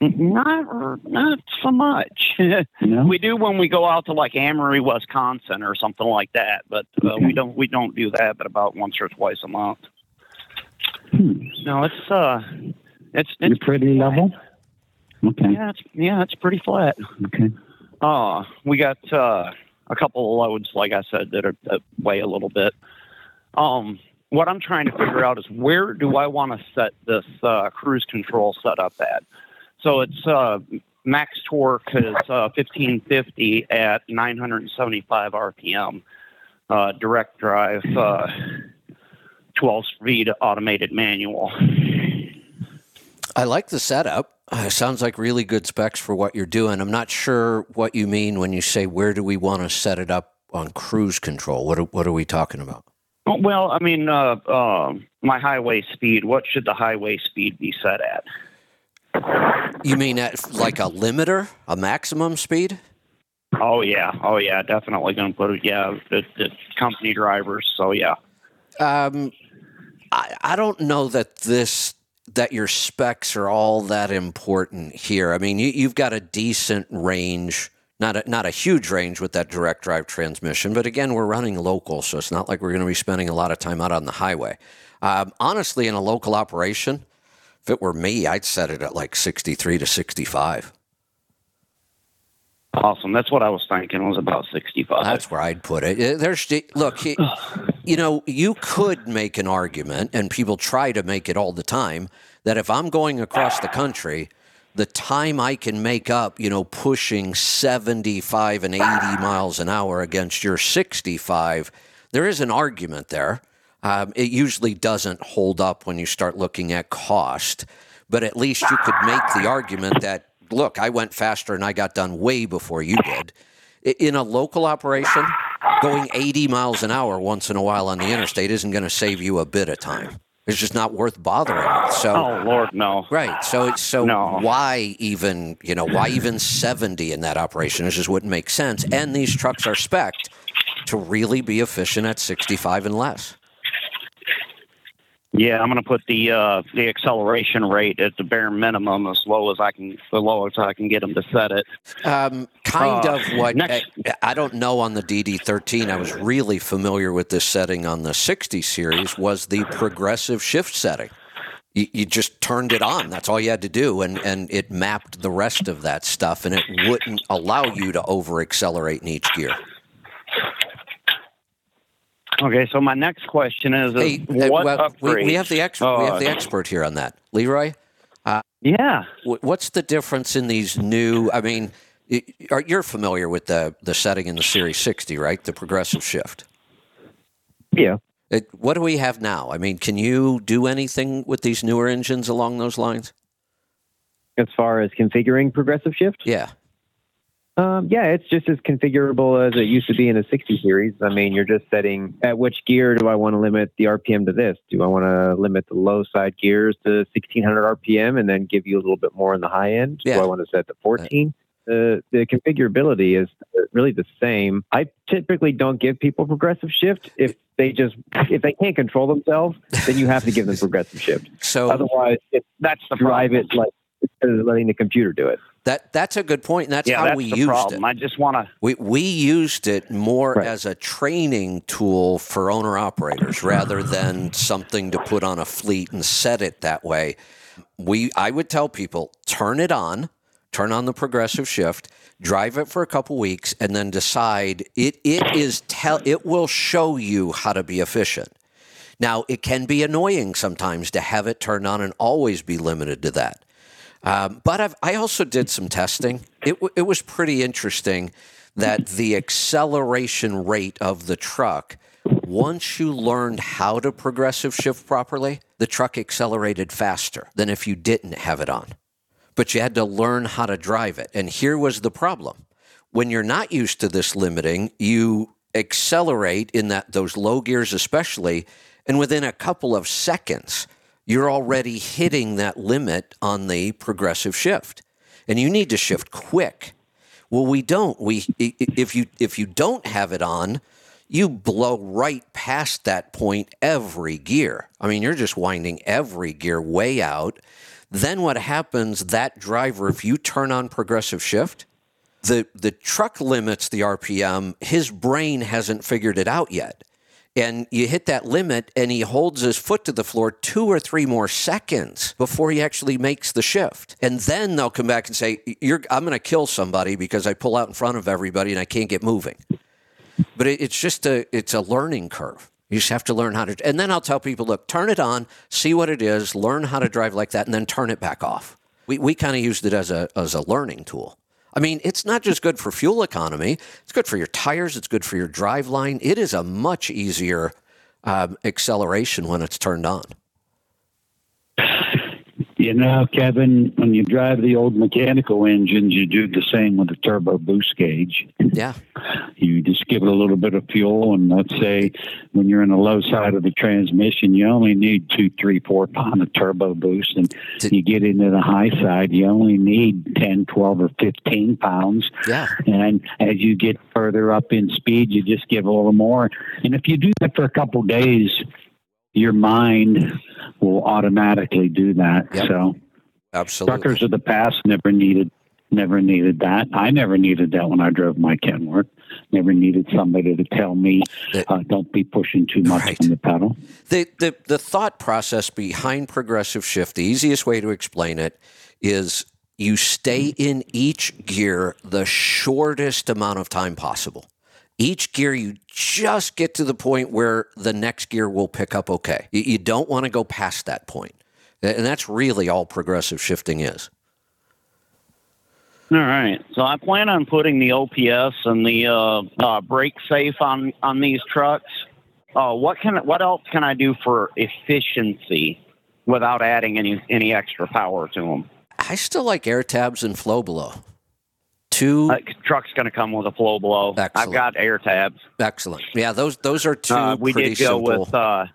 Not not so much.
No?
We do when we go out to like Amery, Wisconsin, or something like that. But uh,
Okay.
we don't we don't do that, but about once or twice a month.
Hmm.
No, it's uh, it's
You're
it's
pretty level. Okay.
yeah, it's yeah, it's pretty flat.
Okay.
Uh, we got uh, a couple of loads, like I said, that, are, that weigh a little bit. Um, what I'm trying to figure out is where do I want to set this uh, cruise control setup at? So it's uh, max torque is uh, 1550 at 975 RPM, uh, direct drive, uh, 12 speed automated manual.
I like the setup. Uh, sounds like really good specs for what you're doing. I'm not sure what you mean when you say where do we want to set it up on cruise control. What are, what are we talking about?
Well, I mean, uh, uh, my highway speed. What should the highway speed be set at?
You mean at like a limiter, a maximum speed?
Oh yeah, oh yeah, definitely going to put it. Yeah, the, the company drivers. So yeah,
Um, I, I don't know that this that your specs are all that important here. I mean, you, you've got a decent range, not a, not a huge range with that direct drive transmission, but again, we're running local, so it's not like we're going to be spending a lot of time out on the highway. Um, honestly, in a local operation, if it were me, I'd set it at like sixty three to sixty five.
awesome. That's what I was thinking. Was about sixty-five.
That's where I'd put it. There's look, you know, you could make an argument, and people try to make it all the time, that if I'm going across the country, the time I can make up, you know, pushing 75 and 80 miles an hour against your 65, there is an argument there. Um, it usually doesn't hold up when you start looking at cost, but at least you could make the argument that look, I went faster and I got done way before you did. In a local operation, going 80 miles an hour once in a while on the interstate isn't going to save you a bit of time. It's just not worth bothering with. So,
oh Lord, no.
Right. So, it's so
No.
why even you know why even 70 in that operation? It just wouldn't make sense. And these trucks are spec'd to really be efficient at 65 and less.
Yeah, I'm going to put the uh, the acceleration rate at the bare minimum, as low as I can, as low as I can get them to set it.
Um, kind
Uh,
of what
next-
I, I don't know on the DD13. I was really familiar with this setting on the 60 series. Was the progressive shift setting? You, you just turned it on. That's all you had to do, and and it mapped the rest of that stuff, and it wouldn't allow you to over accelerate in each gear.
Okay, so my next question is,
Hey, uh,
what
well, we, we have the expert. we have
uh,
the expert here on that, Leroy.
Yeah,
wh- What's the difference in these new? I mean, are- you're familiar with the the setting in the Series 60, right? The progressive shift.
Yeah.
It, what do we have now? I mean, can you do anything with these newer engines along those lines?
As far as configuring progressive shift,
Yeah.
Um, yeah, it's just as configurable as it used to be in the 60 series. I mean, you're just setting at which gear do I want to limit the RPM to this? Do I want to limit the low side gears to 1600 RPM and then give you a little bit more in the high end?
Yeah.
Do I want to set to 14? The, the configurability is really the same. I typically don't give people progressive shift if they just if they can't control themselves, then you have to give them progressive shift.
So
Otherwise, it's
that's the
it like letting the computer do it.
That that's a good point, and that's
yeah,
how
that's
we
the
used
problem.
it.
I just want to.
We we used it more
Right.
as a training tool for owner operators rather than something to put on a fleet and set it that way. We I would tell people turn it on, turn on the progressive shift, drive it for a couple weeks, and then decide it it is tell it will show you how to be efficient. Now it can be annoying sometimes to have it turned on and always be limited to that. Um, but I've, I also did some testing. It, w- it was pretty interesting that the acceleration rate of the truck, once you learned how to progressive shift properly, the truck accelerated faster than if you didn't have it on. But you had to learn how to drive it. And here was the problem. When you're not used to this limiting, you accelerate in that those low gears especially, and within a couple of seconds, you're already hitting that limit on the progressive shift. And you need to shift quick. Well, we don't. We if you if you don't have it on, you blow right past that point every gear. I mean, you're just winding every gear way out. Then what happens? That driver, if you turn on progressive shift, the the truck limits the RPM. His brain hasn't figured it out yet. And you hit that limit, and he holds his foot to the floor two or three more seconds before he actually makes the shift. And then they'll come back and say, I'm going to kill somebody because I pull out in front of everybody and I can't get moving. But it, it's just a it's a learning curve. You just have to learn how to. And then I'll tell people, look, turn it on, see what it is, learn how to drive like that, and then turn it back off. We we kind of used it as a as a learning tool. I mean, it's not just good for fuel economy; it's good for your tires. It's good for your drive line. It is a much easier um, acceleration when it's turned on.
You know, Kevin, when you drive the old mechanical engines, you do the same with the turbo boost gauge.
Yeah,
You just give it a little bit of fuel, and let's say when you're in the low side of the transmission, you only need two, three, four pound of turbo boost. And
To-
you get into the high side, you only need 10, 12, or 15 pounds.
yeah,
And as you get further up in speed, you just give a little more. And if you do that for a couple days, your mind will automatically do that.
Yep.
So
absolutely.
truckers of the past never needed never needed that. I never needed that when I drove my Kenworth. Never needed somebody to tell me, uh, "Don't be pushing too much
Right.
on the pedal."
The, the the thought process behind progressive shift, the easiest way to explain it is you stay in each gear the shortest amount of time possible. Each gear, you just get to the point where the next gear will pick up okay. You, don't want to go past that point. And that's really all progressive shifting is.
All right. So I plan on putting the OPS and the uh, uh, brake safe on on these trucks. Uh, what can what else can I do for efficiency without adding any any extra power to them?
I still like air tabs and FlowBelow. Two
Uh, truck's going to come with a FlowBelow.
Excellent.
I've got air tabs.
excellent. Yeah, those those are two
Uh, we did go
simple.
with uh,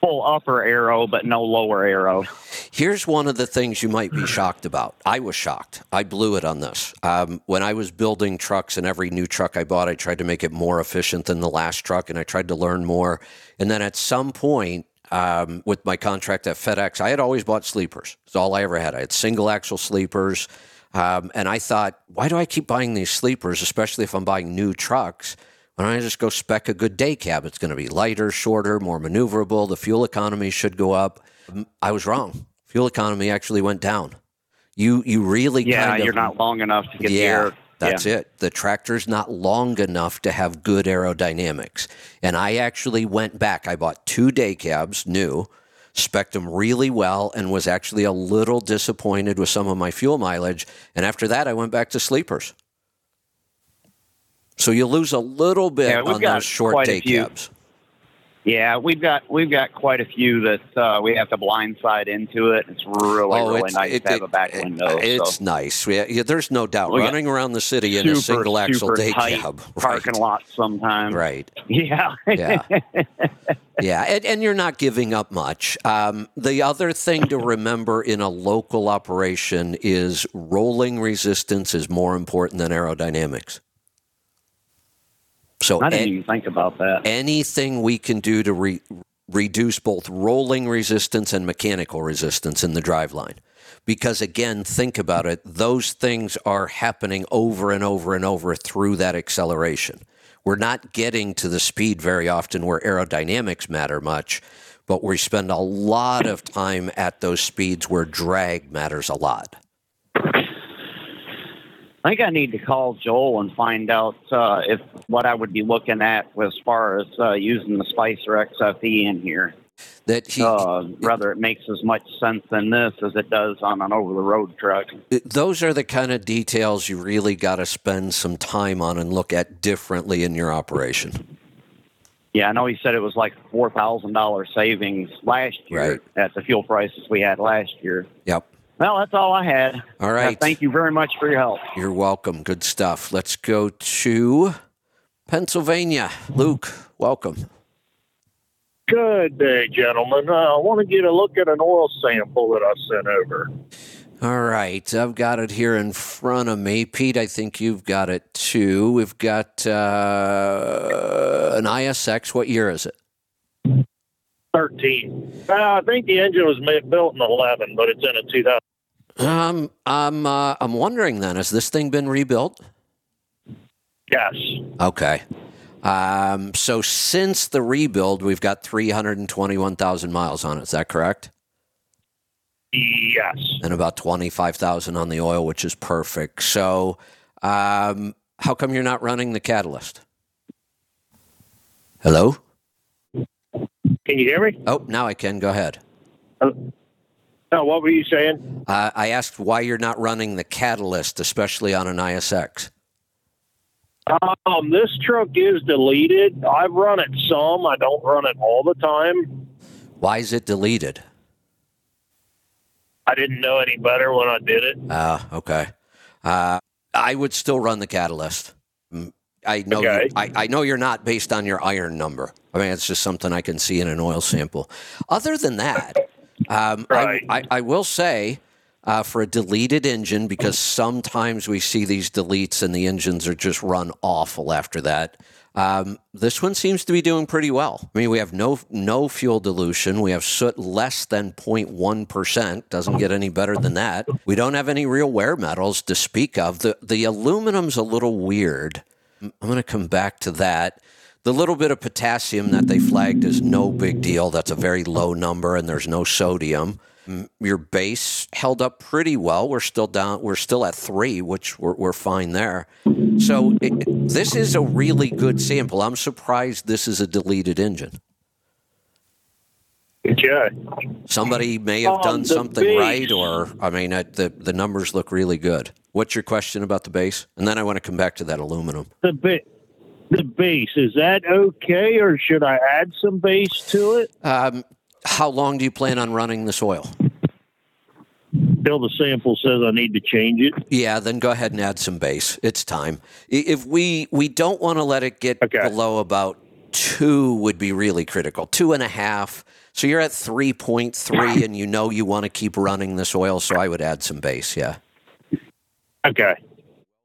full upper aero, but no lower aero.
Here's one of the things you might be shocked about. I was shocked. I blew it on this. Um, when I was building trucks, and every new truck I bought, I tried to make it more efficient than the last truck, and I tried to learn more. And then at some point, um, with my contract at FedEx, I had always bought sleepers. It's all I ever had. I had single axle sleepers. Um, and I thought, why do I keep buying these sleepers, especially if I'm buying new trucks? Why don't I just go spec a good day cab? It's going to be lighter, shorter, more maneuverable. The fuel economy should go up. Mm, I was wrong. Fuel economy actually went down. You you really
Yeah,
kind of
you're not long enough to get the
yeah,
air.
that's it. The tractor's not long enough to have good aerodynamics. And I actually went back. I bought two day cabs, new, spec them really well, and was actually a little disappointed with some of my fuel mileage. And after that, I went back to sleepers. So you lose a little bit
Yeah,
on those short day
few.
cabs.
Yeah, we've got we've got quite a few that uh, we have to blindside into it. It's really
Oh,
really
it's-
nice
it-
to have a back window.
It's
so.
nice. Yeah, yeah, there's no doubt.
We
Running around the city in a single axle
super
day cab.
parking
right.
lot sometimes.
Right.
Yeah.
Yeah. yeah. And, and you're not giving up much. Um, the other thing to remember in a local operation is rolling resistance is more important than aerodynamics. So
I didn't even think about that.
anything we can do to re- reduce both rolling resistance and mechanical resistance in the driveline. Because again, think about it, those things are happening over and over and over through that acceleration. We're not getting to the speed very often where aerodynamics matter much, but we spend a lot of time at those speeds where drag matters a lot.
I think I need to call Joel and find out uh, if what I would be looking at as far as uh, using the Spicer XFE in here.
That he,
Uh, whether it makes as much sense in this as it does on an over-the-road truck.
those are the kind of details you really got to spend some time on and look at differently in your operation.
Yeah, I know he said it was like four thousand dollars savings last year
Right.
at the fuel prices we had last year.
Yep.
Well, that's all I had.
All right.
Thank you very much for your help.
You're welcome. Good stuff. Let's go to Pennsylvania. Luke, welcome.
Good day, gentlemen. Uh, I want to get a look at an oil sample that I sent over.
All right. I've got it here in front of me. Pete, I think you've got it too. We've got uh, an ISX. What year is it?
13. Uh, I think the engine was built in 11, but it's in a 2000.
Um, I'm, uh, I'm wondering then, has this thing been rebuilt?
Yes.
Okay. Um, so since the rebuild, we've got 321,000 miles on it. Is that correct?
Yes.
and about 25,000 on the oil, which is perfect. So, um, how come you're not running the catalyst? Hello?
Can you hear me?
Oh, now I can. Go ahead.
No, what were you saying?
Uh, I asked why you're not running the catalyst, especially on an ISX.
Um, this truck is deleted. I've run it some. I don't run it all the time.
Why is it deleted?
I didn't know any better when I did it.
Ah, okay. Uh, I would still run the catalyst. Mm, I know.
Okay.
You, I, I know you're not based on your iron number. I mean, it's just something I can see in an oil sample. Other than that, um,
Right.
I, I, I will say uh, for a deleted engine, because sometimes we see these deletes and the engines are just run awful after that. Um, this one seems to be doing pretty well. I mean, we have no no fuel dilution. We have soot less than 0.1 percent. Doesn't get any better than that. We don't have any real wear metals to speak of. The the aluminum's a little weird. I'm going to come back to that. The little bit of potassium that they flagged is no big deal. That's a very low number, and there's no sodium. Mm, Your base held up pretty well. We're still down. We're still at three, which we're, we're fine there. So it, this is a really good sample. I'm surprised this is a deleted engine.
Okay.
Somebody may have
Um,
done something
base-
right, or I mean, the the numbers look really good. What's your question about the base? And then I want to come back to that aluminum.
The ba- the base. Is that okay, or should I add some base to it?
Um, how long do you plan on running the soil?
Till the sample says I need to change it.
Yeah, then go ahead and add some base. It's time. If we we don't want to let it get
Okay.
below about two would be really critical. Two and a half. So you're at three point three, and you know you want to keep running the soil. So I would add some base. Yeah.
Okay.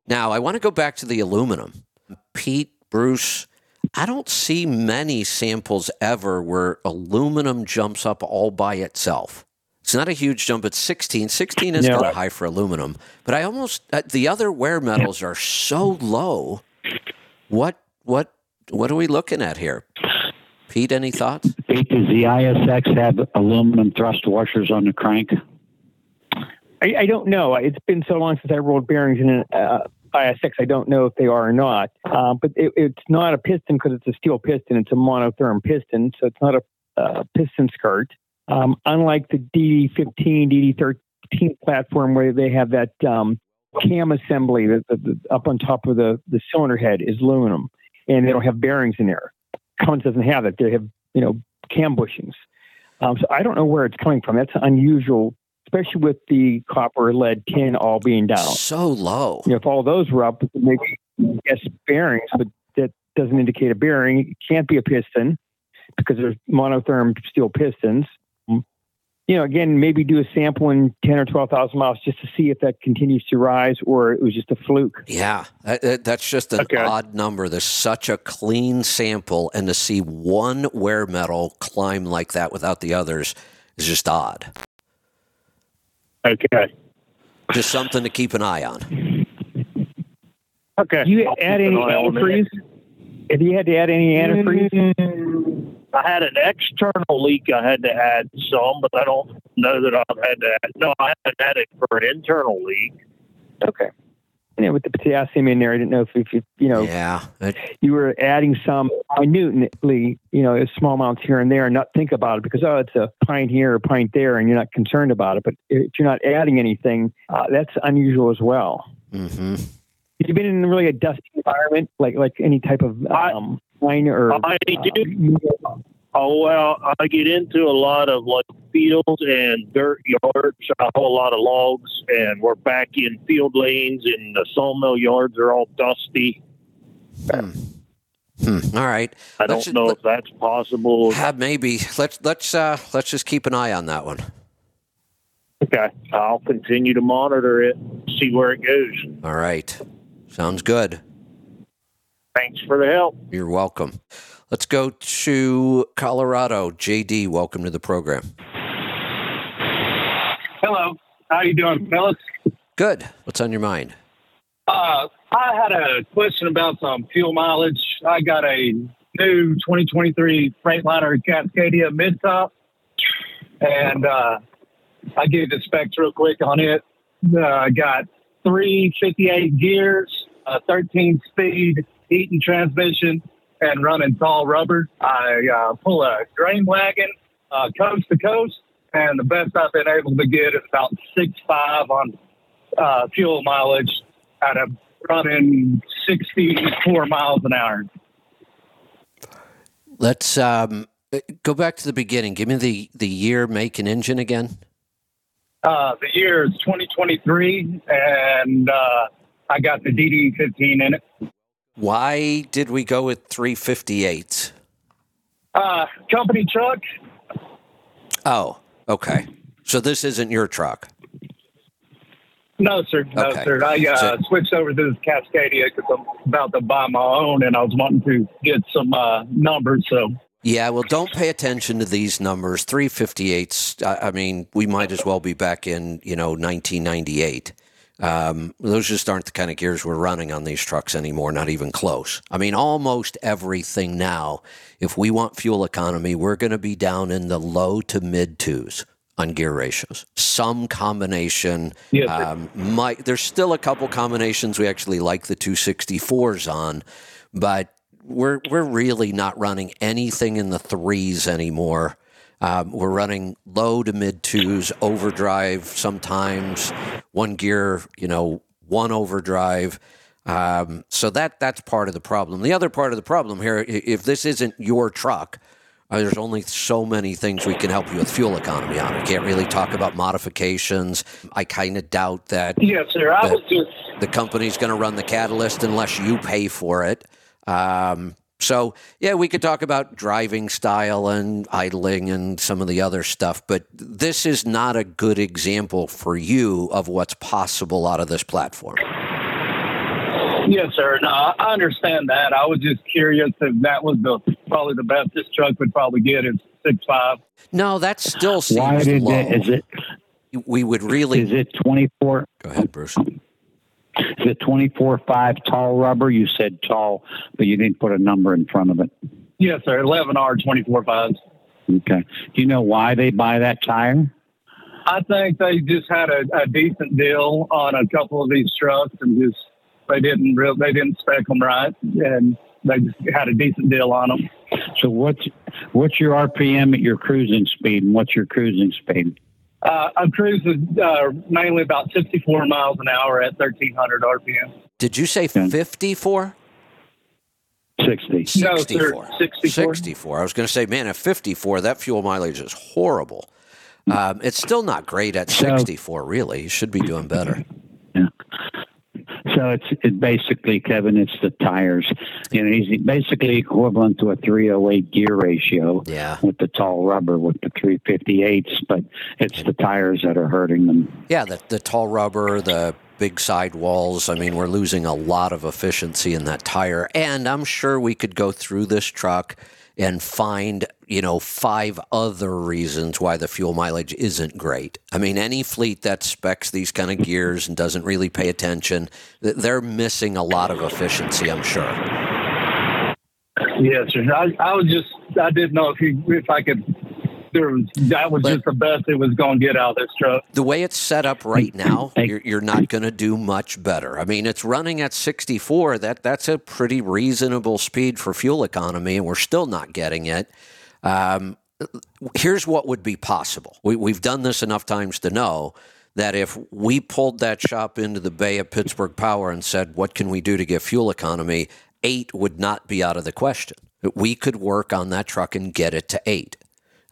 Now I want to go back to the aluminum. Pete, Bruce, I don't see many samples ever where aluminum jumps up all by itself. It's not a huge jump. It's 16. 16 is
No.
kind of high for aluminum, but I almost uh, the other wear metals are so low. What what what are we looking at here? Pete, any thoughts?
Pete, does the ISX have aluminum thrust washers on the crank?
I, I don't know. It's been so long since I rolled bearings in an uh, ISX. I don't know if they are or not. Um, but it, it's not a piston because it's a steel piston. It's a monotherm piston, so it's not a uh, piston skirt. Um, unlike the DD15, DD13 platform where they have that um, cam assembly that the, the, up on top of the, the cylinder head is aluminum, and they don't have bearings in there. Cummins doesn't have it. They have you know cam bushings. Um, so I don't know where it's coming from. That's unusual especially with the copper, lead, tin all being down.
So low.
You know, if all those were up, maybe yes, bearings, but that doesn't indicate a bearing. It can't be a piston because there's monotherm steel pistons. Mm. You know, again, maybe do a sample in 10 or 12,000 miles just to see if that continues to rise or it was just a fluke.
Yeah, that- that- that's just an
Okay.
odd number. There's such a clean sample, and to see one wear metal climb like that without the others is just odd.
Okay.
Just something to keep an eye on.
Okay.
Do you
I'll
add any
an eye on it.
antifreeze? If you had to add any antifreeze?
I had an external leak. I had to add some, but I don't know that I've had to add. No, I haven't had it for an internal leak.
Okay. Yeah, with the potassium in there, I didn't know if, if you, you know,
Yeah, it-
you were adding some minutely, you know, small amounts here and there and not think about it because, oh, it's a pint here or a pint there and you're not concerned about it. But if you're not adding anything, uh, that's unusual as well.
mhm.
Have you been in really a dusty environment, like like any type of
I-
um, mine or?
I do.
uh,
Oh well, I get into a lot of like fields and dirt yards. I haul a lot of logs, and we're back in field lanes, and the sawmill yards are all dusty.
Hmm. Hmm. All right.
I
Let's
don't know if that's possible.
Uh, maybe let's let's uh, let's just keep an eye on that one.
Okay, I'll continue to monitor it, see where it goes.
All right. Sounds good.
Thanks for the help.
You're welcome. Let's go to Colorado. JD, welcome to the program.
Hello. How are you doing, fellas?
Good. What's on your mind?
Uh, I had a question about some fuel mileage. I got a new 2023 Freightliner Cascadia mid-top, and uh, I gave the specs real quick on it. Uh, I got three 58 gears, a 13-speed Eaton transmission, and running tall rubber. I uh, pull a grain wagon uh, coast to coast, and the best I've been able to get is about six five on uh, fuel mileage at a running 64 miles an hour.
Let's um, go back to the beginning. Give me the, the year, make, and engine again.
Uh, the year is 2023, and uh, I got the DD15 in it.
Why did we go with 358?
Uh, company truck.
Oh, okay. So this isn't your truck.
No, sir. No,
Okay.
sir. I uh,
So-
switched over to this Cascadia because I'm about to buy my own, and I was wanting to get some uh, numbers. So
Yeah, well, don't pay attention to these numbers. 358s, I, I mean, we might as well be back in, you know, 1998. Um, those just aren't the kind of gears we're running on these trucks anymore, not even close. I mean, almost everything now, if we want fuel economy, we're going to be down in the low to mid twos on gear ratios. Some combination
Yes,
um, might, there's still a couple combinations we actually like the 264s on, but we're we're really not running anything in the threes anymore. Um, we're running low to mid twos, overdrive sometimes, one gear, you know, one overdrive. Um, so that that's part of the problem. The other part of the problem here, if this isn't your truck, uh, there's only so many things we can help you with fuel economy on. We can't really talk about modifications. I kind of doubt that
Yes, sir. I was just
the company's going to run the catalyst unless you pay for it. Um, so, yeah, we could talk about driving style and idling and some of the other stuff, but this is not a good example for you of what's possible out of this platform.
yes, sir. No, I I understand that. I was just curious if that was the probably the best this truck would probably get is six five.
No, that still seems
Why did
low.
it, is it
we would really.
is it twenty four?
Go ahead, Bruce.
Is it twenty four five tall rubber? You said tall, but you didn't put a number in front of it.
Yes, sir. Eleven R twenty four fives.
Okay. Do you know why they buy that tire?
I think they just had a, a decent deal on a couple of these trucks and just they didn't real they didn't spec them right and they just had a decent deal on them.
So what's what's your RPM at your cruising speed, and what's your cruising speed?
Uh, I'm cruising uh, mainly about 64 miles an hour at 1300 RPM.
Did you say 54?
Sixty.
No, sir,
64.
64.
64. I was going to say, man, at 54, that fuel mileage is horrible. Um, it's still not great at 64, really. You should be doing better.
So it's it basically, Kevin, it's the tires. You know, he's basically equivalent to a 308 gear ratio
Yeah.
with the tall rubber with the 358s, but it's the tires that are hurting them.
Yeah, the, the tall rubber, the big sidewalls. I mean, we're losing a lot of efficiency in that tire. And I'm sure we could go through this truck and find, you know, five other reasons why the fuel mileage isn't great. I mean, any fleet that specs these kind of gears and doesn't really pay attention, they're missing a lot of efficiency, I'm sure.
Yes, sir. I, I was just I didn't know if you if I could. There was that was
But-
just the best it was going to get out of this truck.
the way it's set up right now, you're, you're not going to do much better. I mean, it's running at 64. That that's a pretty reasonable speed for fuel economy, and we're still not getting it. Um, here's what would be possible. We, we've done this enough times to know that if we pulled that shop into the bay of Pittsburgh Power and said, "What can we do to get fuel economy?" Eight would not be out of the question. We could work on that truck and get it to eight.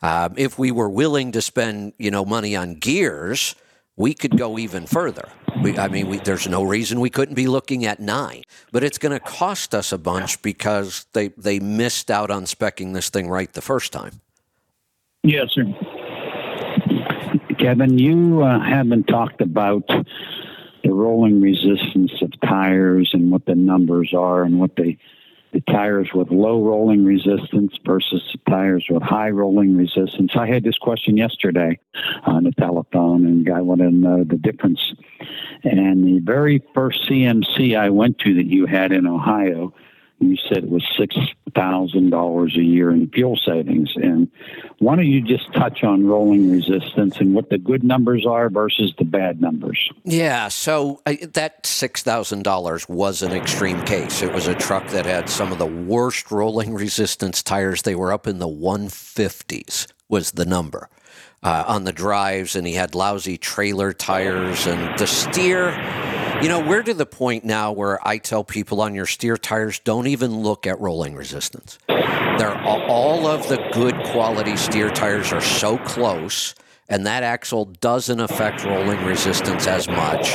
Um, if we were willing to spend, you know, money on gears, we could go even further. We, I mean, we, there's no reason we couldn't be looking at nine, but it's going to cost us a bunch because they they missed out on specking this thing right the first time.
Yes, sir.
Kevin, you uh, haven't talked about the rolling resistance of tires and what the numbers are and what they the tires with low rolling resistance versus the tires with high rolling resistance. I had this question yesterday on the telephone and guy wanted to know the difference. And the very first CMC I went to that you had in Ohio, you said it was six thousand dollars a year in fuel savings. And why don't you just touch on rolling resistance and what the good numbers are versus the bad numbers?
Yeah, so I, that six thousand dollars was an extreme case. It was a truck that had some of the worst rolling resistance tires. They were up in the one fifties was the number uh, on the drives, and he had lousy trailer tires and the steer. You know, we're to the point now where I tell people on your steer tires, don't even look at rolling resistance. They're all, of the good quality steer tires are so close, and that axle doesn't affect rolling resistance as much.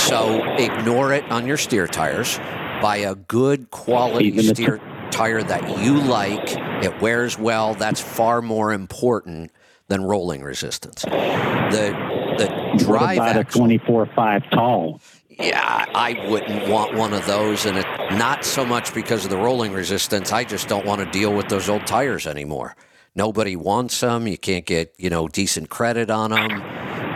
So ignore it on your steer tires. Buy a good quality steer tire that you like. It wears well. That's far more important than rolling resistance. The the
What
drive
about a
axle.
twenty four five tall?
Yeah, I wouldn't want one of those, and it not so much because of the rolling resistance. I just don't want to deal with those old tires anymore. Nobody wants them. You can't get you know decent credit on them.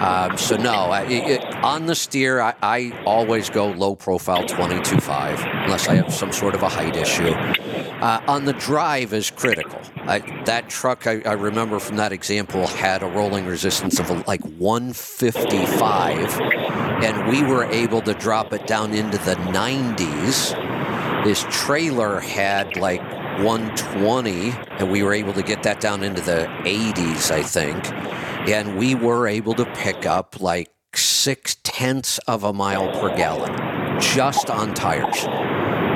Um, so no, I, it, on the steer, I, I always go low profile 22.5 unless I have some sort of a height issue. Uh, on the drive is critical. I, that truck, I, I remember from that example, had a rolling resistance of like 155, and we were able to drop it down into the 90s. This trailer had like 120, and we were able to get that down into the 80s, I think. And we were able to pick up like six tenths of a mile per gallon just on tires.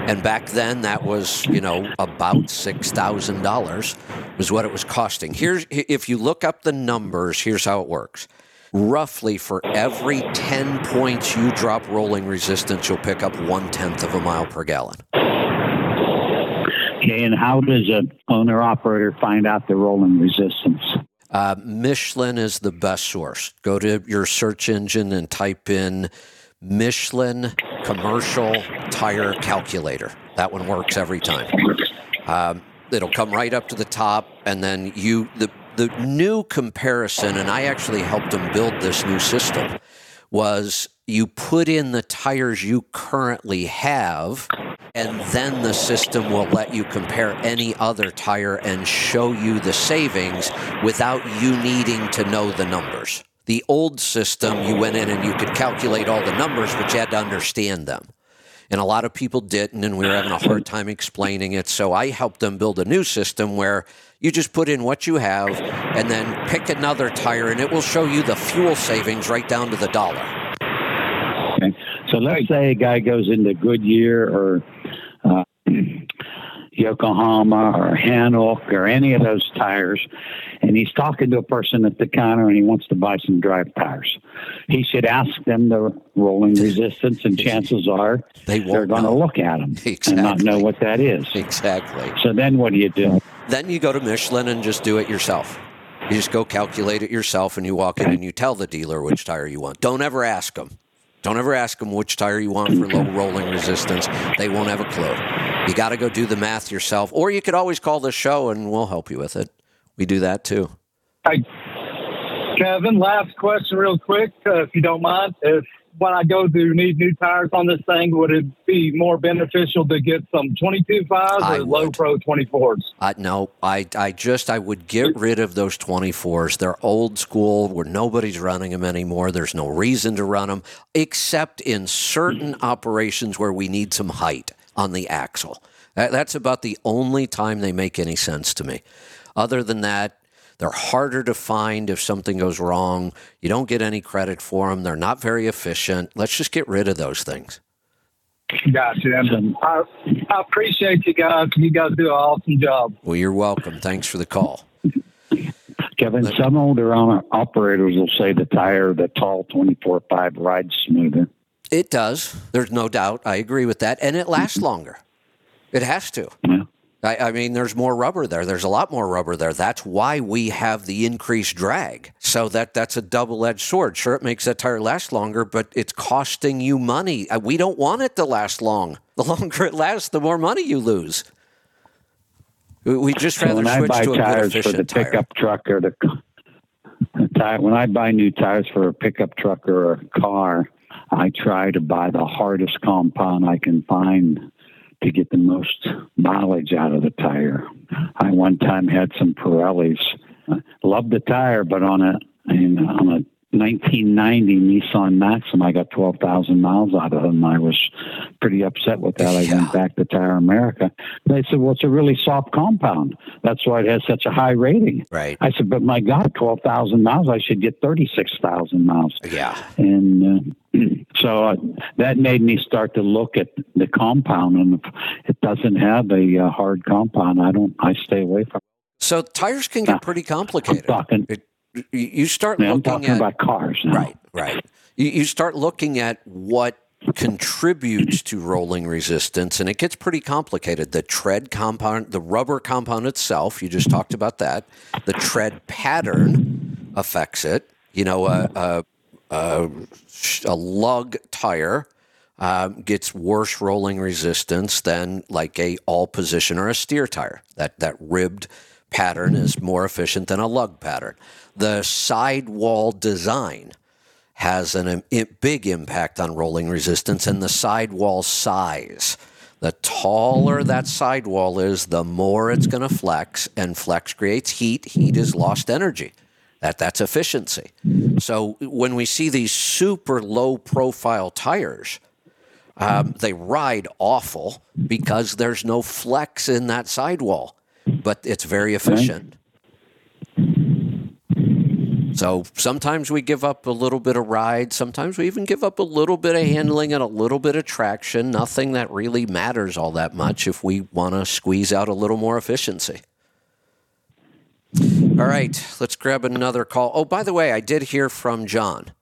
And back then, that was, you know, about $6,000 was what it was costing. Here's, if you look up the numbers, here's how it works. Roughly for every 10 points you drop rolling resistance, you'll pick up one tenth of a mile per gallon.
Okay, and how does a owner operator find out the rolling resistance?
Uh, Michelin is the best source. Go to your search engine and type in Michelin commercial tire calculator. That one works every time. Um, it'll come right up to the top, and then you the the new comparison. And I actually helped them build this new system. Was you put in the tires you currently have, and then the system will let you compare any other tire and show you the savings without you needing to know the numbers. The old system, you went in and you could calculate all the numbers, but you had to understand them. And a lot of people didn't, and we were having a hard time explaining it. So I helped them build a new system where you just put in what you have and then pick another tire, and it will show you the fuel savings right down to the dollar.
Okay. So let's say a guy goes into Goodyear or uh, Yokohama or Hankook or any of those tires, and he's talking to a person at the counter and he wants to buy some drive tires. He should ask them the rolling resistance, and chances are
They
they're going to look at them
Exactly.
and not know what that is.
Exactly.
So then what do you do?
Then you go to Michelin and just do it yourself. You just go calculate it yourself, and you walk in and you tell the dealer which tire you want. Don't ever ask them. Don't ever ask them which tire you want for low rolling resistance. They won't have a clue. You got to go do the math yourself, or you could always call the show and we'll help you with it. We do that too.
Hey, Kevin, last question, real quick, uh, if you don't mind. If when I go to need new tires on this thing, would it be more beneficial to get some 22.5s
I
or low pro 24s?
Uh, no, I, I just I would get rid of those 24s. They're old school where nobody's running them anymore. There's no reason to run them except in certain operations where we need some height on the axle. That, that's about the only time they make any sense to me. Other than that, they're harder to find if something goes wrong. You don't get any credit for them. They're not very efficient. Let's just get rid of those things.
Gotcha. I, I appreciate you guys. You guys do an awesome job.
Well, you're welcome. Thanks for the call.
Kevin, some older owner operators will say the tire, the tall 24.5 rides smoother.
It does. There's no doubt. I agree with that. And it lasts longer. It has to.
Yeah.
I, I mean, there's more rubber there. There's a lot more rubber there. That's why we have the increased drag. So that that's a double-edged sword. Sure, it makes that tire last longer, but it's costing you money. Uh, We don't want it to last long. The longer it lasts, the more money you lose. We- just rather switch to a good
tires for the
tire.
pickup truck or the, the tire, when I buy new tires for a pickup truck or a car, I try to buy the hardest compound I can find to get the most mileage out of the tire. I one time had some Pirellis. Uh, loved the tire, but on a in, on a 1990 Nissan Maxim, I got 12,000 miles out of them. I was pretty upset with that. I
Yeah.
went back to Tire America. They said, "Well, it's a really soft compound. That's why it has such a high rating."
Right.
I said, "But my God, 12,000 miles. I should get 36,000 miles."
Yeah.
And uh, so uh, that made me start to look at the compound, and if it doesn't have a uh, hard compound, I don't. I stay away from.
So tires can get pretty
I'm
complicated.
talking.
It, you start
I'm
looking
talking
at
about cars now.
Right, right. You, you start looking at what contributes to rolling resistance, and it gets pretty complicated. The tread compound, the rubber compound itself, you just talked about that. The tread pattern affects it. You know, a, a, a, a lug tire um, gets worse rolling resistance than like a all position or a steer tire. That that ribbed pattern is more efficient than a lug pattern. The sidewall design has an i- big impact on rolling resistance and the sidewall size. The taller that sidewall is, the more it's going to flex, and flex creates heat. Heat is lost energy. That that's efficiency. So when we see these super low profile tires, um, they ride awful because there's no flex in that sidewall, but it's very efficient. So sometimes we give up a little bit of ride. Sometimes we even give up a little bit of handling and a little bit of traction. Nothing that really matters all that much if we want to squeeze out a little more efficiency. All right, let's grab another call. Oh, by the way, I did hear from John.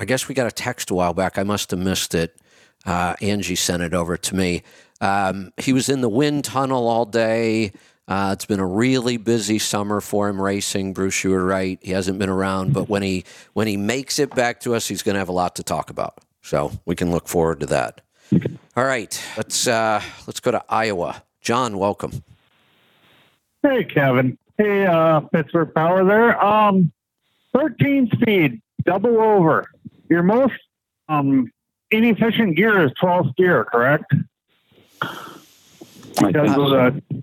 I guess we got a text a while back. I must have missed it. Uh, Angie sent it over to me. Um, he was in the wind tunnel all day. Uh, it's been a really busy summer for him racing. Bruce, you were right. He hasn't been around, but when he when he makes it back to us, he's going to have a lot to talk about. So we can look forward to that. All right, let's uh, let's go to Iowa. John, welcome.
Hey, Kevin. Hey, uh, Pittsburgh Power there. Um, 13 speed, double over. Your most um, inefficient gear is 12th gear, correct? Because of the, tur-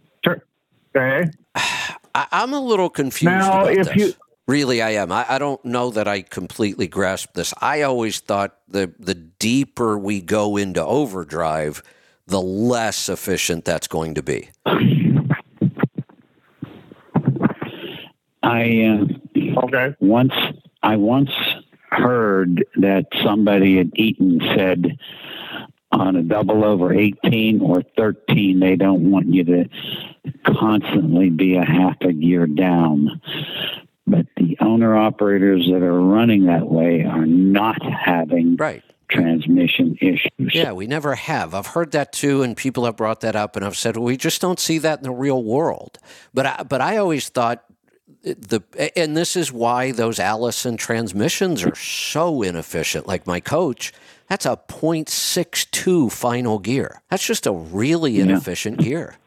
okay.
I, I'm a little confused.
Now,
about
if
this.
you-
really, I am. I, I don't know that I completely grasp this. I always thought the the deeper we go into overdrive, the less efficient that's going to be.
I uh,
Okay.
once I once heard that somebody at Eaton said on a double over 18 or 13 they don't want you to constantly be a half a gear down but the owner operators that are running that way are not having
Right.
transmission issues
Yeah, we never have. I've heard that too, and people have brought that up, and I've said well, we just don't see that in the real world. But I, but I always thought the and this is why those Allison transmissions are so inefficient. Like my coach, that's a .62 final gear. That's just a really inefficient gear.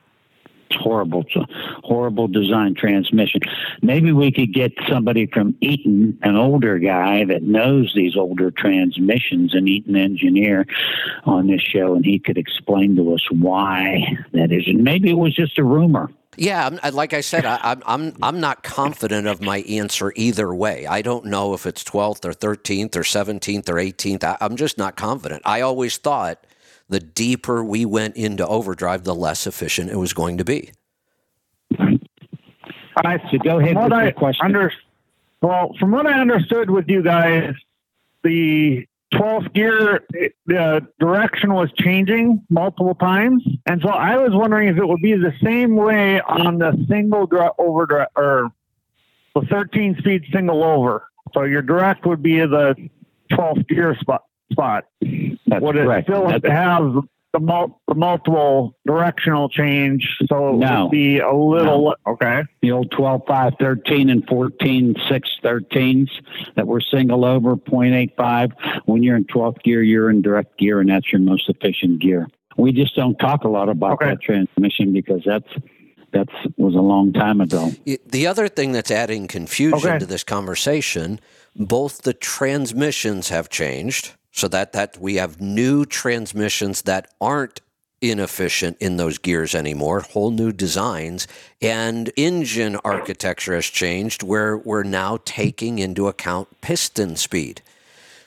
It's horrible. It's a horrible design transmission. Maybe we could get somebody from Eaton, an older guy that knows these older transmissions, an Eaton engineer, on this show, and he could explain to us why that is. And maybe it was just a rumor.
Yeah, I'm, like I said, I, I'm I'm I'm not confident of my answer either way. I don't know if it's 12th or 13th or 17th or 18th. I, I'm just not confident. I always thought the deeper we went into overdrive, the less efficient it was going to be.
I,
So go ahead
from
with
what
your question.
Under, well, from what I understood with you guys, the 12th gear, the direction was changing multiple times. And so I was wondering if it would be the same way on the single over overdrive or the 13 speed single over. So your direct would be the 12th gear spot. spot.
That's
would it
correct.
still
That's-
have the, mul- the multiple directional change? So it
No.
would be a little, okay.
the old 12, 5, 13, and 14, 6, 13s that were single over 0.85. When you're in 12th gear, you're in direct gear, and that's your most efficient gear. We just don't talk a lot about
Okay.
that transmission because that's that's was a long time ago.
The other thing that's adding confusion
Okay.
to this conversation, both the transmissions have changed, so that that we have new transmissions that aren't inefficient in those gears anymore, whole new designs, and engine architecture has changed where we're now taking into account piston speed.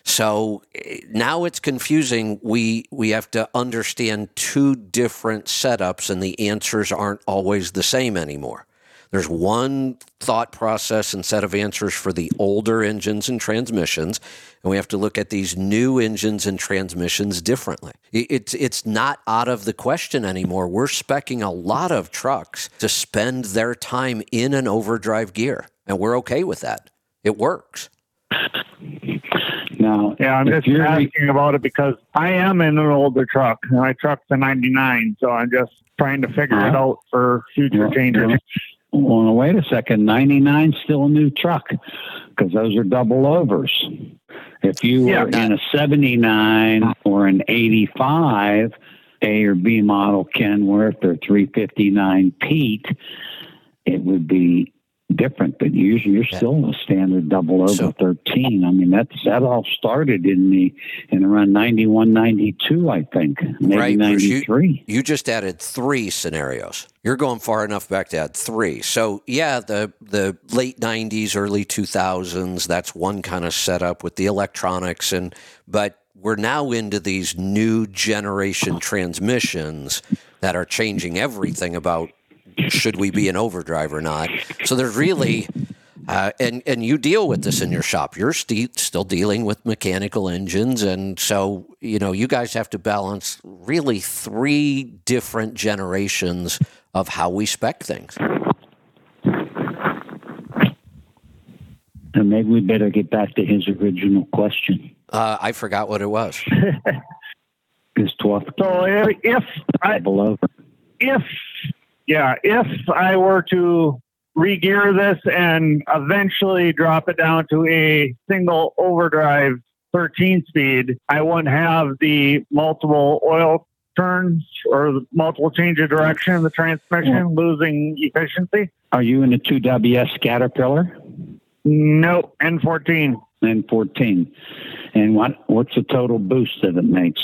So eh, now it's confusing. We we have to understand two different setups, and the answers aren't always the same anymore. There's one thought process and set of answers for the older engines and transmissions, and we have to look at these new engines and transmissions differently. It's it's not out of the question anymore. We're specking a lot of trucks to spend their time in an overdrive gear, and we're okay with that. It works.
Now,
Yeah, I'm just
you're-
asking about it because I am in an older truck. and My truck's a 99, so I'm just trying to figure it
Uh-huh.
out for future
Well,
changes.
Well, wait a second. 99 still a new truck because those are double overs. If you
Yeah.
were in a 79 or an 85 A or B model Kenworth or 359 Pete, it would be different. But usually you're
Yeah.
still a standard double over
So-
13. I mean, that's that all started in the in around 91, 92, I think, maybe
Right, Bruce, you-
93.
You just added three scenarios. You're going far enough back to add three. So yeah, the the late '90s, early 2000s. That's one kind of setup with the electronics, and but we're now into these new generation transmissions that are changing everything about should we be an overdrive or not. So there's really. Uh, and and you deal with this in your shop. You're st- still dealing with mechanical engines, and so you know you guys have to balance really three different generations of how we spec things.
And maybe we better get back to his original question.
Uh, I forgot what it was.
His 12th
So if, if I,
double
if yeah, if I were to regear this and eventually drop it down to a single overdrive 13 speed, I wouldn't have the multiple oil turns or the multiple change of direction in the transmission, losing efficiency.
Are you in a 2WS Caterpillar?
Nope, N14.
N14. And what what's the total boost that it makes?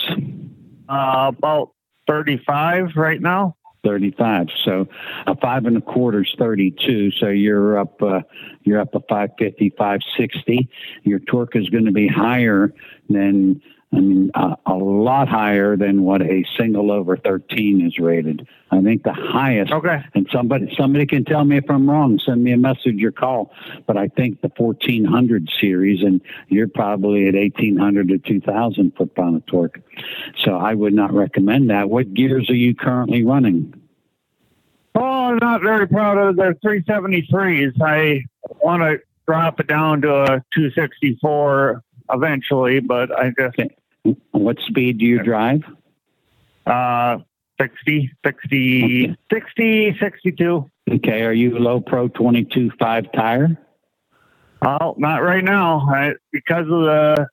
Uh, about 35 right now.
35. So a five and a quarter is 32. So you're up uh, you're up a 550, 560. Your torque is going to be higher than I mean uh, a lot higher than what a single over 13 is rated. I think the highest
Okay.
and somebody somebody can tell me if I'm wrong. Send me a message or call. But I think the 1400 series, and you're probably at 1800 to 2000 foot pound of torque. So I would not recommend that. What gears are you currently running?
Oh, I'm not very proud of the 373s. I want to drop it down to a 264 eventually, but I just
What speed do you drive?
uh 60, 60, 60, 62.
Okay, are you low pro 22 5 tire?
Oh, not right now. I, because of the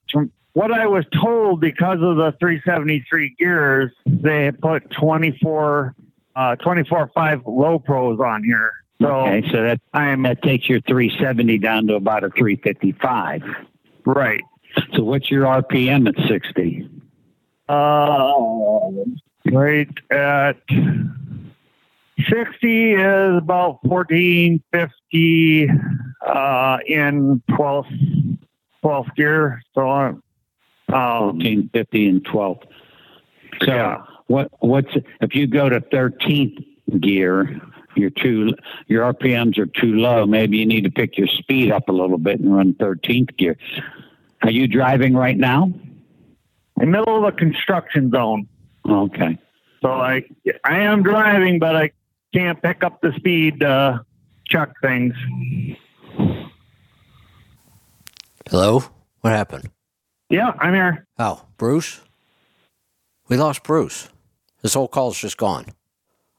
what I was told, because of the 373 gears, they put 24, uh, 24 5 low pros on here. So
Okay, so that
I'm
that takes your 370 down to about a 355.
right.
So what's your RPM at 60?
Uh, right at 60 is about 1450 uh, in 12th, 12th gear. So, um,
1450 and 12. So
Yeah.
what what's if you go to 13th gear, you're too your RPMs are too low. Maybe you need to pick your speed up a little bit and run 13th gear. Are you driving right now?
in the middle of a construction zone.
Okay.
So I, I am driving, but I can't pick up the speed to chuck things.
Hello, what happened?
Yeah, I'm here.
Oh, Bruce? We lost Bruce. His whole call's just gone.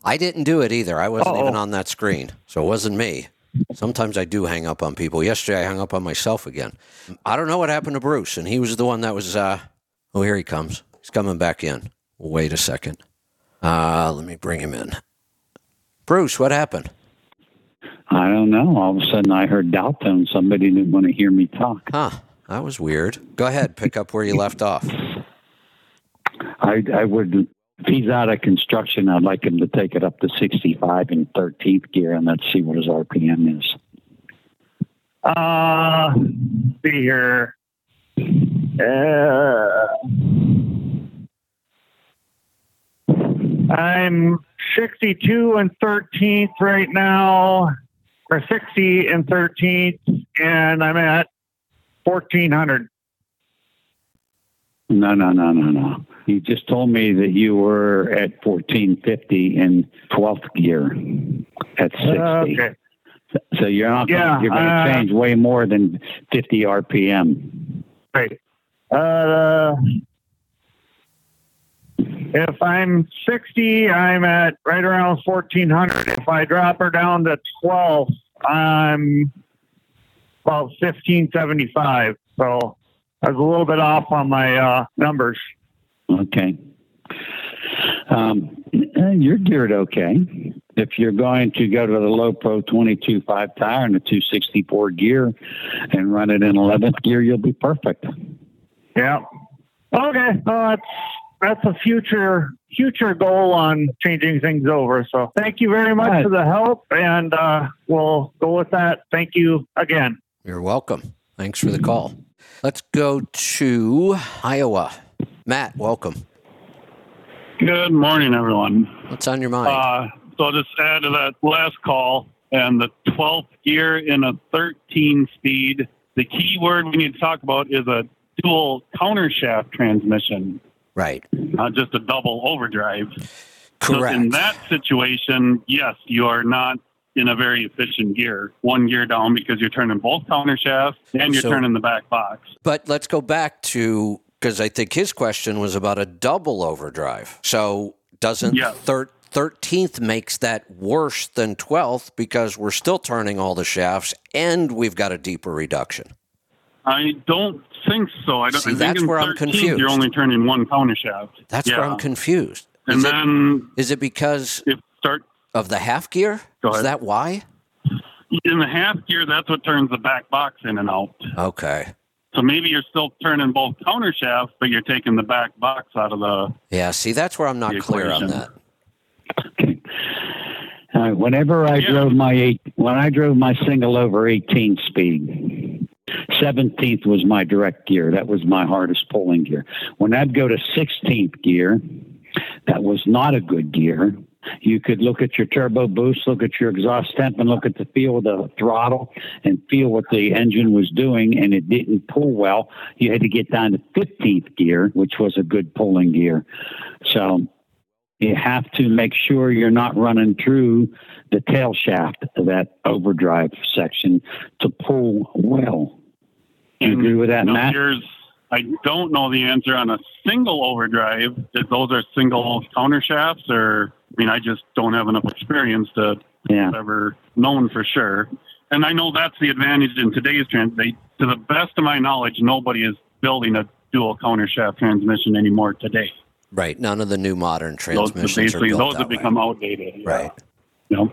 I didn't do it either. I wasn't
Uh-oh.
even on that screen, so it wasn't me. Sometimes I do hang up on people. Yesterday, I hung up on myself again. I don't know what happened to Bruce, and he was the one that was. Uh, oh, here he comes. He's coming back in. Wait a second. Uh, let me bring him in. Bruce, what happened?
I don't know. All of a sudden, I heard dial tone. Somebody didn't want to hear me talk.
Huh? That was weird. Go ahead, pick up where you left off.
I, I would, if he's out of construction, I'd like him to take it up to 65 in 13th gear and let's see what his RPM is.
Uh, see here. Uh, I'm 62 and 13th right now, or 60 and 13th, and I'm at 1400.
No, no, no, no, no. You just told me that you were at 1450 in 12th gear at 60.
Okay.
So you're not,
Yeah,
you're going to
uh,
change way more than 50 RPM.
Right. Uh, if I'm 60, I'm at right around 1400. If I drop her down to 12, I'm about 1575. So I was a little bit off on my uh, numbers.
Okay. Um, you're geared okay. If you're going to go to the low pro 22.5 tire and the 264 gear and run it in 11th gear, you'll be perfect.
Yeah. Okay. Well, that's that's a future future goal on changing things over. So thank you very much
Right.
for the help, and uh, we'll go with that. Thank you again.
You're welcome. Thanks for the call. Let's go to Iowa. Matt, welcome.
Good morning, everyone.
What's on your mind?
Uh, so I'll just add to that last call.
and the 12th gear in a 13 speed. The key word we need to talk about is a dual countershaft transmission,
Right.
not just a double overdrive.
Correct.
So in that situation, yes, you are not in a very efficient gear. One gear down because you're turning both countershafts and you're
So-
turning the back box.
But let's go back to because I think his question was about a double overdrive. So doesn't
Yeah.
thir- 13th makes that worse than 12th because we're still turning all the shafts and we've got a deeper reduction.
I don't think so. I don't.
See,
I think
that's where I'm confused.
You're only turning one countershaft.
That's
yeah.
where I'm confused.
And
it,
then
is it because
if start
of the half gear?
Go
Is that why?
in the half gear, that's what turns the back box in and out.
Okay.
So maybe you're still turning both countershafts, but you're taking the back box out of the.
Yeah, see, that's where I'm not clear on that.
Okay. Uh, whenever I
Yeah.
drove my eight, when I drove my single over 18 speed, 17th was my direct gear. That was my hardest pulling gear. When I'd go to 16th gear, that was not a good gear. You could look at your turbo boost, look at your exhaust temp, and look at the feel of the throttle and feel what the engine was doing, and it didn't pull well. You had to get down to 15th gear, which was a good pulling gear. So you have to make sure you're not running through the tail shaft of that overdrive section to pull well. Do you
And,
agree with that, Matt?
I don't know the answer on a single overdrive. If those are single countershafts, or I mean, I just don't have enough experience to
Yeah.
ever known for sure. And I know that's the advantage in today's trans. They, to the best of my knowledge, nobody is building a dual counter shaft transmission anymore today.
Right. None of the new modern
Those
transmissions
basically
are built
those have
way.
become outdated. yeah.
Right.
You know?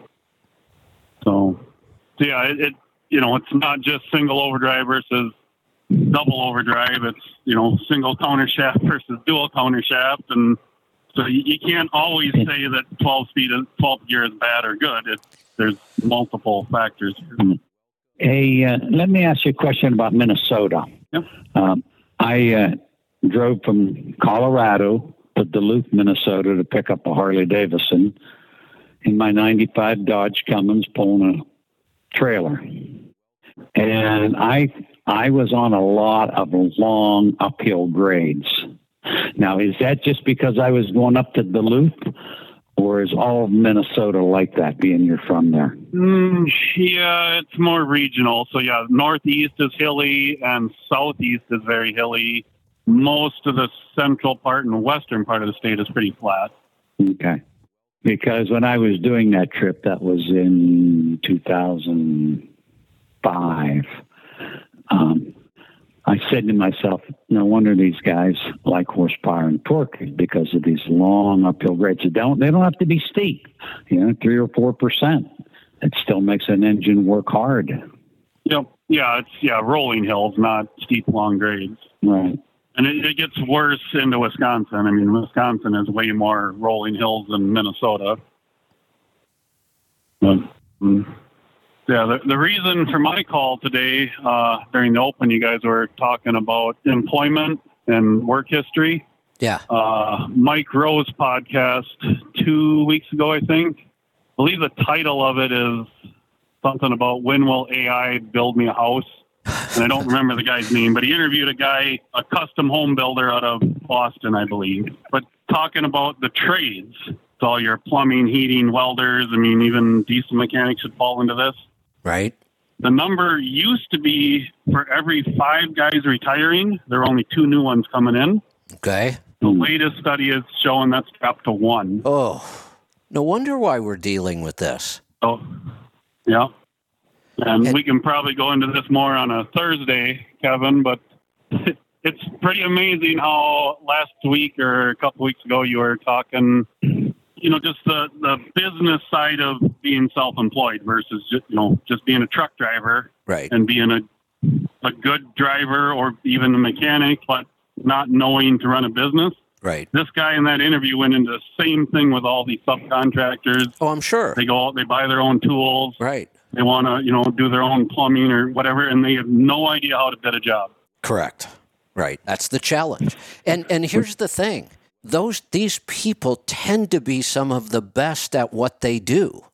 So, so yeah, it, it you know it's not just single overdrive versus double overdrive. It's you know single counter shaft versus dual counter shaft, and so you, you can't always say that 12 speed is 12 gear is bad or good. It's there's multiple factors.
Hey, uh, let me ask you a question about Minnesota.
Yep.
Um, I uh, drove from Colorado to Duluth, Minnesota to pick up a Harley Davidson in my 95 Dodge Cummins pulling a trailer. And I I was on a lot of long uphill grades. Now, is that just because I was going up to Duluth, or is all of Minnesota like that, being you're from there?
Mm, yeah, it's more regional. So yeah, northeast is hilly and southeast is very hilly. Most of the central part and western part of the state is pretty flat.
Okay. Because when I was doing that trip, that was in 2005, um, I said to myself, no wonder these guys like horsepower and torque because of these long uphill grades. They don't, they don't have to be steep, you know, three or 4%. It still makes an engine work hard.
Yep. Yeah, it's yeah rolling hills, not steep long grades.
Right.
And it, it gets worse into Wisconsin. I mean, Wisconsin has way more rolling hills than Minnesota. But, mm, yeah, the, the reason for my call today uh, during the open, you guys were talking about employment and work history.
Yeah.
Uh, Mike Rowe's podcast two weeks ago, I think. I believe the title of it is something about when will AI build me a house? and I don't remember the guy's name, but he interviewed a guy, a custom home builder out of Boston, I believe. But talking about the trades, so all your plumbing, heating, welders, I mean, even diesel mechanics should fall into this.
Right.
The number used to be for every five guys retiring, there are only two new ones coming in.
Okay.
The latest study is showing that's up to one.
Oh, no wonder why we're dealing with this.
Oh, yeah. And
And-
we can probably go into this more on a Thursday, Kevin, but it's pretty amazing how last week or a couple weeks ago you were talking, you know, just the, the business side of being self employed versus, just, you know, just being a truck driver
Right.
and being a, a good driver or even a mechanic, but not knowing to run a business.
Right.
This guy in that interview went into the same thing with all these subcontractors.
Oh, I'm sure.
They go out, they buy their own tools,
Right.
they want to, you know, do their own plumbing or whatever, and they have no idea how to bid a job.
Correct. Right. That's the challenge. And and here's the thing. Those these people tend to be some of the best at what they do.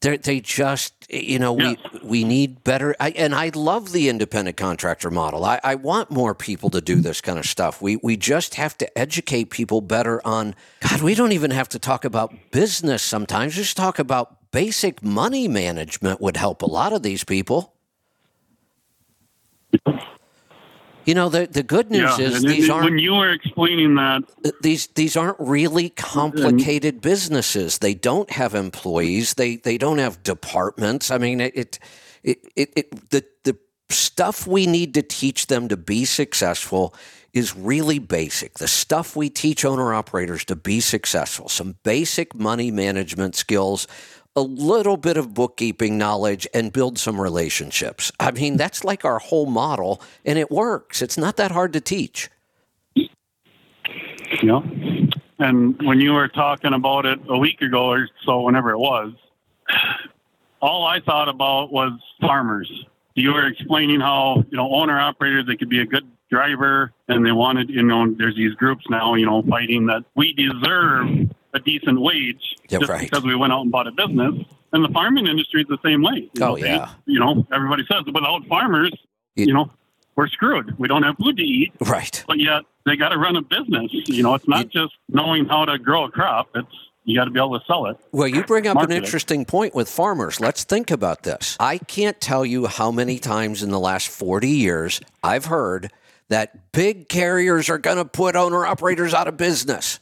They're, they just, you know, we we need better. I, and I love the independent contractor model. I, I want more people to do this kind of stuff. We we just have to educate people better on. God, we don't even have to talk about business sometimes. Just talk about basic money management would help a lot of these people. You know, the the good news
yeah,
is these aren't
when you were explaining that.
these these aren't really complicated businesses. They don't have employees. They they don't have departments. I mean, it it, it, it the the stuff we need to teach them to be successful is really basic. The stuff we teach owner operators to be successful, some basic money management skills, a little bit of bookkeeping knowledge, and build some relationships. I mean, that's like our whole model, and it works. It's not that hard to teach.
Yeah. And when you were talking about it a week ago or so, whenever it was, all I thought about was farmers. You were explaining how, you know, owner operators, they could be a good driver and they wanted, you know, there's these groups now, you know, fighting that we deserve a decent wage
Yeah,
just
right.
because we went out and bought a business. And the farming industry is the same way. You
Oh,
know, they-
yeah.
you know, everybody says without farmers, you know, we're screwed. We don't have food to eat
Right.
but yet they got to run a business. You know, it's not just knowing how to grow a crop. It's you got to be able to sell it.
Well, you bring up an
Market it.
interesting point with farmers. Let's think about this. I can't tell you how many times in the last 40 years I've heard that big carriers are going to put owner operators out of business.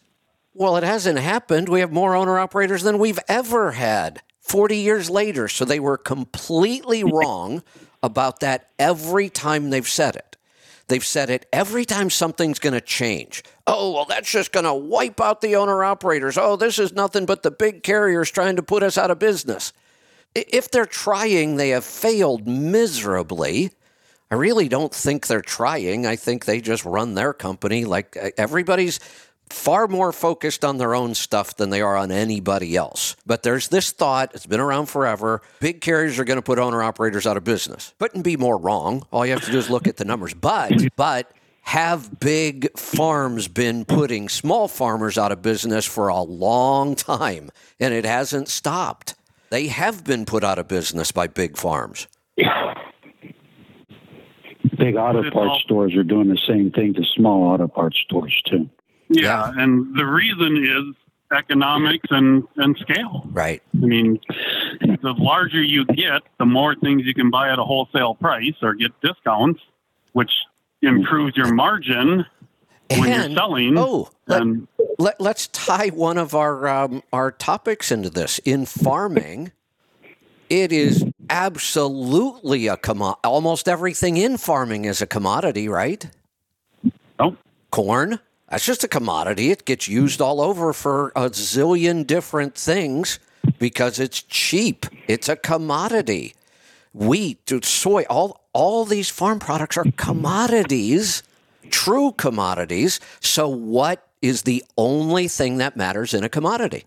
Well, it hasn't happened. We have more owner operators than we've ever had 40 years later. So they were completely wrong about that every time they've said it. They've said it every time something's going to change. Oh, well, that's just going to wipe out the owner operators. Oh, this is nothing but the big carriers trying to put us out of business. If they're trying, they have failed miserably. I really don't think they're trying. I think they just run their company like uh, everybody's far more focused on their own stuff than they are on anybody else. But there's this thought, it's been around forever. Big carriers are going to put owner operators out of business. Couldn't be more wrong. All you have to do is look at the numbers. But but have big farms been putting small farmers out of business for a long time and it hasn't stopped. They have been put out of business by big farms.
Big auto parts stores are doing the same thing to small auto parts stores too.
Yeah, and the reason is economics and and scale.
Right.
I mean, the larger you get, the more things you can buy at a wholesale price or get discounts, which improves your margin when you're selling.
Oh, let,
and
let, us tie one of our um, our topics into this. In farming, it is absolutely a commodity. Almost everything in farming is a commodity, right?
oh,
Corn, that's just a commodity. It gets used all over for a zillion different things because it's cheap. It's a commodity. Wheat, soy, all all these farm products are commodities, true commodities. So what is the only thing that matters in a commodity?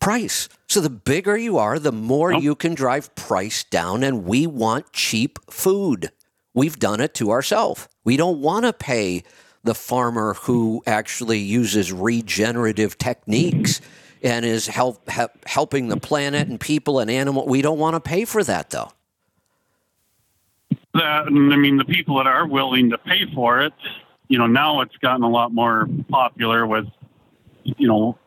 Price. So the bigger you are, the more you can drive price down and we want cheap food. We've done it to ourselves. We don't want to pay the farmer who actually uses regenerative techniques and is help, help, helping the planet and people and animal. We don't want to pay for that though.
that and I mean the people that are willing to pay for it, you know, now it's gotten a lot more popular with, you know,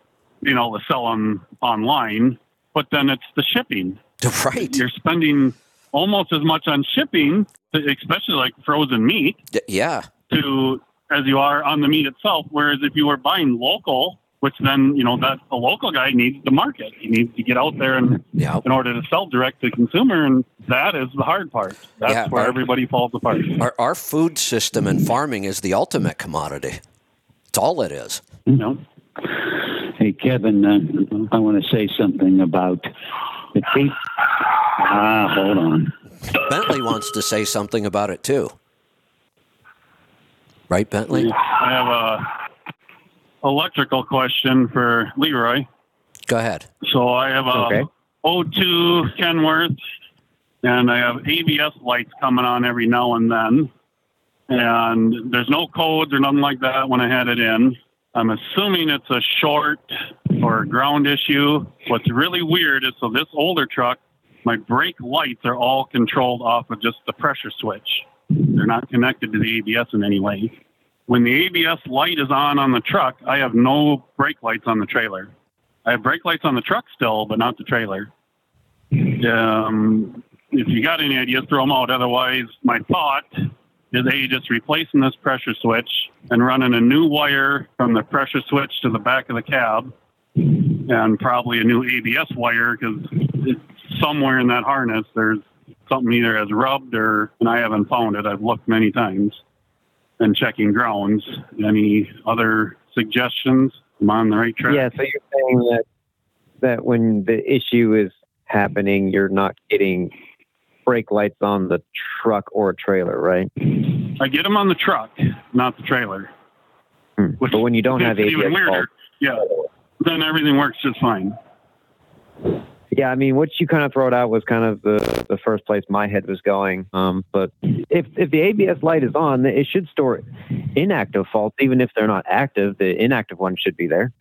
you know, to sell them online. But then it's the shipping.
Right.
You're spending almost as much on shipping, especially like frozen meat,
Yeah.
to as you are on the meat itself. Whereas if you were buying local, which then you know that the local guy needs to market, he needs to get out there and
Yeah.
in order to sell direct to consumer, and that is the hard part. That's
Yeah,
where
our-
everybody falls apart.
Our, our food system and farming is the ultimate commodity. It's all it is.
You know?
Hey, Kevin, uh, I want to say something about the people. Ah, hold on.
Bentley wants to say something about it too. Right, Bentley?
I have a electrical question for Leroy.
Go ahead.
So I have a
Okay.
O2 Kenworth, and I have ABS lights coming on every now and then. And there's no codes or nothing like that when I had it in. I'm assuming it's a short or ground issue. What's really weird is so this older truck, my brake lights are all controlled off of just the pressure switch. They're not connected to the ABS in any way. When the ABS light is on on the truck, I have no brake lights on the trailer. I have brake lights on the truck still, but not the trailer. Um, if you got any ideas, throw them out. Otherwise, my thought is A, just replacing this pressure switch and running a new wire from the pressure switch to the back of the cab and probably a new ABS wire because somewhere in that harness there's something either has rubbed or, and I haven't found it. I've looked many times and checking grounds. Any other suggestions? I'm on the right track?
Yeah, so you're saying that that when the issue is happening, you're not getting brake lights on the truck or trailer, right?
I get them on the truck, not the trailer.
Hmm.
Which
but when you don't have ABS
even weirder.
fault,
Yeah, then everything works just fine.
Yeah, I mean, what you kind of throw it out was kind of the, the first place my head was going. Um, but if if the ABS light is on, it should store inactive faults, even if they're not active. The inactive one should be there.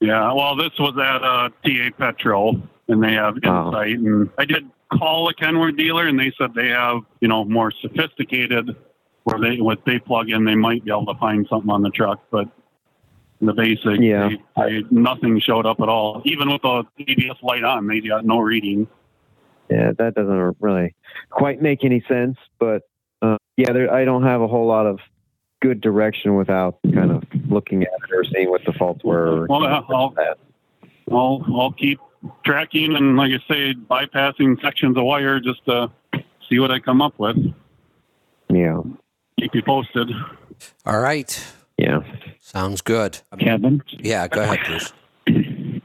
Yeah, well, this was at uh, TA Petro, and they have
Oh.
insight. And I did call a Kenworth dealer, and they said they have, you know, more sophisticated, where they what they plug in, they might be able to find something on the truck, but the basic,
Yeah.
they, they, nothing showed up at all. Even with the ABS light on, they got no reading.
Yeah, that doesn't really quite make any sense. But uh, yeah, there, I don't have a whole lot of good direction without kind of looking at it or seeing what the faults were.
Well, I'll, I'll, I'll keep tracking and, like I say, bypassing sections of wire just to see what I come up with.
yeah,
Keep you posted.
All right.
Yeah.
Sounds good.
Kevin,
Yeah, go ahead, please.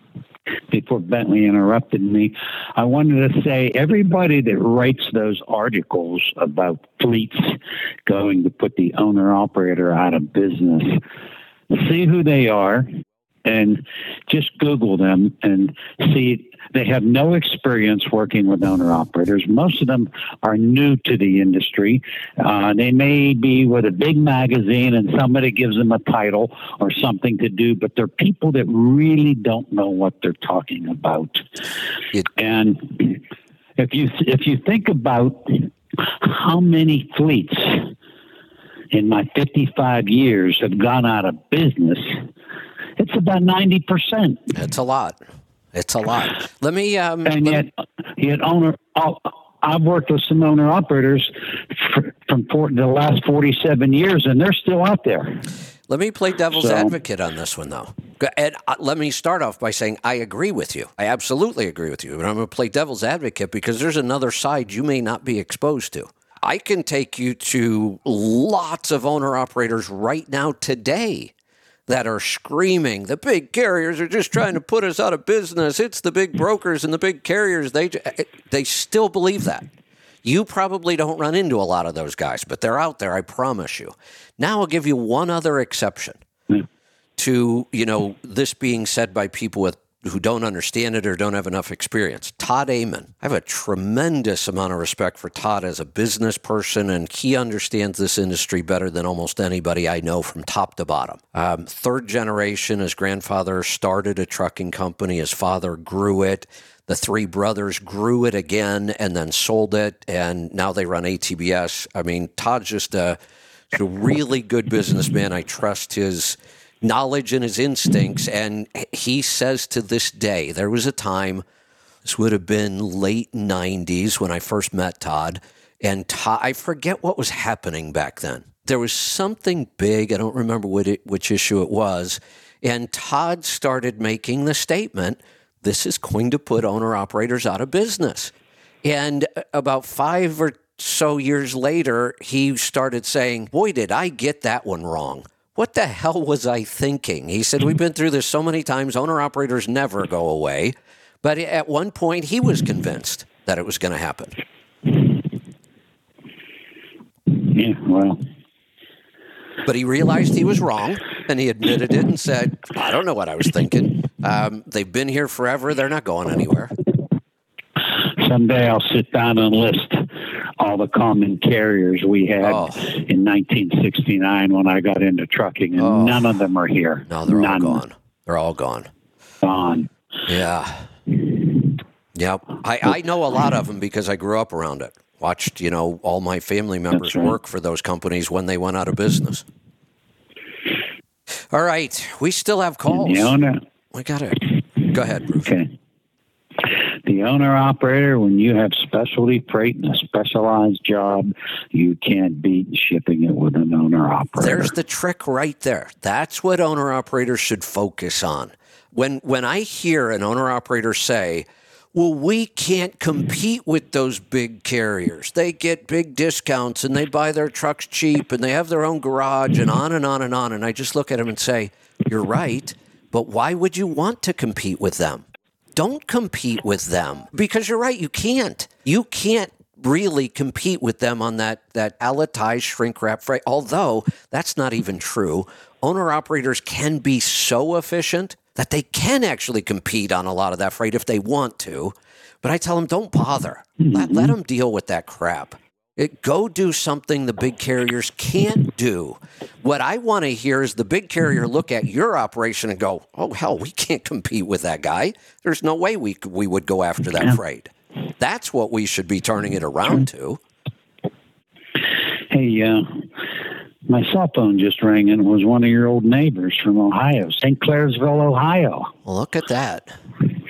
before Bentley interrupted me, I wanted to say everybody that writes those articles about fleets going to put the owner operator out of business, see who they are and just Google them and see they have no experience working with owner operators. Most of them are new to the industry. Uh, they may be with a big magazine and somebody gives them a title or something to do, but they're people that really don't know what they're talking about.
It-
and if you if you think about how many fleets in my 55 years have gone out of business, it's about 90 percent.
It's a lot. It's a lot. Let me. Um,
And yet, yet owner, oh, I've worked with some owner operators for, from for, the last 47 years, and they're still out there.
Let me play devil's
So-
advocate on this one, though. And uh, let me start off by saying I agree with you. I absolutely agree with you. But I'm going to play devil's advocate because there's another side you may not be exposed to. I can take you to lots of owner operators right now today that are screaming, the big carriers are just trying to put us out of business. It's the big brokers and the big carriers. They, eh, they still believe that. You probably don't run into a lot of those guys, but they're out there, I promise you. Now I'll give you one other exception hmm. to, you know, this being said by people with who don't understand it or don't have enough experience. Todd Amen. I have a tremendous amount of respect for Todd as a business person, and he understands this industry better than almost anybody I know from top to bottom. Um, third generation, his grandfather started a trucking company, his father grew it. The three brothers grew it again and then sold it, and now they run ATBS. I mean, Todd's just a, just a really good businessman. I trust his knowledge and his instincts. And he says to this day, there was a time, this would have been late 90s when I first met Todd. And Todd, I forget what was happening back then. There was something big. I don't remember it, which issue it was. And Todd started making the statement this is going to put owner operators out of business. And uh, about five or so years later, he started saying, Boy, did I get that one wrong. What the hell was I thinking? He said, We've been through this so many times. Owner operators never go away. But at one point, he was convinced that it was going to happen.
Yeah, well,
But he realized he was wrong and he admitted it and said, I don't know what I was thinking. Um, they've been here forever. They're not going anywhere.
someday I'll sit down and list all the common carriers we had
Oh.
in 1969 when I got into trucking, and
Oh.
none of them are here.
No, they're
none
all gone. They're all gone.
gone.
Yeah. Yep. I, I know a lot of them because I grew up around it. Watched, you know, all my family members
right.
work for those companies when they went out of business. All right. We still have calls. We got it. Go ahead, Bruce.
okay. The owner operator, when you have specialty freight and a specialized job, you can't beat shipping it with an owner operator.
There's the trick right there. That's what owner operators should focus on. When when I hear an owner operator say, "Well, we can't compete with those big carriers. They get big discounts and they buy their trucks cheap and they have their own garage and on and on and on." And I just look at them and say, "You're right, but why would you want to compete with them?" Don't compete with them. Because you're right you can't. You can't really compete with them on that that palletized shrink wrap freight although that's not even true. Owner operators can be so efficient that they can actually compete on a lot of that freight if they want to. But i tell them don't bother. Let, let mm-hmm. them deal with that crap it, go do something the big carriers can't do. What I want to hear is the big carrier look at your operation and go, "Oh hell, we can't compete with that guy. There's no way we we would go after that freight." That's what we should be turning it around to.
Hey, uh, my cell phone just rang and it was one of your old neighbors from Ohio, St. Clairsville, Ohio.
Look at that.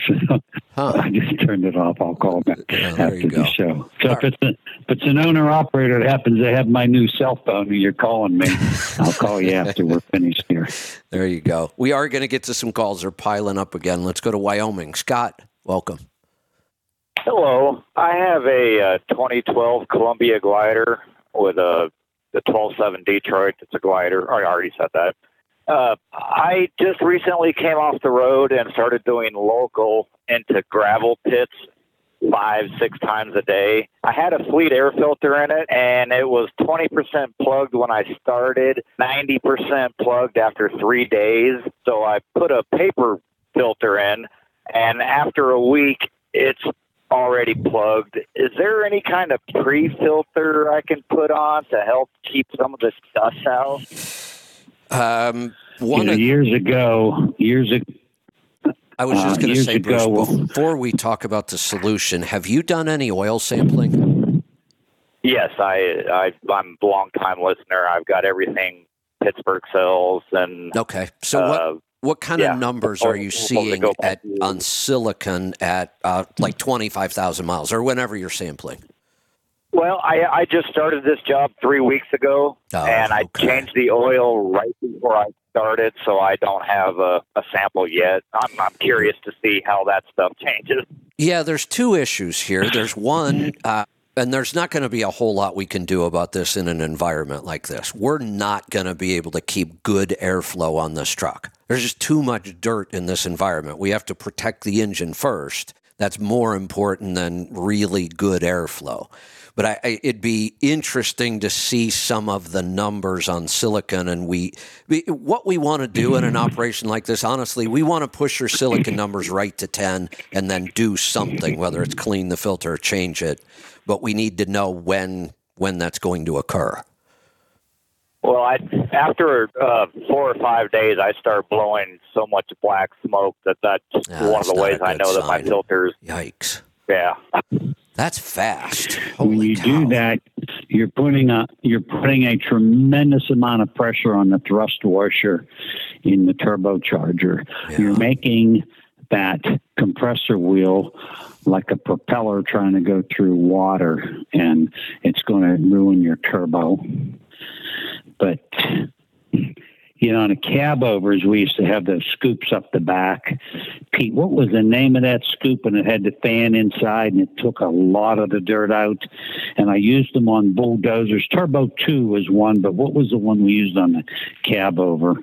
So
Huh.
I just turned it off. I'll call back
Yeah, there
after the show. So
All
if it's, a, if it's an owner operator that happens to have my new cell phone and you're calling me, I'll call you after we're finished here.
There you go. We are going to get to some calls. They're piling up again. Let's go to Wyoming. Scott, welcome.
Hello. I have a uh, 2012 Columbia glider with a the 12.7 Detroit. It's a glider. I already said that. Uh, I just recently came off the road and started doing local into gravel pits five, six times a day. I had a fleet air filter in it, and it was 20% plugged when I started, 90% plugged after three days. So I put a paper filter in, and after a week, it's already plugged. Is there any kind of pre-filter I can put on to help keep some of this dust out?
Um,
You know,
of,
years ago, years ago,
I was just
uh,
going to
years
say, Bruce,
ago,
before we talk about the solution, have you done any oil sampling?
Yes, I, I I'm a long time listener. I've got everything Pittsburgh sells and
Okay. So
uh,
what kind
yeah.
of numbers
Or-
are you seeing at on silicon at uh, like twenty five thousand miles or whenever you're sampling?
Well, I, I just started this job three weeks ago,
Oh,
and I
okay.
changed the oil right before I started, so I don't have a, a sample yet. I'm, I'm curious to see how that stuff changes.
Yeah, there's two issues here. There's one, uh, and there's not going to be a whole lot we can do about this in an environment like this. We're not going to be able to keep good airflow on this truck. There's just too much dirt in this environment. We have to protect the engine first. That's more important than really good airflow. But I, I, it'd be interesting to see some of the numbers on silicon. And we, we what we want to do in an operation like this, honestly, we want to push your silicon numbers right to 10 and then do something, whether it's clean the filter or change it. But we need to know when when that's going to occur.
Well, I after uh, four or five days, I start blowing so much black smoke that that's
Yeah,
one
that's
of the ways I
good
know that my
sign.
filters.
Yikes.
Yeah,
That's fast.
when you
cow.
do that, you're putting a you're putting a tremendous amount of pressure on the thrust washer in the turbocharger.
Yeah.
You're making that compressor wheel like a propeller trying to go through water, and it's going to ruin your turbo. But you know, on a cab overs, we used to have those scoops up the back. Pete, what was the name of that scoop? And it had the fan inside, and it took a lot of the dirt out. And I used them on bulldozers. Turbo 2 was one, but what was the one we used on the cab over?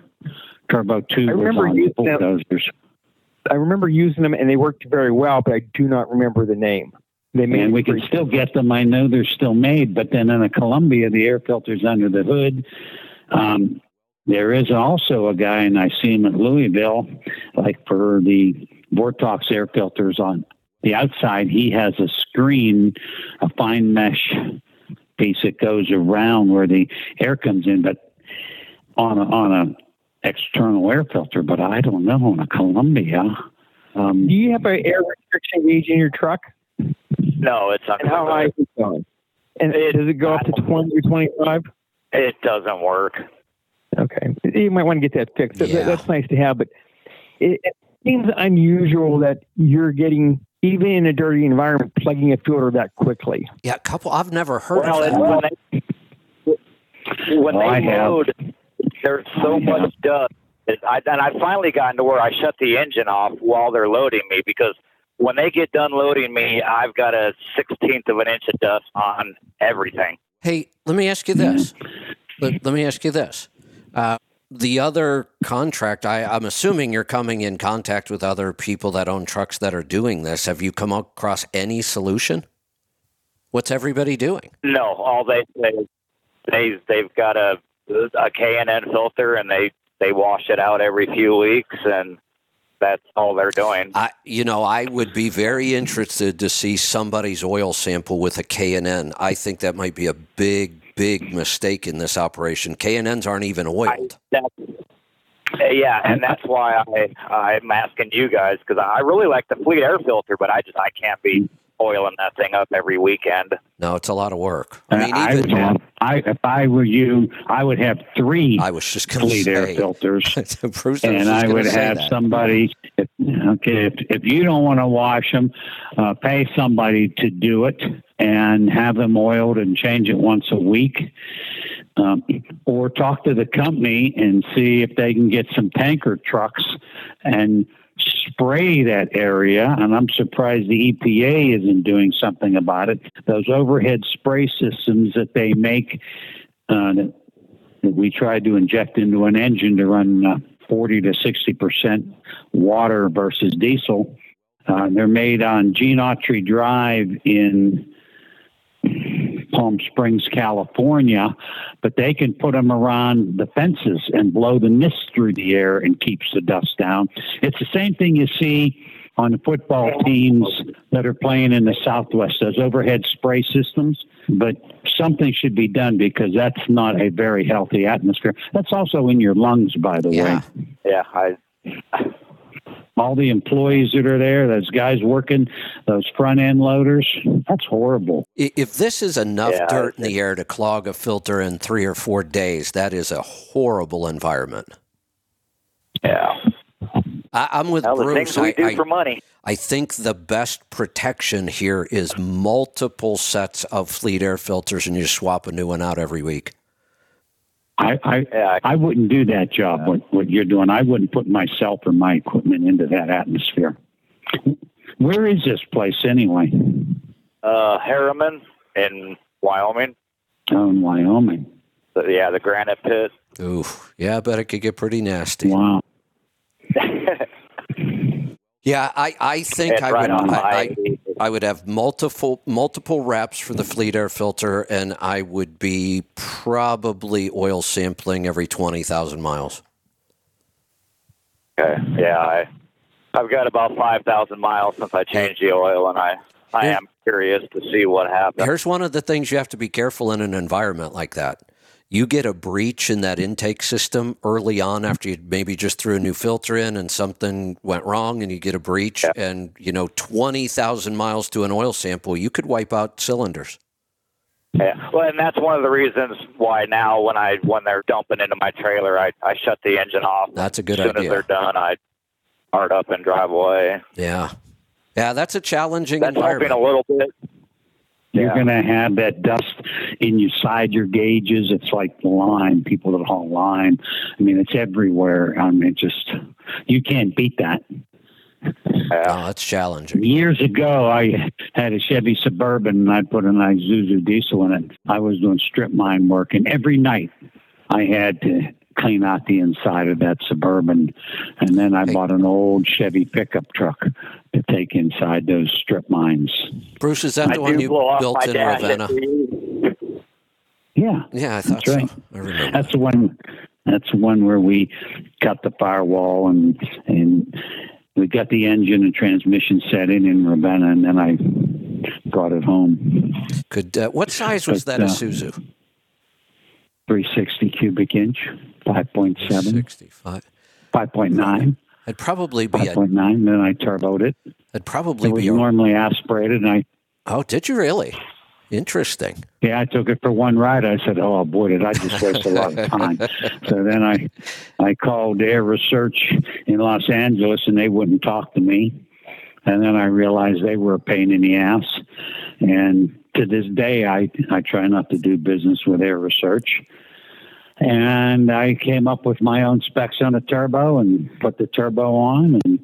Turbo 2
I
was on
them. I remember using them and they worked very well, but I do not remember the name. They made
And we can still get them. I know they're still made, but then in a Columbia, the air filter's under the hood. Um, there is also a guy, and I see him at Louisville, like for the Vortox air filters on the outside, he has a screen, a fine mesh piece that goes around where the air comes in, but on a, on a external air filter. But I don't know on a Columbia. Um,
Do you have an air restriction gauge in your truck?
No, it's
And how high is it going? And does it go up to 20 or 25?
It doesn't work.
Okay. You might want to get that fixed. That-
Yeah.
That's nice to have, but it, it seems unusual that you're getting, even in a dirty environment, plugging a filter that quickly.
Yeah, a couple. I've never heard
Well,
of that.
when they, when
Well, I
they
have.
Load, there's so
I
much dust. I, and I've finally gotten to where I shut the engine off while they're loading me because when they get done loading me, I've got a sixteenth of an inch of dust on everything.
Hey, let me ask you this. Let, let me ask you this. Uh, the other contract, I, I'm assuming you're coming in contact with other people that own trucks that are doing this. Have you come across any solution? What's everybody doing?
No, all they they they they've got a a K and N filter and they they wash it out every few weeks and that's all they're doing.
I, you know, I would be very interested to see somebody's oil sample with a K&N. I think that might be a big, big mistake in this operation. K&Ns aren't even oiled.
Uh, yeah, and that's why I I'm asking you guys because I really like the Fleet air filter, but I just I can't be oiling that thing up every weekend.
No, it's a lot of work. I mean,
I would
even
have, I, if I were you, I would have three
I was just going to
air
say,
filters.
Bruce,
and I would have
that.
somebody. If, okay, if if you don't want to wash them, uh, pay somebody to do it and have them oiled and change it once a week. Um, or talk to the company and see if they can get some tanker trucks and spray that area. And I'm surprised the EPA isn't doing something about it. Those overhead spray systems that they make uh, that we tried to inject into an engine to run uh, 40 to 60 percent water versus diesel. Uh, they're made on Gene Autry Drive in Palm Springs, California, but they can put them around the fences and blow the mist through the air and keeps the dust down. It's the same thing you see on the football teams that are playing in the Southwest, those overhead spray systems. But something should be done because that's not a very healthy atmosphere. That's also in your lungs, by the
Yeah.
way.
Yeah, I
All the employees that are there, those guys working, those front end loaders, that's horrible.
If this is enough
Yeah,
dirt in the air to clog a filter in three or four days, that is a horrible environment.
yeah.
I, I'm with
the
Bruce. I, I,
for money.
I think the best protection here is multiple sets of fleet air filters, and you swap a new one out every week.
I, I,
Yeah,
I wouldn't do that job, what, what you're doing. I wouldn't put myself or my equipment into that atmosphere. Where is this place anyway?
uh, Harriman in Wyoming.
Oh, in Wyoming.
The, yeah, the granite pit.
Ooh, yeah, I bet it could get pretty nasty.
Wow.
Yeah, I, I think
It's
I
right
would
on
I, I, would have multiple multiple reps for the fleet air filter, and I would be probably oil sampling every twenty thousand miles.
Okay. Yeah, I I've got about five thousand miles since I changed the oil, and I I am curious to see what happens.
Here's one of the things you have to be careful in an environment like that. You get a breach in that intake system early on mm-hmm. after you maybe just threw a new filter in and something went wrong and you get a breach and you know 20,000 miles to an oil sample, you could wipe out cylinders.
Yeah. Well, and that's one of the reasons why now when I when they're dumping into my trailer, I I shut the engine off.
That's a good
as soon
idea.
as they're done, I start up and drive away.
Yeah. Yeah, that's a challenging
That's helping
environment.
a little bit.
You're
Yeah.
going to have that dust in your side your gauges. It's like lime. People that haul lime. I mean, it's everywhere. I mean, just you can't beat that.
Yeah.
Oh, that's challenging.
Years ago, I had a Chevy Suburban and I put an Isuzu diesel in it. I was doing strip mine work, and every night I had to clean out the inside of that Suburban. And then I
Hey.
bought an old Chevy pickup truck to take inside those strip mines.
Bruce, is that
I
the one you built in Ravenna?
Yeah.
Yeah, I thought
That's right.
so. I remember.
That's the one. That's the one where we cut the firewall and and we got the engine and transmission set in in Ravenna, and then I brought it home.
Good. Uh, what size was
But,
that
uh,
Isuzu?
360 cubic inch, 5.7,
65.
5.9,
It'd probably be a.
5.9. Then I turboed it.
It'd probably
It
be a.
normally aspirated, and I
Oh, did you really? Interesting.
Yeah, I took it for one ride. I said, "Oh boy, did I just waste a lot of time." so then I, I called AiResearch in Los Angeles, and they wouldn't talk to me. And then I realized they were a pain in the ass. And to this day, I I try not to do business with AiResearch. And I came up with my own specs on the turbo and put the turbo on and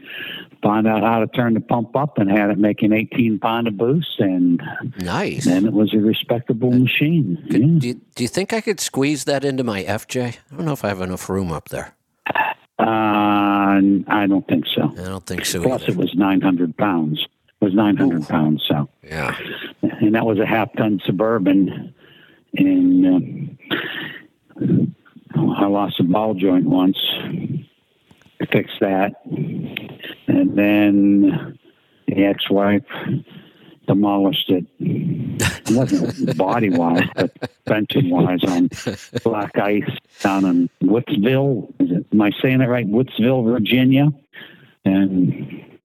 found out how to turn the pump up and had it making 18 pound of boost and
Nice.
then it was a respectable machine.
Could-
Yeah.
do, you, do you think I could squeeze that into my FJ? I don't know if I have enough room up there.
Uh, I don't think so.
I don't think so
Plus,
either.
it was 900 pounds. It was 900 pounds. So,
Yeah.
and that was a half ton suburban. And um, I lost a ball joint once. Fixed that, and then the ex-wife demolished it. It wasn't body wise, but suspension wise on black ice down in Woodsville. Am I saying it right? Woodsville, Virginia. And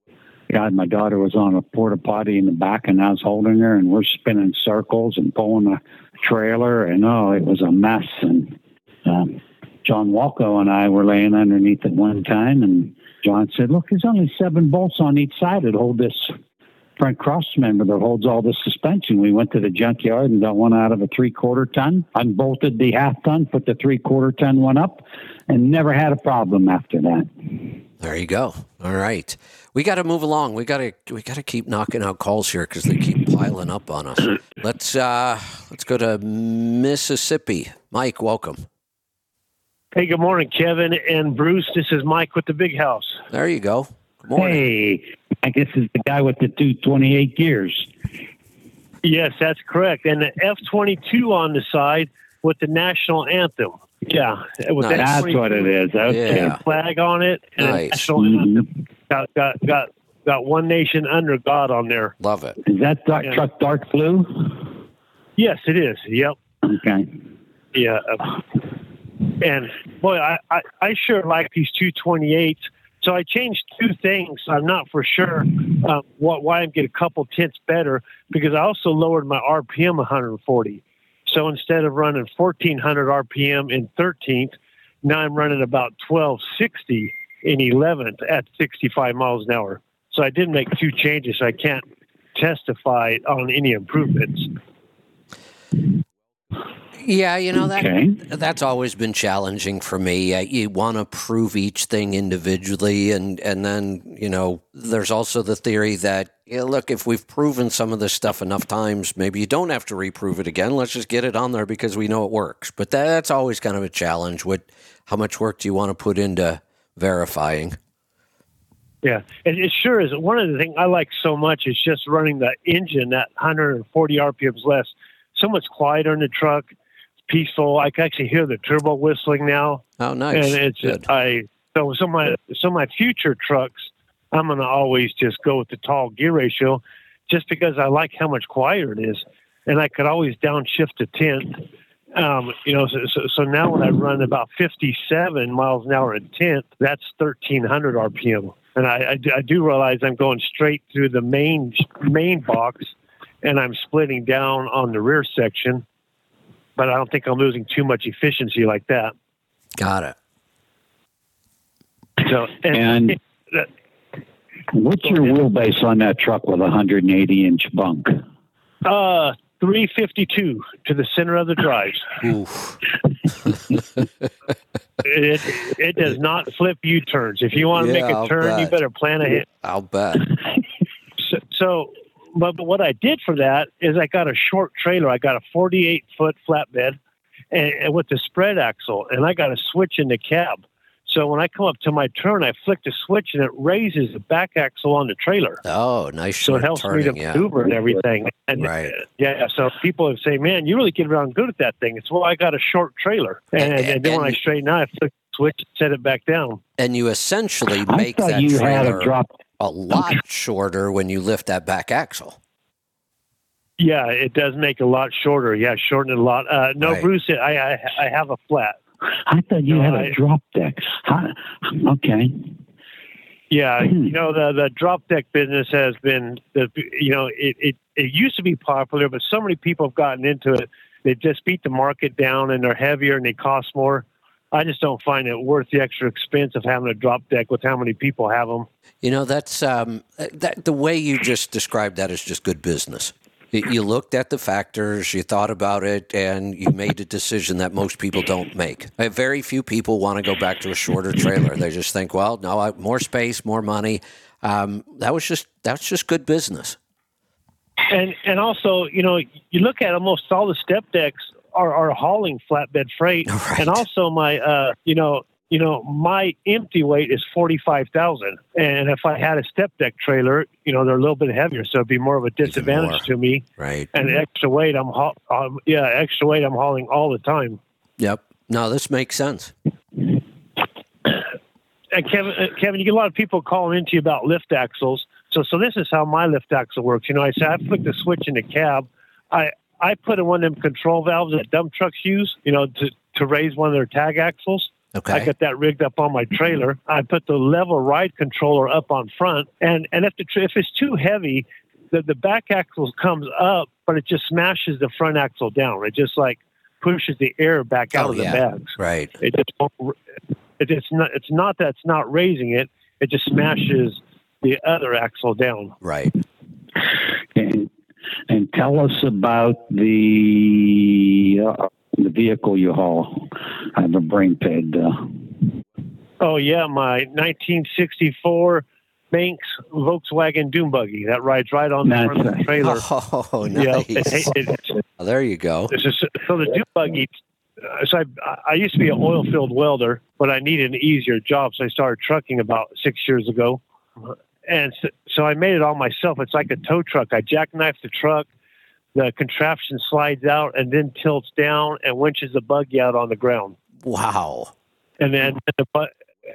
God, my daughter was on a porta potty in the back, and I was holding her, and we're spinning circles and pulling a trailer, and oh, it was a mess. And um, John Walco and I were laying underneath at one time, and John said, "Look, there's only seven bolts on each side that hold this front cross member that holds all the suspension." We went to the junkyard and got one out of a three-quarter ton, unbolted the half ton, put the three-quarter ton one up, and never had a problem after that.
There you go. All right. We got to move along. We got to we got to keep knocking out calls here because they keep piling up on us. Let's uh let's go to Mississippi. Mike, welcome.
Hey, good morning, Kevin and Bruce. This is Mike with the Big House.
There you go. Good morning.
Hey, I guess it's the guy with the two twenty-eight gears.
Yes, that's correct. And the F twenty two on the side with the national anthem. Yeah, with
Nice.
That's what it is. Okay.
Yeah.
flag on it and
Nice.
a national anthem. Got got got got one nation under God on there.
Love it.
Is that dark,
Yeah.
truck dark blue?
Yes, it is. Yep.
Okay.
Yeah. And boy, I, I, I sure like these 228s. So I changed two things. I'm not for sure uh, what, why I'm getting a couple tenths better because I also lowered my RPM 140. So instead of running 1400 RPM in 13th, now I'm running about 1260 in 11th at 65 miles an hour. So I did make two changes. I can't testify on any improvements.
Yeah, you know that
Okay.
that's always been challenging for me. Uh, you want to prove each thing individually, and and then you know there's also the theory that yeah, look, if we've proven some of this stuff enough times, maybe you don't have to reprove it again. Let's just get it on there because we know it works. But that, that's always kind of a challenge. What, how much work do you want to put into verifying?
Yeah, it, it sure is. One of the things I like so much is just running the engine at 140 RPMs less. So much quieter in the truck, peaceful. I can actually hear the turbo whistling now,
Oh, nice.
and it's
Good.
I. So some of my some of my future trucks, I'm gonna always just go with the tall gear ratio, just because I like how much quieter it is, and I could always downshift to 10th. Um, you know, so, so, so now when I run about 57 miles an hour in 10th, that's 1300 RPM. And I, I, do- I do realize I'm going straight through the main main box, and I'm splitting down on the rear section, but I don't think I'm losing too much efficiency like that.
Got it.
So
And what's your wheelbase on that truck with a 180 inch bunk?
uh, 352 to the center of the drives.
Oof.
It it does not flip U turns. If you want to
Yeah,
make a
I'll
turn, you better plan ahead.
I'll bet.
So, so but, but what I did for that is I got a short trailer. I got a 48 foot flatbed and, and with the spread axle, and I got a switch in the cab. So when I come up to my turn, I flick the switch and it raises the back axle on the trailer.
Oh, nice
So it helps
turning.
me to
yeah.
maneuver and everything. And
Right.
yeah, so people would say, "Man, you really get around good at that thing." It's well, I got a short trailer, and,
And-
and, then when I straighten out, I flick the switch, and set it back down.
And you essentially
I
make
thought
that
you had
trailer
a drop.
A lot shorter when you lift that back axle.
Yeah, it does make a lot shorter. Yeah, shorten it a lot. Uh, no,
Right.
Bruce, I, I I have a flat.
I thought you
No,
had
I-
a drop deck. How, okay.
Yeah, you know the the drop deck business has been the you know it, it it used to be popular, but so many people have gotten into it. They just beat the market down, and they're heavier and they cost more. I just don't find it worth the extra expense of having a drop deck with how many people have them.
You know, that's um, that the way you just described that is just good business. You looked at the factors, you thought about it, and you made a decision that most people don't make. Uh, Very few people want to go back to a shorter trailer. They just think, well, no, I, more space, more money. Um, that was just that's just good business.
And and also, you know, you look at almost all the step decks are, are hauling flatbed freight,
Right.
and also my uh, you know, you know, my empty weight is forty five thousand, and if I had a step deck trailer, you know, they're a little bit heavier, so it'd be more of a disadvantage to me.
Right.
And extra weight, I'm um, yeah, extra weight, I'm hauling all the time.
Yep. No, this makes sense.
And Kevin, uh, Kevin, you get a lot of people calling into you about lift axles. So, so this is how my lift axle works. You know, I say I flick the switch in the cab. I I put in one of them control valves that dump trucks use. You know, to to raise one of their tag axles.
Okay.
I got that rigged up on my trailer. I put the level ride controller up on front, and and if the tra- if it's too heavy, the the back axle comes up, but it just smashes the front axle down. It just like pushes the air back out
Oh,
of the
yeah.
bags.
Right.
It just won't- it, it's not it's not that it's not raising it. It just smashes the other axle down.
Right.
And, and tell us about the uh, the vehicle you haul. I have a brain pad. Uh,
Oh yeah, my 1964 Manx Volkswagen Doom buggy that rides right on the
That's
front of the trailer.
Oh,
Yeah,
nice.
it- it-
Oh, there you go.
This is, so the Doom buggy. Uh, so I, I used to be an oil field welder, but I needed an easier job, so I started trucking about six years ago. And so, so I made it all myself. It's like a tow truck. I jackknife the truck, the contraption slides out and then tilts down and winches the buggy out on the ground.
Wow.
And then the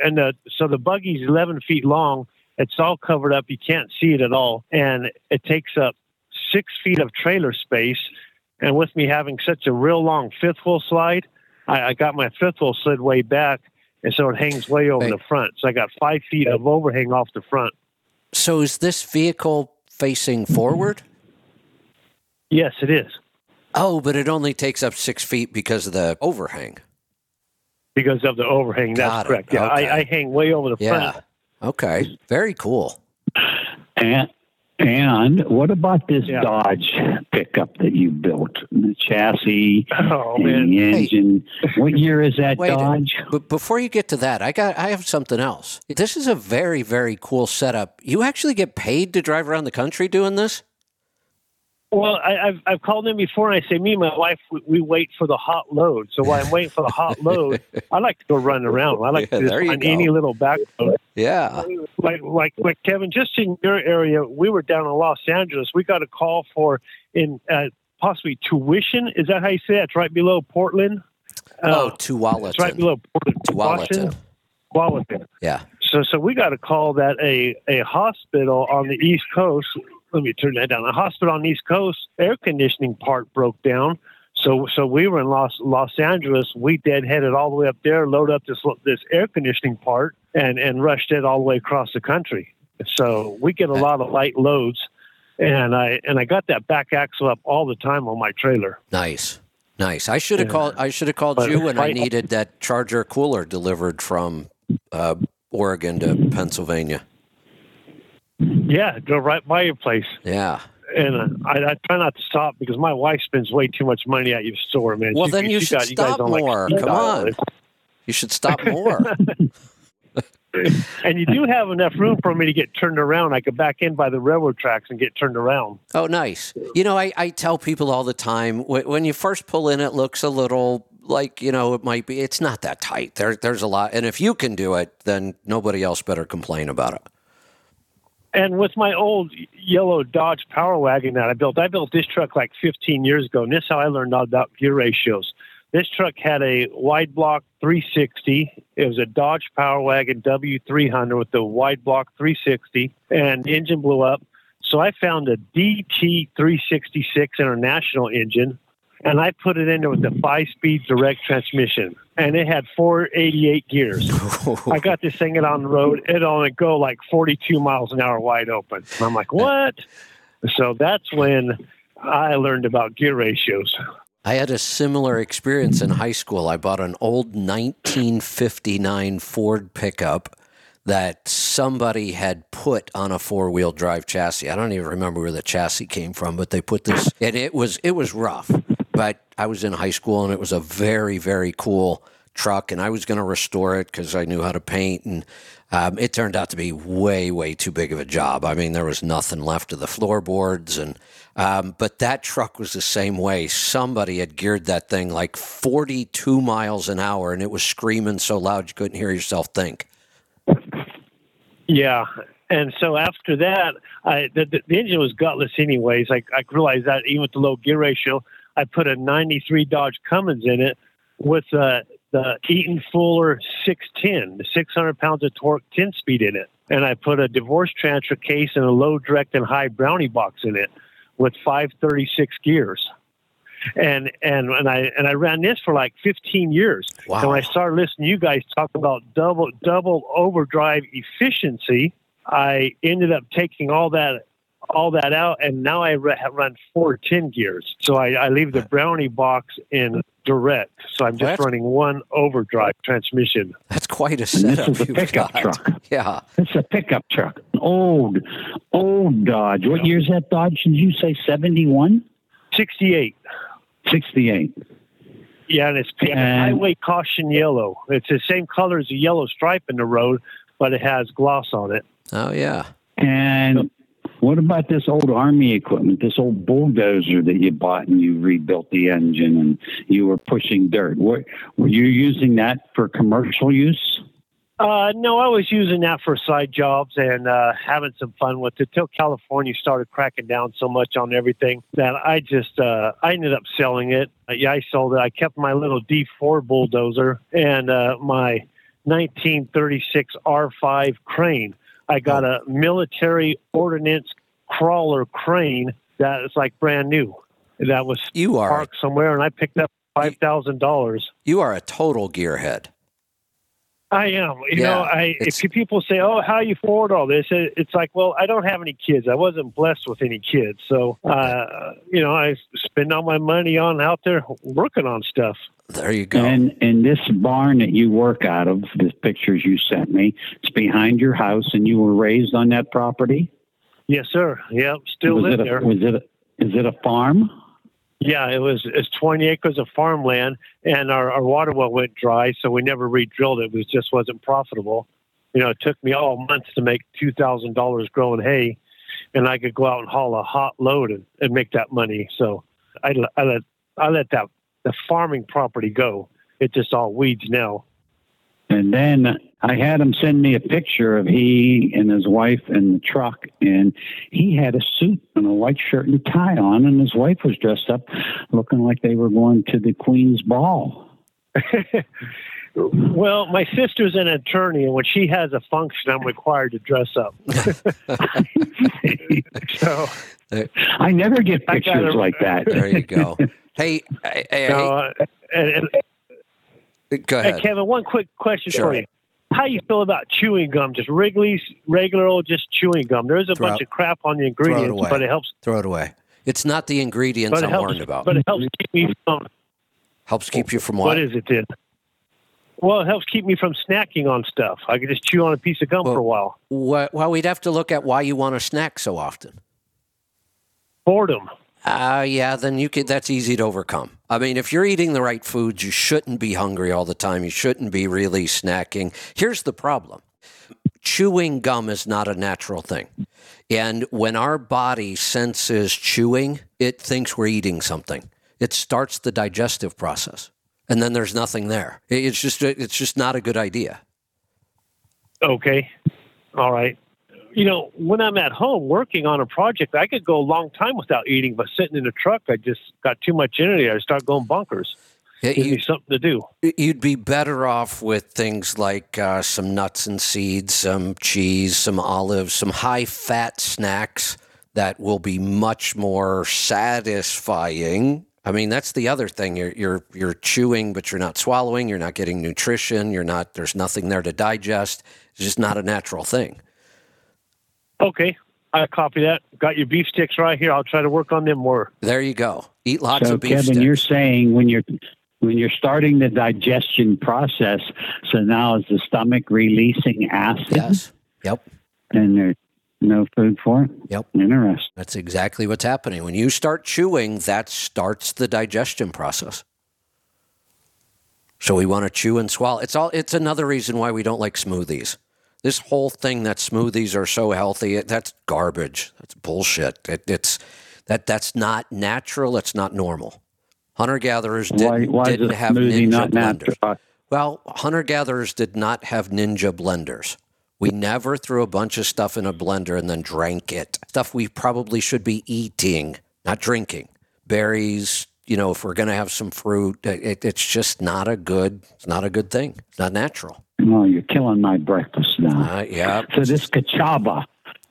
and the so the buggy's 11 feet long. It's all covered up. You can't see it at all, and it takes up six feet of trailer space. And with me having such a real long fifth wheel slide, I, I got my fifth wheel slid way back, and so it hangs way over the front. So I got five feet of overhang off the front.
So is this vehicle facing forward?
Yes, it is
Oh, but it only takes up six feet because of the overhang.
because of the overhang.
Got
That's
it.
correct. Yeah,
Okay.
I, I hang way over the
Yeah.
front.
Okay. Very cool.
and and what about this
Yeah.
Dodge pickup that you built? The chassis
Oh
and the engine. What year is that
Wait,
Dodge?
But before you get to that, I got I have something else. This is a very very cool setup. You actually get paid to drive around the country doing this?
Well, I, I've I've called in before, and I say me and my wife we, we wait for the hot load. So while I'm waiting for the hot load, I like to go run around. I like
Yeah,
to on
go.
any little back road.
Yeah.
Like like like Kevin, just in your area, we were down in Los Angeles. We got a call for in uh, possibly tuition. Is that how you say it? It's right below Portland.
oh,
Uh,
to
it's right below Portland.
To Tualatin.
Tualatin.
Yeah.
So, so we got a call that a, a hospital on the East Coast, let me turn that down, a hospital on the East Coast air conditioning part broke down. So, so we were in Los Los Angeles. We deadheaded all the way up there, load up this this air conditioning part, and and rushed it all the way across the country. So we get a lot of light loads, and I and I got that back axle up all the time on my trailer.
Nice. Nice. I should have
Yeah.
called I should have called
But
you when I
I-
needed that charger cooler delivered from uh, Oregon to Pennsylvania.
Yeah, go right by your place.
Yeah.
and uh, I, I try not to stop because my wife spends way too much money at your store, man.
Well,
She-
then you
she
should
got- guys
stop
like
more. Come on. You should stop more.
And you do have enough room for me to get turned around. I could back in by the railroad tracks and get turned around.
Oh, nice. You know, I, I tell people all the time when, when you first pull in, it looks a little like, you know, it might be, it's not that tight. There, there's a lot. And if you can do it, then nobody else better complain about it.
And with my old yellow Dodge Power Wagon that I built, I built this truck like 15 years ago, and this is how I learned all about gear ratios. This truck had a wide block 360. It was a Dodge Power Wagon W300 with the wide block 360, and engine blew up. So I found a DT366 International engine, and I put it in there with a five-speed direct transmission, and it had 488 gears. I got this thing out on the road; it only go like 42 miles an hour wide open. And I'm like, what? So that's when I learned about gear ratios.
I had a similar experience in high school. I bought an old 1959 Ford pickup that somebody had put on a four-wheel drive chassis. I don't even remember where the chassis came from, but they put this and it was it was rough. But I was in high school and it was a very very cool truck and I was going to restore it cuz I knew how to paint and um, it turned out to be way way too big of a job. I mean, there was nothing left of the floorboards and um, but that truck was the same way. Somebody had geared that thing like 42 miles an hour and it was screaming so loud you couldn't hear yourself think.
Yeah. And so after that, I, the, the, the engine was gutless anyways. I, I realized that even with the low gear ratio, I put a 93 Dodge Cummins in it with uh, the Eaton Fuller 610, 600 pounds of torque 10 speed in it. And I put a divorce transfer case and a low direct and high brownie box in it with 536 gears. And and and I and I ran this for like 15 years.
Wow.
And when I started listening to you guys talk about double double overdrive efficiency, I ended up taking all that all that out, and now I re- run four 10 gears. So I, I leave the brownie box in direct. So I'm just
That's-
running one overdrive transmission.
That's quite a
And this
setup
is a
you've
pickup
got.
truck.
Yeah.
It's a pickup truck. Old, old Dodge. What year's that Dodge? Did you say 71?
68.
68.
Yeah, and it's painted
And-
highway caution yellow. It's the same color as the yellow stripe in the road, but it has gloss on it.
Oh yeah.
And what about this old army equipment, this old bulldozer that you bought and you rebuilt the engine and you were pushing dirt? What, were you using that for commercial use?
Uh, no, I was using that for side jobs and uh, having some fun with it till California started cracking down so much on everything that I just uh, I ended up selling it. Uh, yeah, I sold it. I kept my little D4 bulldozer and uh, my 1936 R5 crane. I got oh. a military ordnance crawler crane that is like brand new. That was
You are
parked somewhere, and I picked up five thousand dollars.
you are a total gearhead.
I am. You
Yeah,
know, I if people say, "Oh, how you afford all this?" It, it's like, well, I don't have any kids. I wasn't blessed with any kids, so uh, you know, I spend all my money on out there working on stuff.
There you go.
And in this barn that you work out of, the pictures you sent me, it's behind your house, and you were raised on that property.
Yes, sir. Yep, still
was
live
it a,
there.
Was it? A, is it a farm?
Yeah, it was it's 20 acres of farmland, and our, our water well went dry, so we never re-drilled it. It was, just wasn't profitable. You know, it took me all months to make two thousand dollars growing hay, and I could go out and haul a hot load and, and make that money. So I, I let I let that the farming property go. It's just all weeds now.
And then I had him send me a picture of he and his wife in the truck, and he had a suit and a white shirt and tie on, and his wife was dressed up, looking like they were going to the Queen's ball.
Well, my sister's an attorney, and when she has a function, I'm required to dress up. so
I never get
I got
pictures like that.
There you go. Hey, hey, hey,
No, uh, and, and,
go
Hey,
ahead.
Kevin, one quick question
Sure.
for you. How you feel about chewing gum? Just Wrigley's regular old just chewing gum. There's a
Throw
bunch
it-
of crap on the
Throw it
ingredients, but it helps.
Throw it away. It's not the ingredients I'm
helps.
worried about.
But it helps keep me from.
Helps keep you from
What
what?
is it then? Well, it helps keep me from snacking on stuff. I could just chew on a piece of gum
Well-
for a while.
Well, we'd have to look at why you want to snack so often.
Boredom.
Uh, yeah, then you could, that's easy to overcome. I mean, if you're eating the right foods, you shouldn't be hungry all the time. You shouldn't be really snacking. Here's the problem. Chewing gum is not a natural thing. And when our body senses chewing, it thinks we're eating something. It starts the digestive process. And then there's nothing there. It's just it's just not a good idea.
Okay. All right. You know, when I'm at home working on a project, I could go a long time without eating, but sitting in the truck, I just got too much energy. I start going bunkers.
Yeah,
Give
you-
me something to do.
You'd be better off with things like uh, some nuts and seeds, some cheese, some olives, some high fat snacks that will be much more satisfying. I mean, that's the other thing. You're you're you're chewing, but you're not swallowing. You're not getting nutrition. You're not. There's nothing there to digest. It's just not a natural thing.
Okay, I copy that. Got your beef sticks right here. I'll try to work on them more.
There you go. Eat lots
so
of beef
Kevin,
sticks.
you're saying when you're when you're starting the digestion process, so now is the stomach releasing acid?
Yes. Yep.
And there's no food for it?
Yep.
Interesting.
That's exactly what's happening. When you start chewing, that starts the digestion process. So we want to chew and swallow. It's all it's another reason why we don't like smoothies. This whole thing that smoothies are so healthy, that's garbage. That's bullshit. It, it's that that's not natural, it's not normal. Hunter gatherers didn't,
why is
didn't have ninja blenders.
natural?
Well, hunter gatherers did not have ninja blenders. We never threw a bunch of stuff in a blender and then drank it. Stuff we probably should be eating, not drinking. Berries, you know, if we're going to have some fruit, it, it's just not a good. It's not a good thing. It's not natural.
Oh, you're killing my breakfast now.
Uh, yeah.
So this Kachava,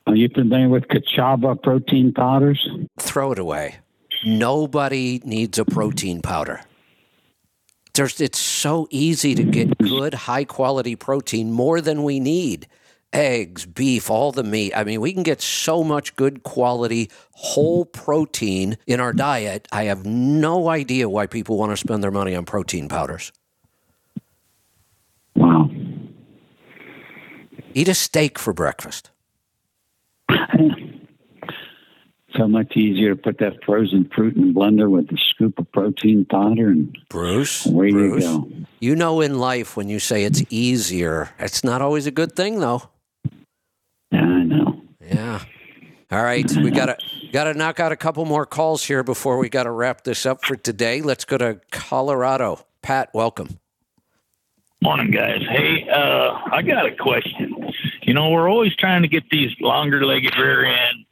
are you familiar with Kachava protein powders?
Throw it away. Nobody needs a protein powder. There's, it's so easy to get good, high quality protein, more than we need. Eggs, beef, all the meat. I mean, we can get so much good quality whole protein in our diet. I have no idea why people want to spend their money on protein powders.
Wow.
Eat a steak for breakfast.
So much easier to put that frozen fruit in blender with a scoop of protein powder and
Bruce,
away
Bruce,
you go.
you know in life when you say it's easier, it's not always a good thing though.
Yeah, I know.
Yeah. All right, we got to got to knock out a couple more calls here before we got to wrap this up for today. Let's go to Colorado. Pat, welcome.
Morning, guys. Hey, uh, I got a question. You know, we're always trying to get these longer legged rear end,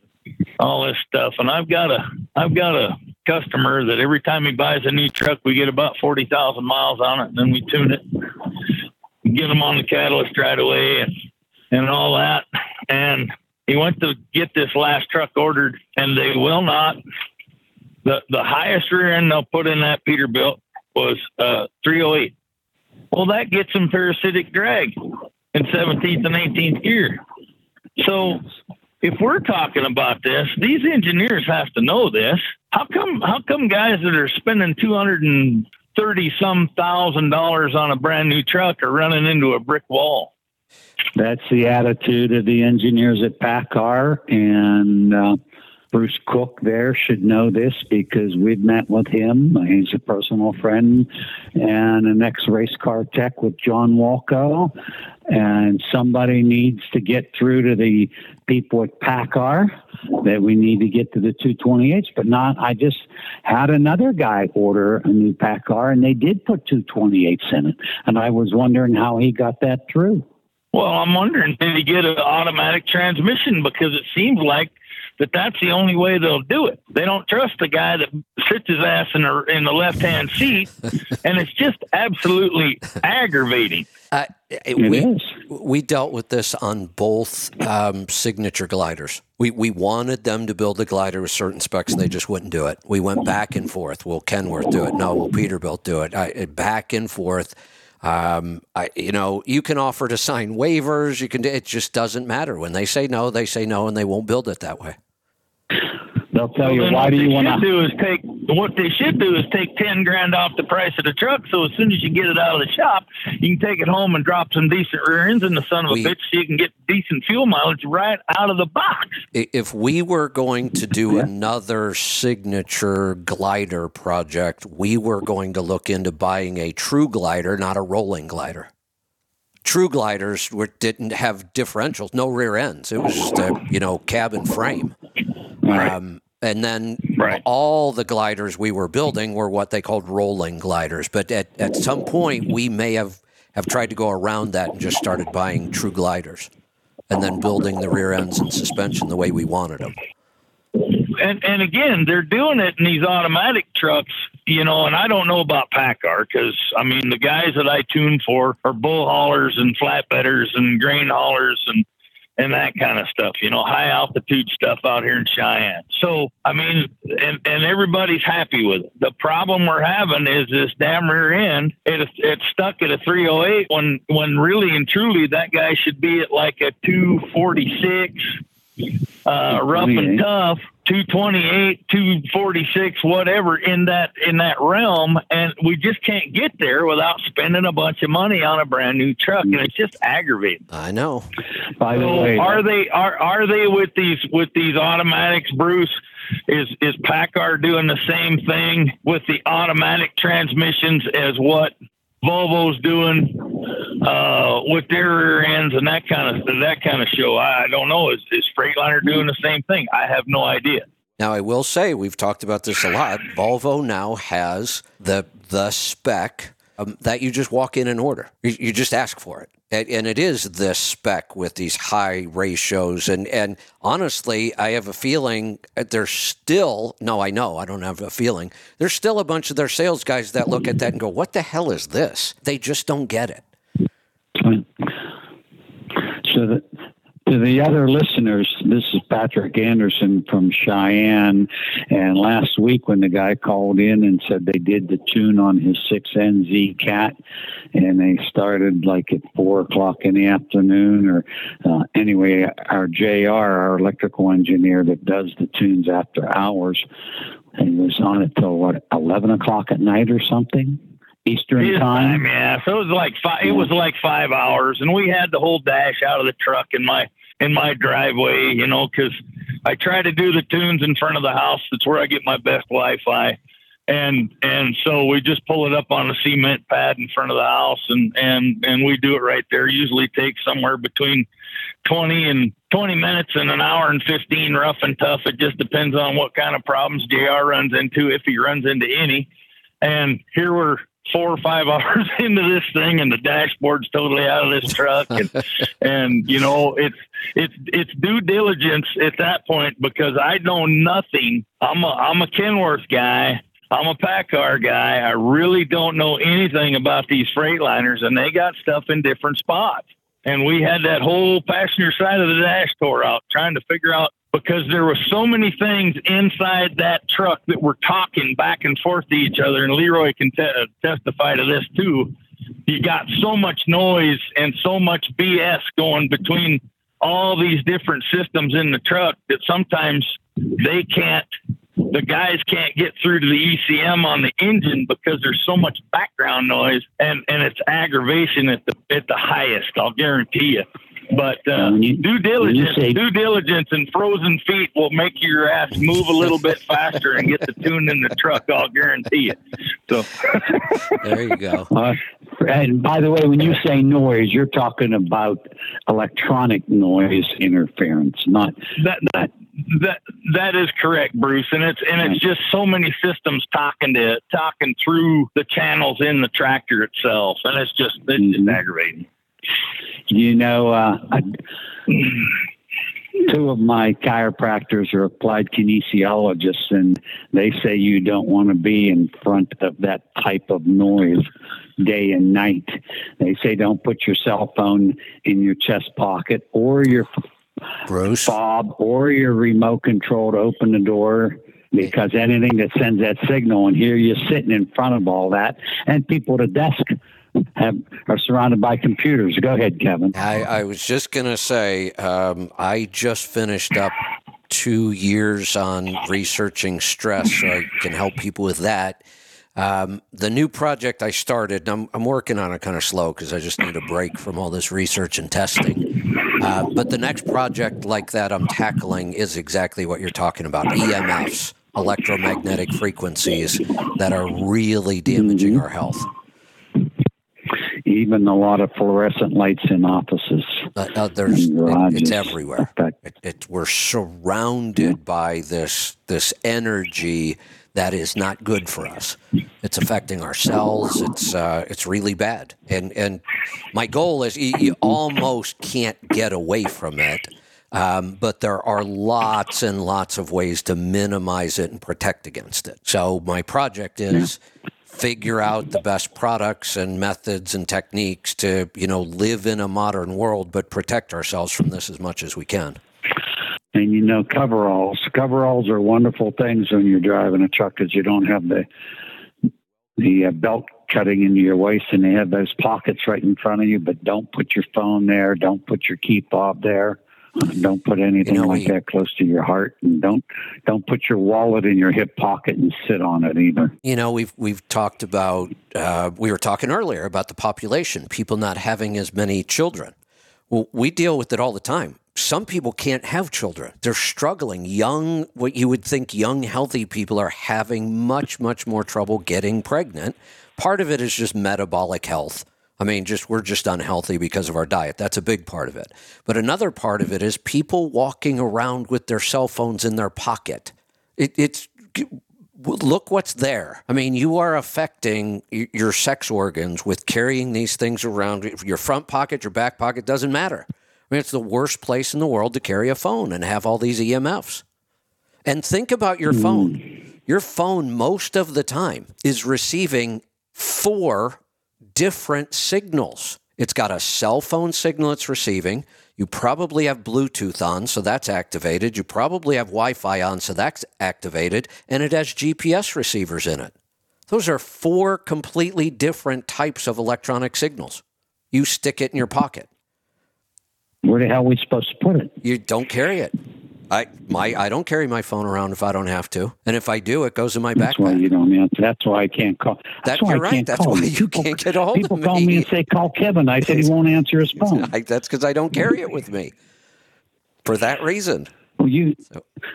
all this stuff, and I've got a I've got a customer that every time he buys a new truck, we get about forty thousand miles on it, and then we tune it, get him on the catalyst right away, and and all that. And he went to get this last truck ordered, and they will not. The the highest rear end they'll put in that Peterbilt was uh, 308. Well, that gets them parasitic drag in 17th and 18th gear. So if we're talking about this, these engineers have to know this. How come how come guys that are spending 230 some thousand dollars on a brand new truck are running into a brick wall?
That's the attitude of the engineers at PACCAR, and uh, Bruce Cook there should know this because we've met with him. He's a personal friend and an ex race car tech with John Walco. And somebody needs to get through to the people at PACCAR that we need to get to the 228s, but not. I just had another guy order a new PACCAR and they did put 228s in it. And I was wondering how he got that through.
Well, I'm wondering did he get an automatic transmission because it seems like that that's the only way they'll do it. They don't trust the guy that sits his ass in the in the left hand seat, and it's just absolutely aggravating.
Uh, we, we dealt with this on both um, signature gliders. We, we wanted them to build a glider with certain specs, and they just wouldn't do it. We went back and forth. Will Kenworth do it? No. Will Peterbilt do it? I, back and forth. Um, I, you know, you can offer to sign waivers. You can. It just doesn't matter. When they say no, they say no, and they won't build it that way.
They'll tell
Well,
you why
what
do you
they
want
should
to
do is take what they should do is take ten grand off the price of the truck. So as soon as you get it out of the shop, you can take it home and drop some decent rear ends in the son of a bitch, so you can get decent fuel mileage right out of the box.
If we were going to do another signature glider project, we were going to look into buying a true glider, not a rolling glider. True gliders were, didn't have differentials, no rear ends. It was just a you know cabin frame. Um, and then all the gliders we were building were what they called rolling gliders. But at, at some point, we may have, have tried to go around that and just started buying true gliders and then building the rear ends and suspension the way we wanted them.
and and again, they're doing it in these automatic trucks, you know. And I don't know about PACCAR because I mean, the guys that I tune for are bull haulers and flatbedders and grain haulers and and that kind of stuff, you know, high altitude stuff out here in Cheyenne. So, I mean, and, and everybody's happy with it. The problem we're having is this damn rear end, it, it's stuck at a 308 when, when really and truly that guy should be at like a 246, uh, rough and tough. 228 246 whatever in that in that realm and we just can't get there without spending a bunch of money on a brand new truck and it's just aggravating
I know.
By the
so
way,
are they are are they with these with these automatics bruce is is PACCAR doing the same thing with the automatic transmissions as what volvo's doing uh, with their rear ends and that kind of that kind of show i don't know. Is, is freightliner doing the same thing? I have no idea.
Now, I will say we've talked about this a lot. Volvo now has the the spec um, that you just walk in and order. You, you just ask for it, and, and it is this spec with these high ratios. And and honestly, I have a feeling there's still no. I know I don't have a feeling. There's still a bunch of their sales guys that look at that and go, "What the hell is this?" They just don't get it.
So the, to the other listeners, this is Patrick Anderson from Cheyenne. And last week, when the guy called in and said they did the tune on his 6NZ cat, and they started like at four o'clock in the afternoon, or uh, anyway, our JR, our electrical engineer that does the tunes after hours, he was on it till what, 11 o'clock at night or something? Eastern time.
yeah. So it was like five. It was like five hours, and we had the whole dash out of the truck in my in my driveway. You know, because I try to do the tunes in front of the house. That's where I get my best Wi-Fi, and and so we just pull it up on a cement pad in front of the house, and and and we do it right there. Usually takes somewhere between twenty and twenty minutes and an hour and fifteen, rough and tough. It just depends on what kind of problems Jr. runs into, if he runs into any. And here we're four or five hours into this thing and the dashboard's totally out of this truck and and you know it's it's it's due diligence at that point because I know nothing. I'm a I'm a Kenworth guy. I'm a PACCAR guy. I really don't know anything about these Freightliners and they got stuff in different spots. And we had that whole passenger side of the dash tore out trying to figure out because there were so many things inside that truck that were talking back and forth to each other. And Leroy can te- uh, testify to this too. You got so much noise and so much BS going between all these different systems in the truck that sometimes they can't, the guys can't get through to the ECM on the engine because there's so much background noise and, and it's aggravation at the, at the highest. I'll guarantee you. But uh,
you-
due diligence,
say-
due diligence, and frozen feet will make your ass move a little bit faster and get the tune in the truck. I'll guarantee it. So
There you go.
Uh, and by the way, when you say noise, you're talking about electronic noise interference, not
that that that that is correct, Bruce. And it's and it's just so many systems talking to talking through the channels in the tractor itself, and it's just it's just
Mhm.
aggravating.
You know, uh, I, two of my chiropractors are applied kinesiologists, and they say you don't want to be in front of that type of noise day and night. They say don't put your cell phone in your chest pocket or your
Bruce.
fob or your remote control to open the door. Because anything that sends that signal, and here you're sitting in front of all that, and people at a desk have are surrounded by computers. Go ahead, Kevin.
I, I was just going to say, um, I just finished up two years on researching stress, so I can help people with that. Um, the new project I started, I'm, I'm working on it kind of slow because I just need a break from all this research and testing. Uh, but the next project like that I'm tackling is exactly what you're talking about EMFs, electromagnetic frequencies that are really damaging our health.
Even a lot of fluorescent lights in offices.
Uh, uh, there's it, it's everywhere. It, it, we're surrounded by this this energy that is not good for us. It's affecting our cells. It's uh, it's really bad. And and my goal is you, you almost can't get away from it. Um, but there are lots and lots of ways to minimize it and protect against it. So my project is figure out the best products and methods and techniques to, you know, live in a modern world, but protect ourselves from this as much as we can.
And you know, coveralls. Coveralls are wonderful things when you're driving a truck because you don't have the the uh, belt cutting into your waist, and they have those pockets right in front of you. But don't put your phone there. Don't put your key fob there. Don't put anything
You know,
like
we-
that close to your heart, and don't don't put your wallet in your hip pocket and sit on it either.
You know, we've we've talked about uh, we were talking earlier about the population, people not having as many children. Well, we deal with it all the time. Some people can't have children; they're struggling. Young, what you would think young, healthy people are having much much more trouble getting pregnant. Part of it is just metabolic health. I mean, just we're just unhealthy because of our diet. That's a big part of it. But another part of it is people walking around with their cell phones in their pocket. It, it's look what's there. I mean, you are affecting your sex organs with carrying these things around. Your front pocket, your back pocket doesn't matter. I mean, it's the worst place in the world to carry a phone and have all these EMFs. And think about your hmm. phone. Your phone, most of the time, is receiving four different signals. It's got a cell phone signal it's receiving. You probably have Bluetooth on, so that's activated. You probably have Wi Fi on, so that's activated. And it has GPS receivers in it. Those are four completely different types of electronic signals. You stick it in your pocket.
Where the hell are we supposed to put it?
You don't carry it. I my I don't carry my phone around if I don't have to, and if I do, it goes in my
That's why
backpack.
you don't answer. That's why I can't call. That's
That,
why
right.
can't
That's
call
why
you.
can't get a hold
People
of
call me and say, "Call Kevin." I said he won't answer his phone.
I, that's because I don't carry it with me. For that reason,
Well, you,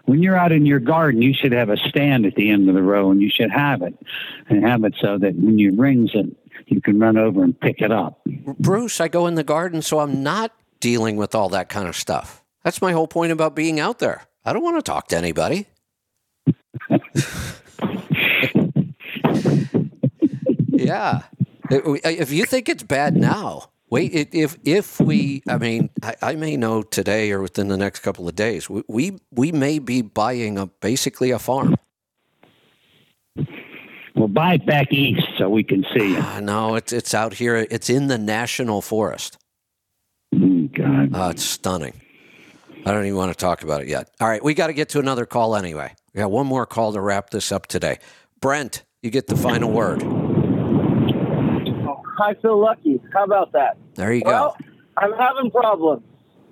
when you're out in your garden, you should have a stand at the end of the row, and you should have it, and have it so that when you rings it, you can run over and pick it up.
Bruce, I go in the garden, so I'm not dealing with all that kind of stuff. That's my whole point about being out there. I don't want to talk to anybody. yeah. If you think it's bad now, wait. If if we, I mean, I, I may know today or within the next couple of days, we we, we may be buying a basically a farm.
We'll buy it back east so we can see.
Uh, no, it's it's out here. It's in the national forest.
Oh, God.
Uh, it's stunning. I don't even want to talk about it yet. All right, we got to get to another call anyway. We got one more call to wrap this up today. Brent, you get the final word.
I feel lucky. How about that?
There you
go. I'm having problems,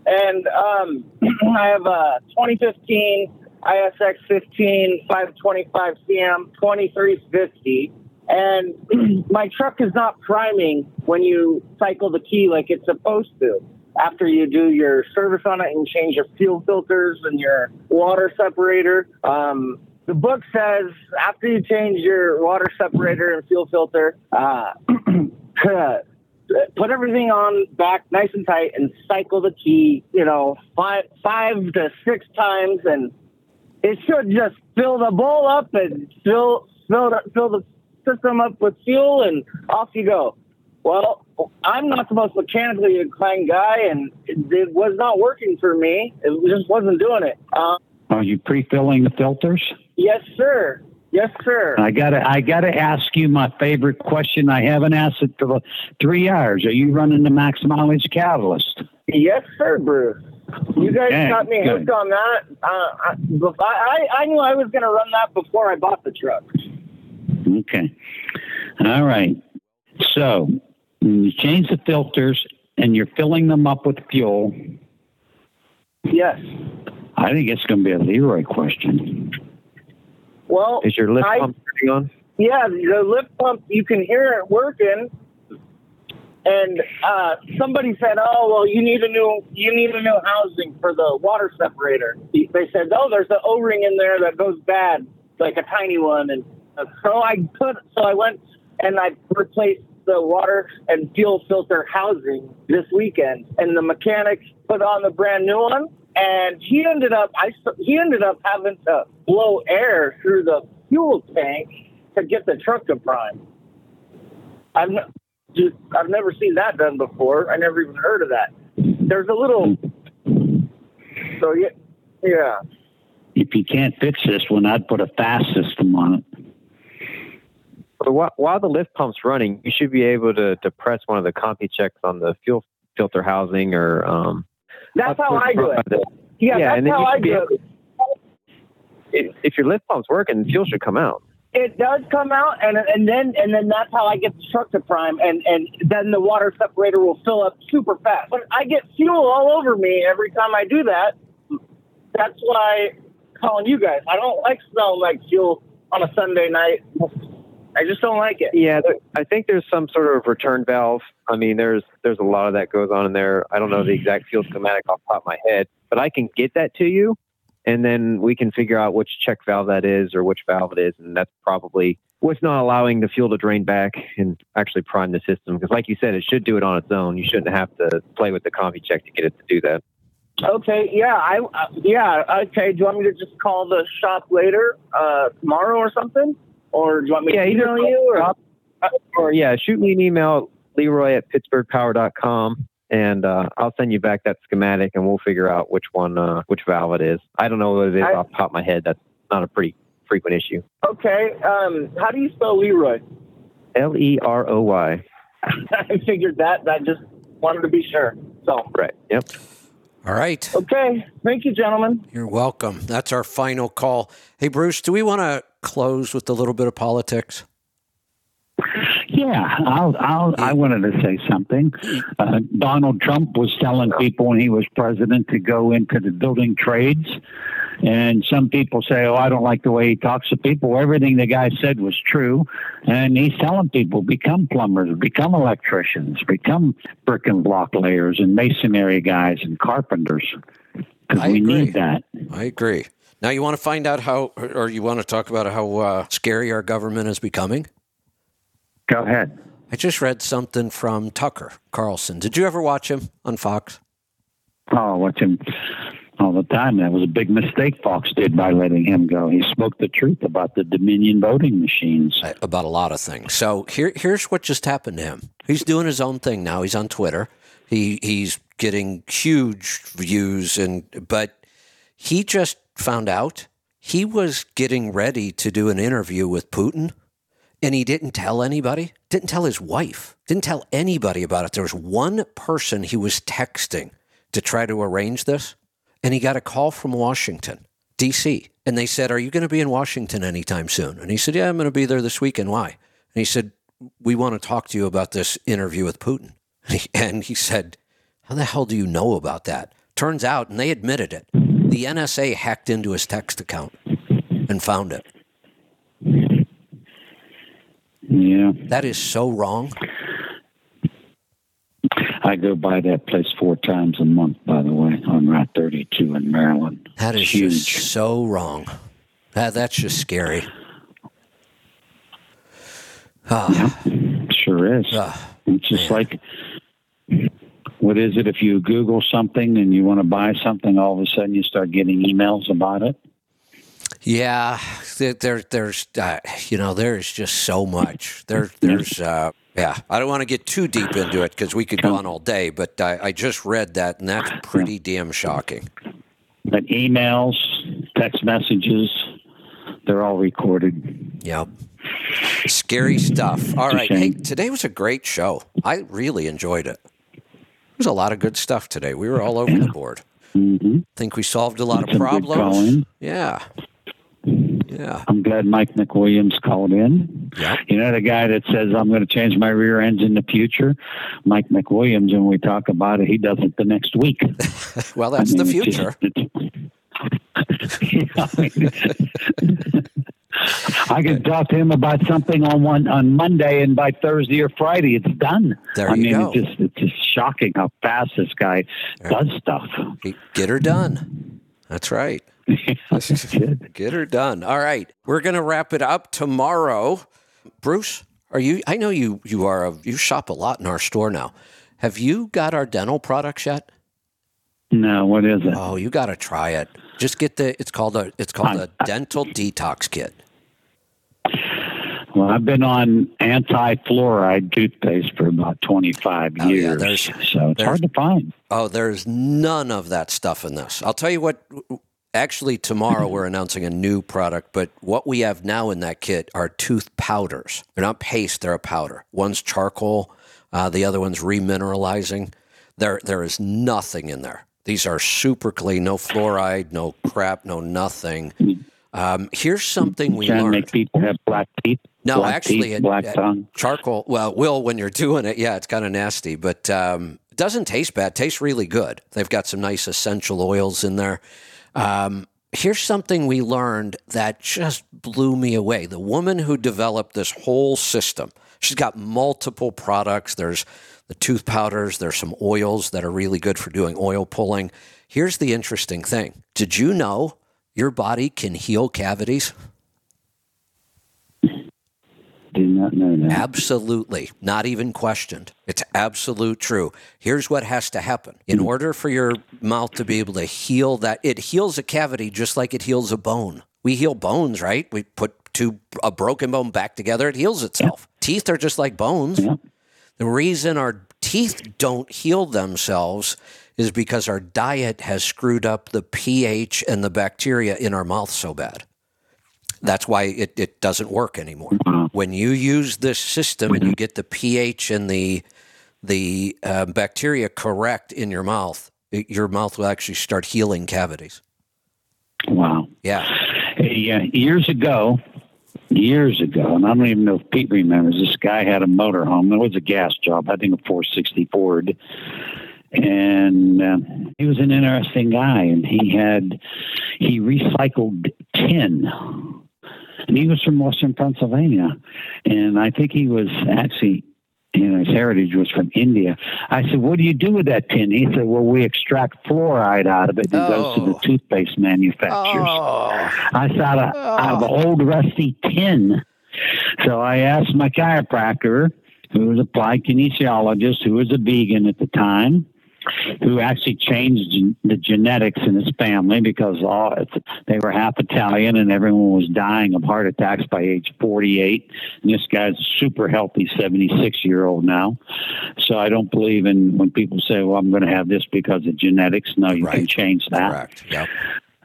and um, I have a 2015 ISX 15 525 CM 2350, and my truck is not priming when you cycle the key like it's supposed to. After you do your service on it and change your fuel filters and your water separator, um, the book says after you change your water separator and fuel filter, uh, put everything on back nice and tight and cycle the key, you know, five five to six times and it should just fill the bowl up and fill fill fill the system up with fuel and off you go. Well, I'm not the most mechanically inclined guy, and it, it was not working for me. It just wasn't doing it. Uh,
Are you pre-filling the filters?
yes, sir. Yes, sir.
I gotta, I gotta ask you my favorite question. I haven't asked it for three hours. Are you running the max mileage catalyst?
Yes, sir, Bruce. You guys got me
good.
hooked on that. Uh, I, I I knew I was going to run that before I bought the truck.
Okay. All right. So when you change the filters and you're filling them up with fuel,
Yes.
I think it's going to be a Leroy question.
Well,
Is your lift
I-
pump turning on?
Yeah, the lift pump, you can hear it working. And uh, somebody said, "Oh, well, you need a new you need a new housing for the water separator." They said, "Oh, there's an O-ring in there that goes bad, like a tiny one." And so I put so I went and I replaced the water and fuel filter housing this weekend, and the mechanic put on the brand new one. And he ended up I he ended up having to blow air through the fuel tank to get the truck to prime. I've just I've never seen that done before. I never even heard of that. There's a little. So yeah, yeah.
If you can't fix this one, I'd put a FASS system on it.
While, while the lift pump's running, you should be able to, to press one of the CompuChecks on the fuel filter housing or. Um,
That's how I do it.
the-
Yeah,
Yeah, and
that's how I do it.
if, if your lift pump's working, fuel should come out.
It does come out, and and then and then that's how I get the truck to prime, and and then the water separator will fill up super fast. But I get fuel all over me every time I do that. That's why I'm calling you guys. I don't like smelling like fuel on a Sunday night. I just don't like it.
Yeah, there, I think there's some sort of return valve. I mean, there's there's a lot of that goes on in there. I don't know the exact fuel schematic off the top of my head, but I can get that to you, and then we can figure out which check valve that is or which valve it is, and that's probably what's not allowing the fuel to drain back and actually prime the system. Because, like you said, it should do it on its own. You shouldn't have to play with the CompuCheck to get it to do that.
Okay, yeah, I uh, yeah, okay. Do you want me to just call the shop later, uh, tomorrow or something, or do you want me
Yeah,
to
either
email you? Or?
or yeah, shoot me an email, Leroy at PittsburghPower.com, and uh, I'll send you back that schematic, and we'll figure out which one, uh, which valve it is. I don't know what it is
I-
off the top of my head. That's not a pretty frequent issue.
Okay, um, how do you spell Leroy?
L E R O Y.
I figured that. I just wanted to be sure. So
Right. Yep.
All right.
okay, thank you, gentlemen.
You're welcome. That's our final call. Hey, Bruce, do we want to close with a little bit of politics?
Yeah, I'll, I'll, I wanted to say something. Uh, Donald Trump was telling people when he was president to go into the building trades. And some people say, oh, I don't like the way he talks to people. Everything the guy said was true. And he's telling people, become plumbers, become electricians, become brick and block layers and masonry guys and carpenters. Because we
agree.
need that.
I agree. Now, you want to find out how, or you want to talk about how uh, scary our government is becoming?
Go ahead.
I just read something from Tucker Carlson. Did you ever watch him on Fox?
Oh, I watch him all the time. That was a big mistake Fox did by letting him go. He spoke the truth about the Dominion voting machines.
About a lot of things. So here, here's what just happened to him. He's doing his own thing now. He's on Twitter. He he's getting huge views, and but he just found out he was getting ready to do an interview with Putin, and he didn't tell anybody. Didn't tell his wife. Didn't tell anybody about it. There was one person he was texting to try to arrange this, and he got a call from Washington, D.C. And they said, "Are you going to be in Washington anytime soon?" And he said, "Yeah, I'm going to be there this weekend. Why?" And he said, "We want to talk to you about this interview with Putin." And he, and he said, "How the hell do you know about that?" Turns out, and they admitted it, the NSA hacked into his text account and found it.
Yeah,
That is so wrong.
I go by that place four times a month, by the way, on Route 32 in Maryland.
That is
huge.
just so wrong. That that's just scary. Ah,
Sure is.
ah,
It's just like, what is it? If you Google something and you want to buy something, all of a sudden you start getting emails about it.
yeah, there, there there's uh, you know there's just so much. There there's uh, yeah. I don't want to get too deep into it because we could go on all day. But I, I just read that, and that's pretty damn shocking.
But emails, text messages, they're all recorded.
Yep. Scary stuff. All right. Hey, today was a great show. I really enjoyed it. There was a lot of good stuff today. We were all over the board.
hmm
Think we solved a lot of problems. Yeah. Yeah.
I'm glad Mike McWilliams called in.
Yeah.
You know, the guy that says, I'm going to change my rear ends in the future, Mike McWilliams, when we talk about it, he does it the next week.
Well, that's
I
the
mean, it's
future.
just- it's- I mean, I can talk to him about something on one on Monday, and by Thursday or Friday, it's done.
There
I
you
mean,
go.
it's just it's just shocking how fast this guy does stuff.
Get her done. That's right. Get her done. All right. We're going to wrap it up tomorrow. Bruce, are you I know you you are a, you shop a lot in our store now. Have you got our dental products yet?
No, what is it?
Oh, you got to try it. Just get the it's called a it's called a dental detox kit.
Well, I've been on anti-fluoride toothpaste for about 25
Oh,
years,
there's-
so it's hard to find.
Oh, there's none of that stuff in this. I'll tell you what Actually, tomorrow we're announcing a new product, but what we have now in that kit are tooth powders. They're not paste, they're a powder. One's charcoal, uh, the other one's remineralizing. There, there is nothing in there. These are super clean, no fluoride, no crap, no nothing. Um, here's something we
to
learned.
make people have black teeth.
No,
black
actually,
teeth,
it-
black
it-
tongue.
charcoal. Well, will when you're doing it, yeah, it's kind of nasty, but um, it doesn't taste bad. It tastes really good. They've got some nice essential oils in there. Um, here's something we learned that just blew me away. The woman who developed this whole system, she's got multiple products. There's the tooth powders. There's some oils that are really good for doing oil pulling. Here's the interesting thing. Did you know your body can heal cavities?
Did not know that.
Absolutely. Not even questioned. It's absolute true. Here's what has to happen. In mm-hmm. order for your mouth to be able to heal that, it heals a cavity just like it heals a bone. We heal bones, right? We put two a broken bone back together, it heals itself. Teeth are just like bones. The reason our teeth don't heal themselves is because our diet has screwed up the pH and the bacteria in our mouth so bad. That's why it, it doesn't work anymore. When you use this system and you get the pH and the the uh, bacteria correct in your mouth, it, your mouth will actually start healing cavities.
Wow.
Yeah.
Hey, uh, years ago, years ago, and I don't even know if Pete remembers, this guy had a motorhome. It was a gas job, I think a 460 Ford. And uh, he was an interesting guy, and he had, he recycled tin. And he was from Western Pennsylvania. And I think he was actually you know, his heritage was from India. I said, "What do you do with that tin?" He said, "Well, we extract fluoride out of it and it goes to the toothpaste manufacturers." I said, out of, out of old rusty tin. So I asked my chiropractor, who was a applied kinesiologist, who was a vegan at the time, who actually changed the genetics in his family because all they were half Italian and everyone was dying of heart attacks by age 48. And this guy's a super healthy 76 year old now. So I don't believe in when people say, well, I'm going to have this because of genetics. No, you can change that.
Correct. Yep.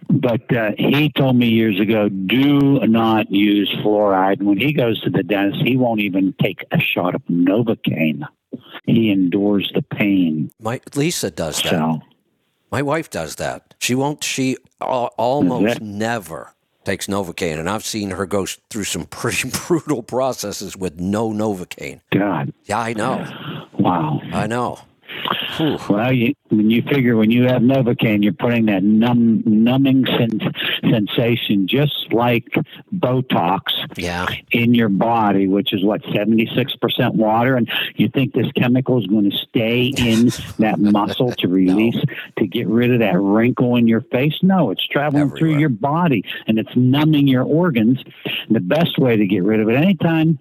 But uh, he told me years ago, do not use fluoride. When he goes to the dentist, he won't even take a shot of Novocaine. He endures the pain.
My Lisa does that.
So,
My wife does that. She won't. She al- almost never takes Novocaine, and I've seen her go through some pretty brutal processes with no Novocaine.
God.
Yeah, I know.
Wow.
I know.
Well, you, when you figure when you have Novocaine, you're putting that numb, numbing sen- sensation, just like Botox,
yeah.
in your body, which is what seventy six percent water, and you think this chemical is going to stay in that muscle to release to get rid of that wrinkle in your face? No, it's traveling through your body and it's numbing your organs. The best way to get rid of it, anytime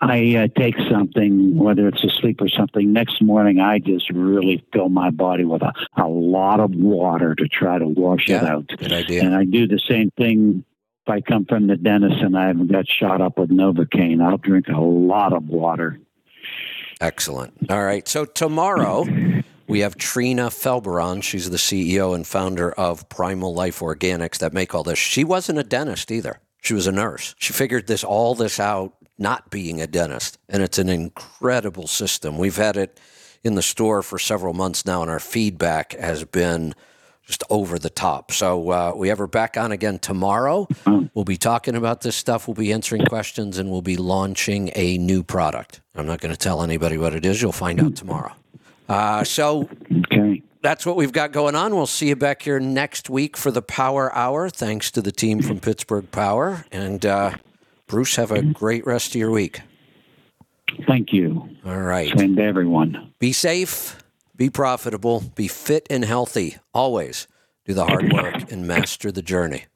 I uh, take something, whether it's a sleep or something, next morning I just really fill my body with a, a lot of water to try to wash it out.
Good idea.
And I do the same thing if I come from the dentist and I haven't got shot up with Novocaine. I'll drink a lot of water.
Excellent. All right. So tomorrow we have Trina Felber on. She's the CEO and founder of Primal Life Organics that make all this. She wasn't a dentist either. She was a nurse. She figured this all this out not being a dentist. And it's an incredible system. We've had it in the store for several months now, and our feedback has been just over the top. So uh, we have her back on again tomorrow. We'll be talking about this stuff. We'll be answering questions, and we'll be launching a new product. I'm not going to tell anybody what it is. You'll find out tomorrow. Uh, so that's what we've got going on. We'll see you back here next week for the Power Hour. Thanks to the team from Pittsburgh Power. And uh, Bruce, have a great rest of your week.
Thank you.
All right.
To everyone.
Be safe, be profitable, be fit and healthy. Always do the hard work and master the journey.